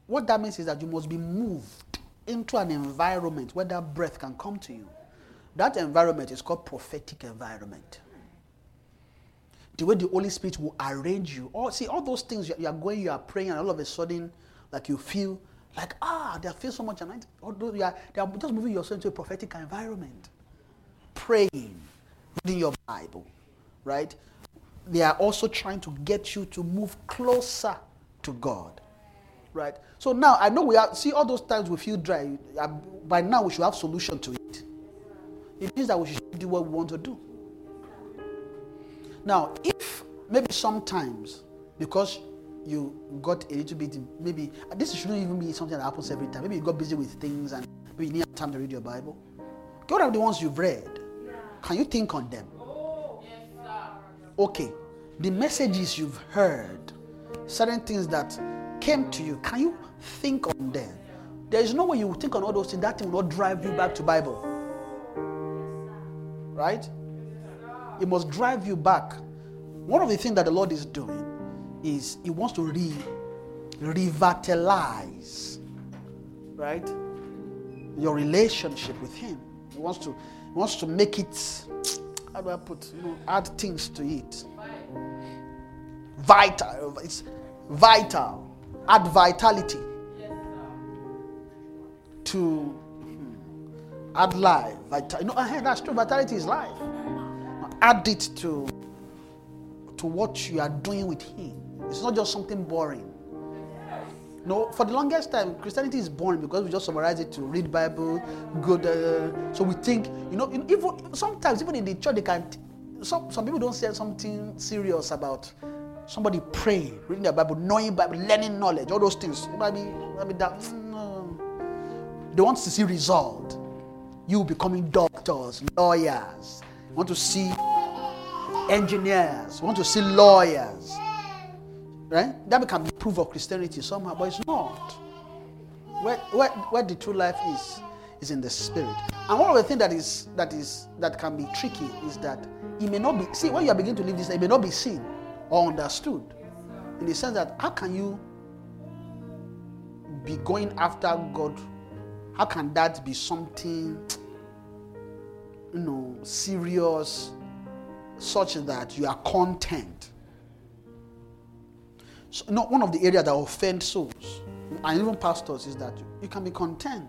what that means is that you must be moved into an environment where that breath can come to you. That environment is called prophetic environment. The way the Holy Spirit will arrange you. All, see, all those things you are going, you are praying, and all of a sudden, like you feel like, ah, they feel so much anointing. Although you are, they are just moving yourself into a prophetic environment. Praying, reading your Bible, right? They are also trying to get you to move closer to God, right? So now I know we are, see all those times we feel dry. uh, By now we should have solution to it. It means that we should do what we want to do. Now, if maybe sometimes because you got a little bit, maybe this shouldn't even be something that happens every time. Maybe you got busy with things and maybe you need time to read your Bible. What are the ones you've read? Can you think on them? Okay, the messages you've heard, certain things that came to you, can you think on them? There is no way you will think on all those things. That thing will not drive you back to Bible. Right? It must drive you back. One of the things that the Lord is doing is He wants to re revitalize, right? Your relationship with Him. He wants to, he wants to make it how do I put, you know, add things to it. Vital. It's vital. Add vitality to hmm, add life. Vital. You know, hey, that's true. Vitality is life. Add it to to what you are doing with Him. It's not just something boring. No, for the longest time, Christianity is boring because we just summarize it to read Bible. Uh, so we think, you know, even sometimes even in the church they can. T- some some people don't say something serious about somebody praying, reading the Bible, knowing Bible, learning knowledge, all those things. Maybe maybe that. No. They want to see result. You becoming doctors, lawyers. Want to see engineers. Want to see lawyers. Right? That can be proof of Christianity somehow, but it's not. Where, where, where the true life is, is in the spirit. And one of the things that is that is that can be tricky is that it may not be see when you are beginning to live this, it may not be seen or understood. In the sense that how can you be going after God? How can that be something you know serious such that you are content? So, no, one of the areas that offend souls and even pastors is that you can be content.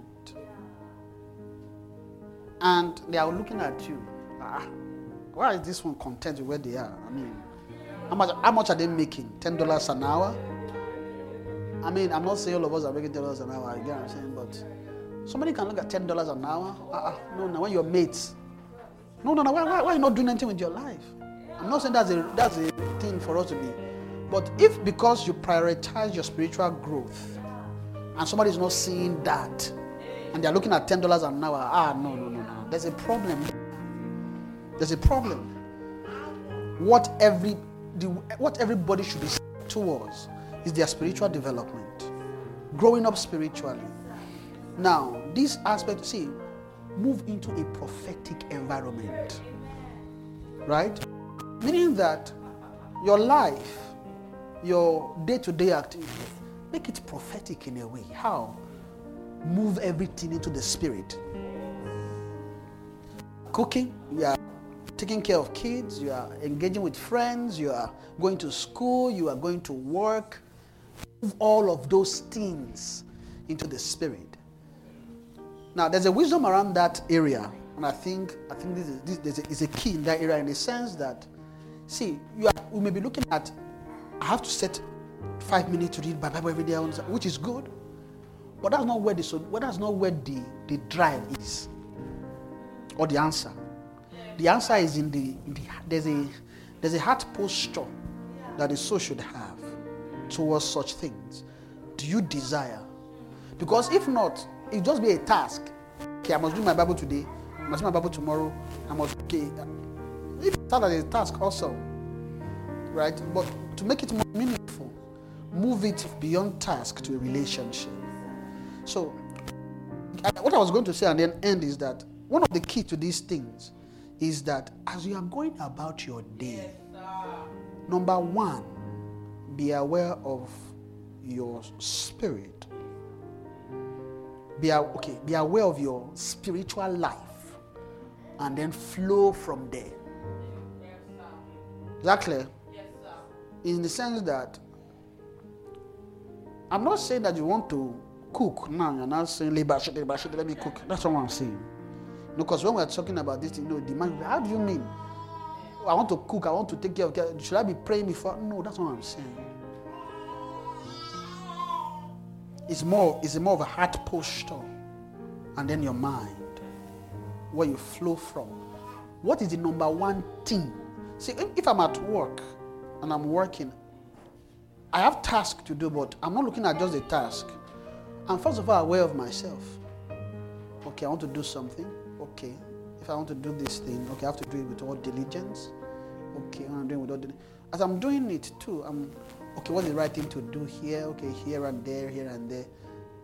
And they are looking at you. Ah, why is this one content with where they are? I mean, how much, how much are they making? $10 an hour? I mean, I'm not saying all of us are making $10 an hour, what I'm saying, but somebody can look at $10 an hour. Ah, ah, no, no, when you're mates. No, no, no, why, why, why are you not doing anything with your life? I'm not saying that's a, that's a thing for us to be. But if because you prioritize your spiritual growth and somebody is not seeing that and they're looking at $10 an hour, ah, no, no, no, no. There's a problem. There's a problem. What every the, what everybody should be towards is their spiritual development, growing up spiritually. Now, this aspect, see, move into a prophetic environment, right? Meaning that your life, your day-to-day activities, make it prophetic in a way. How? Move everything into the spirit. Cooking, you are taking care of kids, you are engaging with friends, you are going to school, you are going to work. Move all of those things into the spirit. Now, there's a wisdom around that area, and I think I think this is, this, is a key in that area in the sense that, see, are, we may be looking at, I have to set five minutes to read my Bible every day, which is good, but that's not where the so that's not where the the drive is, or the answer. The answer is in the, in the there's a there's a heart posture that the soul should have towards such things. Do you desire? Because if not, it just be a task. Okay, I must do my Bible today. I must do my Bible tomorrow. I must okay. If it's as a task also, right? But to make it more meaningful, move it beyond task to a relationship. So, what I was going to say and then end is that one of the key to these things is that as you are going about your day, number one, be aware of your spirit. Be, okay, be aware of your spiritual life and then flow from there. Is that clear? In the sense that I'm not saying that you want to cook now. You're not saying labor shit, labor shit, let me cook. That's what I'm saying. Because when we're talking about this, you know, demand. How do you mean? I want to cook. I want to take care of. care- Should I be praying before? No, that's what I'm saying. It's more. It's more of a heart posture, and then your mind, where you flow from. What is the number one thing? See, if, I'm at work and I'm working, I have tasks to do, but I'm not looking at just the task. I'm first of all aware of myself. Okay, I want to do something. Okay, if I want to do this thing, okay, I have to do it with all diligence. Okay, I'm doing it with all diligence. As I'm doing it too, I'm okay. What's the right thing to do here? Okay, here and there, here and there.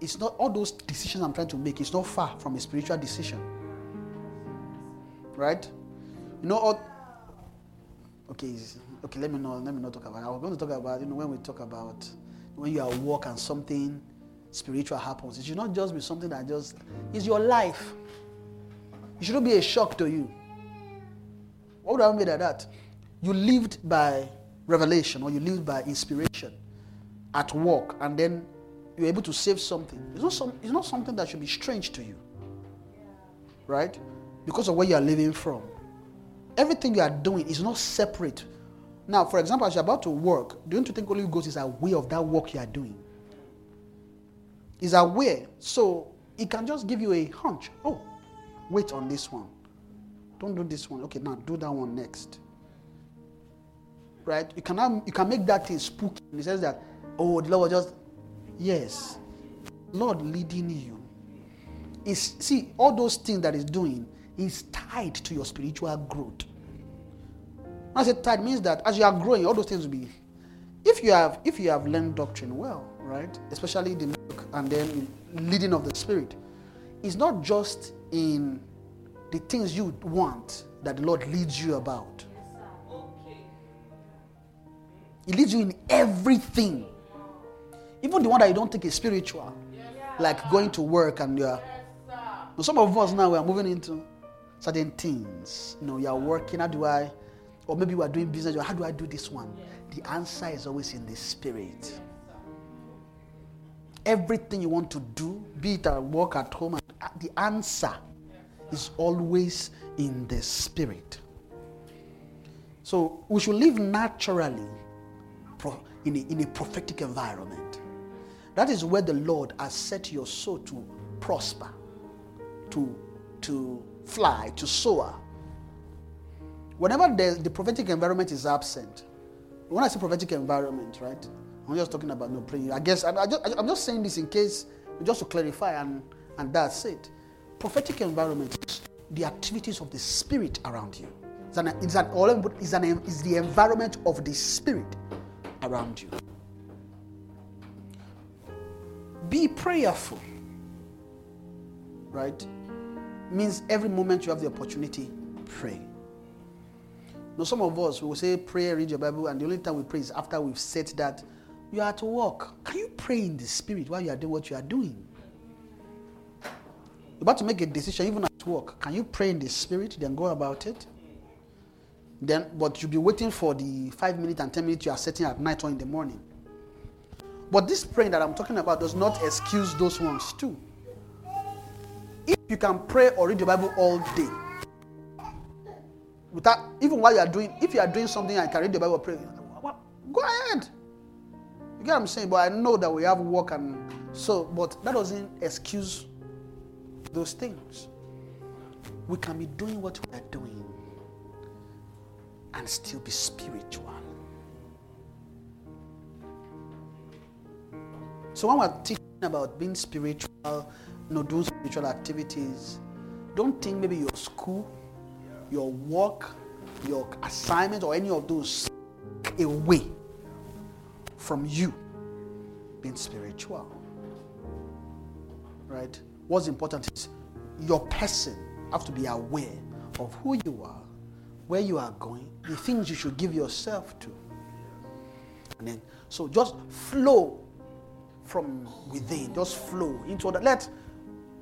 It's not all those decisions I'm trying to make. It's not far from a spiritual decision, right? You know, all, okay, okay. Let me know. Let me not talk about. I was going to talk about you know when we talk about when you are at work and something spiritual happens. It should not just be something that just is your life. It shouldn't be a shock to you. What would I mean by that? You lived by revelation or you live by inspiration at work and then you're able to save something. It's not, some, it's not something that should be strange to you. Right? Because of where you are living from. Everything you are doing is not separate. Now, for example, as you're about to work, don't you think Holy Ghost is aware of that work you are doing? Is aware. So it can just give you a hunch. Oh, wait on this one. Don't do this one. Okay, now do that one next. Right? You can you can make that thing spooky. He says that, oh, the Lord was just yes. Lord leading you. Is see all those things that is doing is tied to your spiritual growth. When I say tied means that as you are growing, all those things will be. If you have if you have learned doctrine well, right, especially the milk and then leading of the spirit, it's not just in the things you want that the Lord leads you about. He leads you in everything. Even the one that you don't think is spiritual. Like going to work and you're. Some of us now we are moving into certain things. You know, you are working, how do I? Or maybe we are doing business, how do I do this one? The answer is always in the spirit. Everything you want to do, be it at work, at home, the answer is always in the spirit. So we should live naturally in a, in a prophetic environment. That is where the Lord has set your soul to prosper, to, to fly, to soar. Whenever the, the prophetic environment is absent, when I say prophetic environment, right, I'm just talking about no praying. I guess I, I just, I'm just saying this in case, just to clarify, and, and that's it. Prophetic environment is the activities of the spirit around you. It's, an, it's, an, it's, an, it's the environment of the spirit around you. Be prayerful, right? Means every moment you have the opportunity, pray. Now, some of us will say, pray, read your Bible, and the only time we pray is after we've said that you are to work. Can you pray in the spirit while you are doing what you are doing? You're about to make a decision, even at work. Can you pray in the spirit, then go about it? Then, but you'll be waiting for the five minutes and ten minutes you are setting at night or in the morning. But this praying that I'm talking about does not excuse those ones too. If you can pray or read the Bible all day, without even while you are doing, if you are doing something and can read the Bible, pray, go ahead. You get what I'm saying? But I know that we have work and so, but that doesn't excuse those things. We can be doing what we are doing and still be spiritual. So when we're teaching about being spiritual, you know, doing spiritual activities, don't think maybe your school, your work, your assignment, or any of those away from you being spiritual. Right? What's important is your person have to be aware of who you are, where you are going, the things you should give yourself to. And then, so just flow from within, just flow into that. Let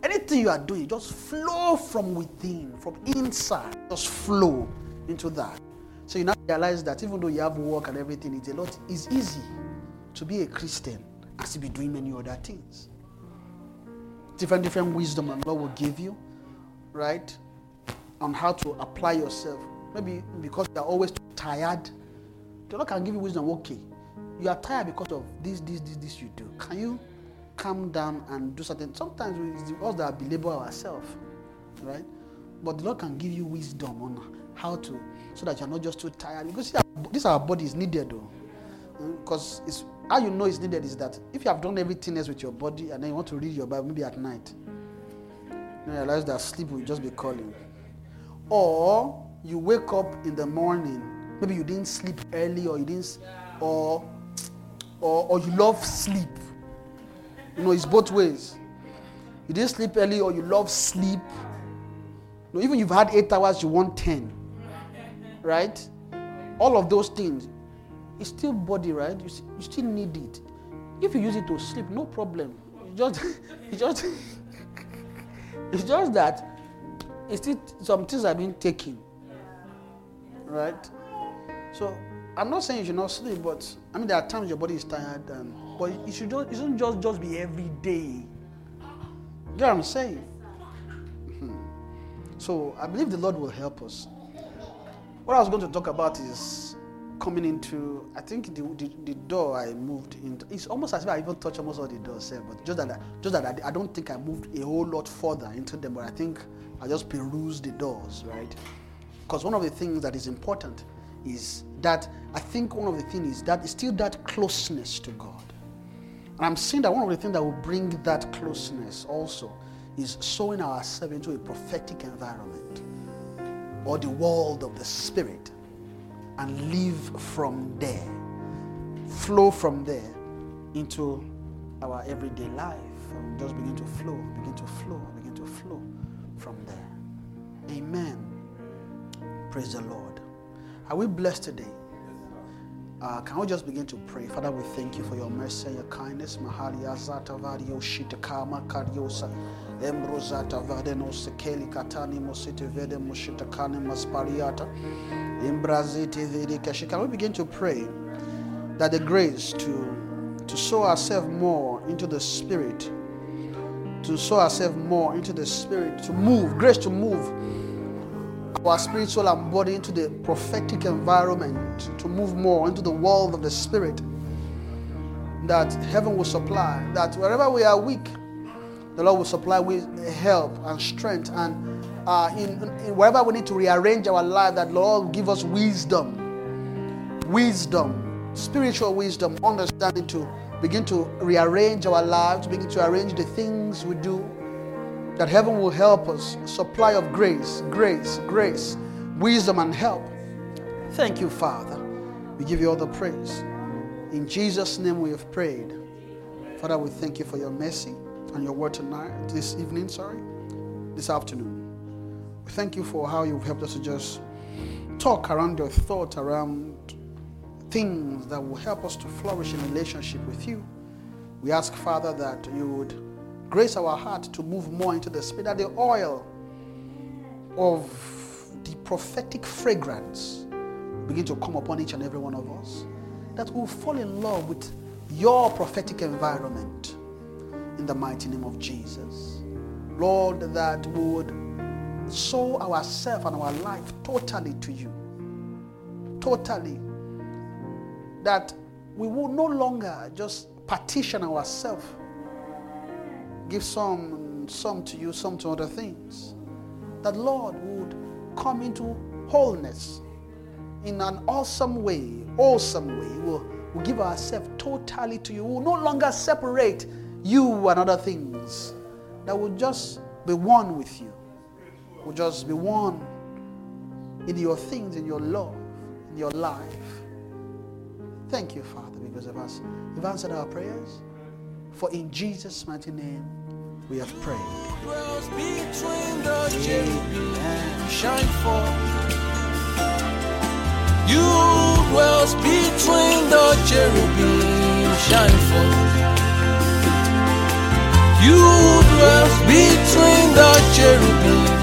anything you are doing, just flow from within, from inside, just flow into that. So you now realize that even though you have work and everything, it's a lot, it's easy to be a Christian as to be doing many other things. Different, different wisdom and Lord will give you, right? On how to apply yourself. Maybe because you are always too tired. The Lord can give you wisdom, okay. You are tired because of this, this, this, this you do. Can you calm down and do something? Sometimes it's us that belabor ourselves, right? But the Lord can give you wisdom on how to, so that you're not just too tired. Because this our body is needed though. Because it's how you know it's needed is that if you have done everything else with your body and then you want to read your Bible, maybe at night, you realize that sleep will just be calling. Or you wake up in the morning, maybe you didn't sleep early or you didn't, or, or, or you love sleep. You know, it's both ways. You didn't sleep early or you love sleep. You know, even you've had eight hours, you want 10. Right? All of those things it's still body, right? You, you still need it. If you use it to sleep, no problem. It's just, it's just, it's just that it's still some things have been taken. Right? So I'm not saying you should not sleep, but I mean there are times your body is tired, and but it should just, it shouldn't just just be every day. You get what I'm saying? Mhm. So I believe the Lord will help us. What I was going to talk about is coming into. I think the, the, the door I moved into. It's almost as if I even touched almost all the doors, eh, but just that I, just that I, I don't think I moved a whole lot further into them. But I think I just perused the doors, right? Because one of the things that is important is that I think one of the things is that it's still that closeness to God. And I'm seeing that one of the things that will bring that closeness also is sowing ourselves into a prophetic environment or the world of the spirit and live from there, flow from there into our everyday life. And just begin to flow, begin to flow, begin to flow from there. Amen. Praise the Lord. Are we blessed today? Uh, can we just begin to pray? Father, we thank you for your mercy and your kindness. Mahalia zata vario shita kama kariosa. Embrozata vadeno sekeli katani mosite vede moshita kane maspariata. Imbraziti kashi. Can we begin to pray that the grace to, to sow ourselves more into the spirit, to sow ourselves more into the spirit, to move, grace to move our spiritual and body into the prophetic environment, to move more into the world of the spirit that heaven will supply. That wherever we are weak, the Lord will supply with help and strength. And uh, in, in wherever we need to rearrange our life, that Lord will give us wisdom, wisdom, spiritual wisdom, understanding to begin to rearrange our lives, begin to arrange the things we do that heaven will help us. Supply of grace, grace, grace, wisdom, and help. Thank you, Father. We give you all the praise. In Jesus' name we have prayed. Father, we thank you for your mercy and your word tonight, this evening, sorry, this afternoon. We thank you for how you've helped us to just talk around your thought around things that will help us to flourish in relationship with you. We ask, Father, that you would grace our heart to move more into the spirit, that the oil of the prophetic fragrance begin to come upon each and every one of us, that we'll fall in love with your prophetic environment in the mighty name of Jesus. Lord, that we would sow ourselves and our life totally to you. Totally. That we will no longer just partition ourselves give some some to you, some to other things. That Lord would come into wholeness in an awesome way, awesome way. We'll, we'll give ourselves totally to you. We'll no longer separate you and other things. That will just be one with you. We'll just be one in your things, in your love, in your life. Thank you, Father, because of us. You've answered our prayers. For in Jesus' mighty name we have prayed. Between the cherubim shine forth. You dwells between the cherubim shine forth. You dwells between the cherubim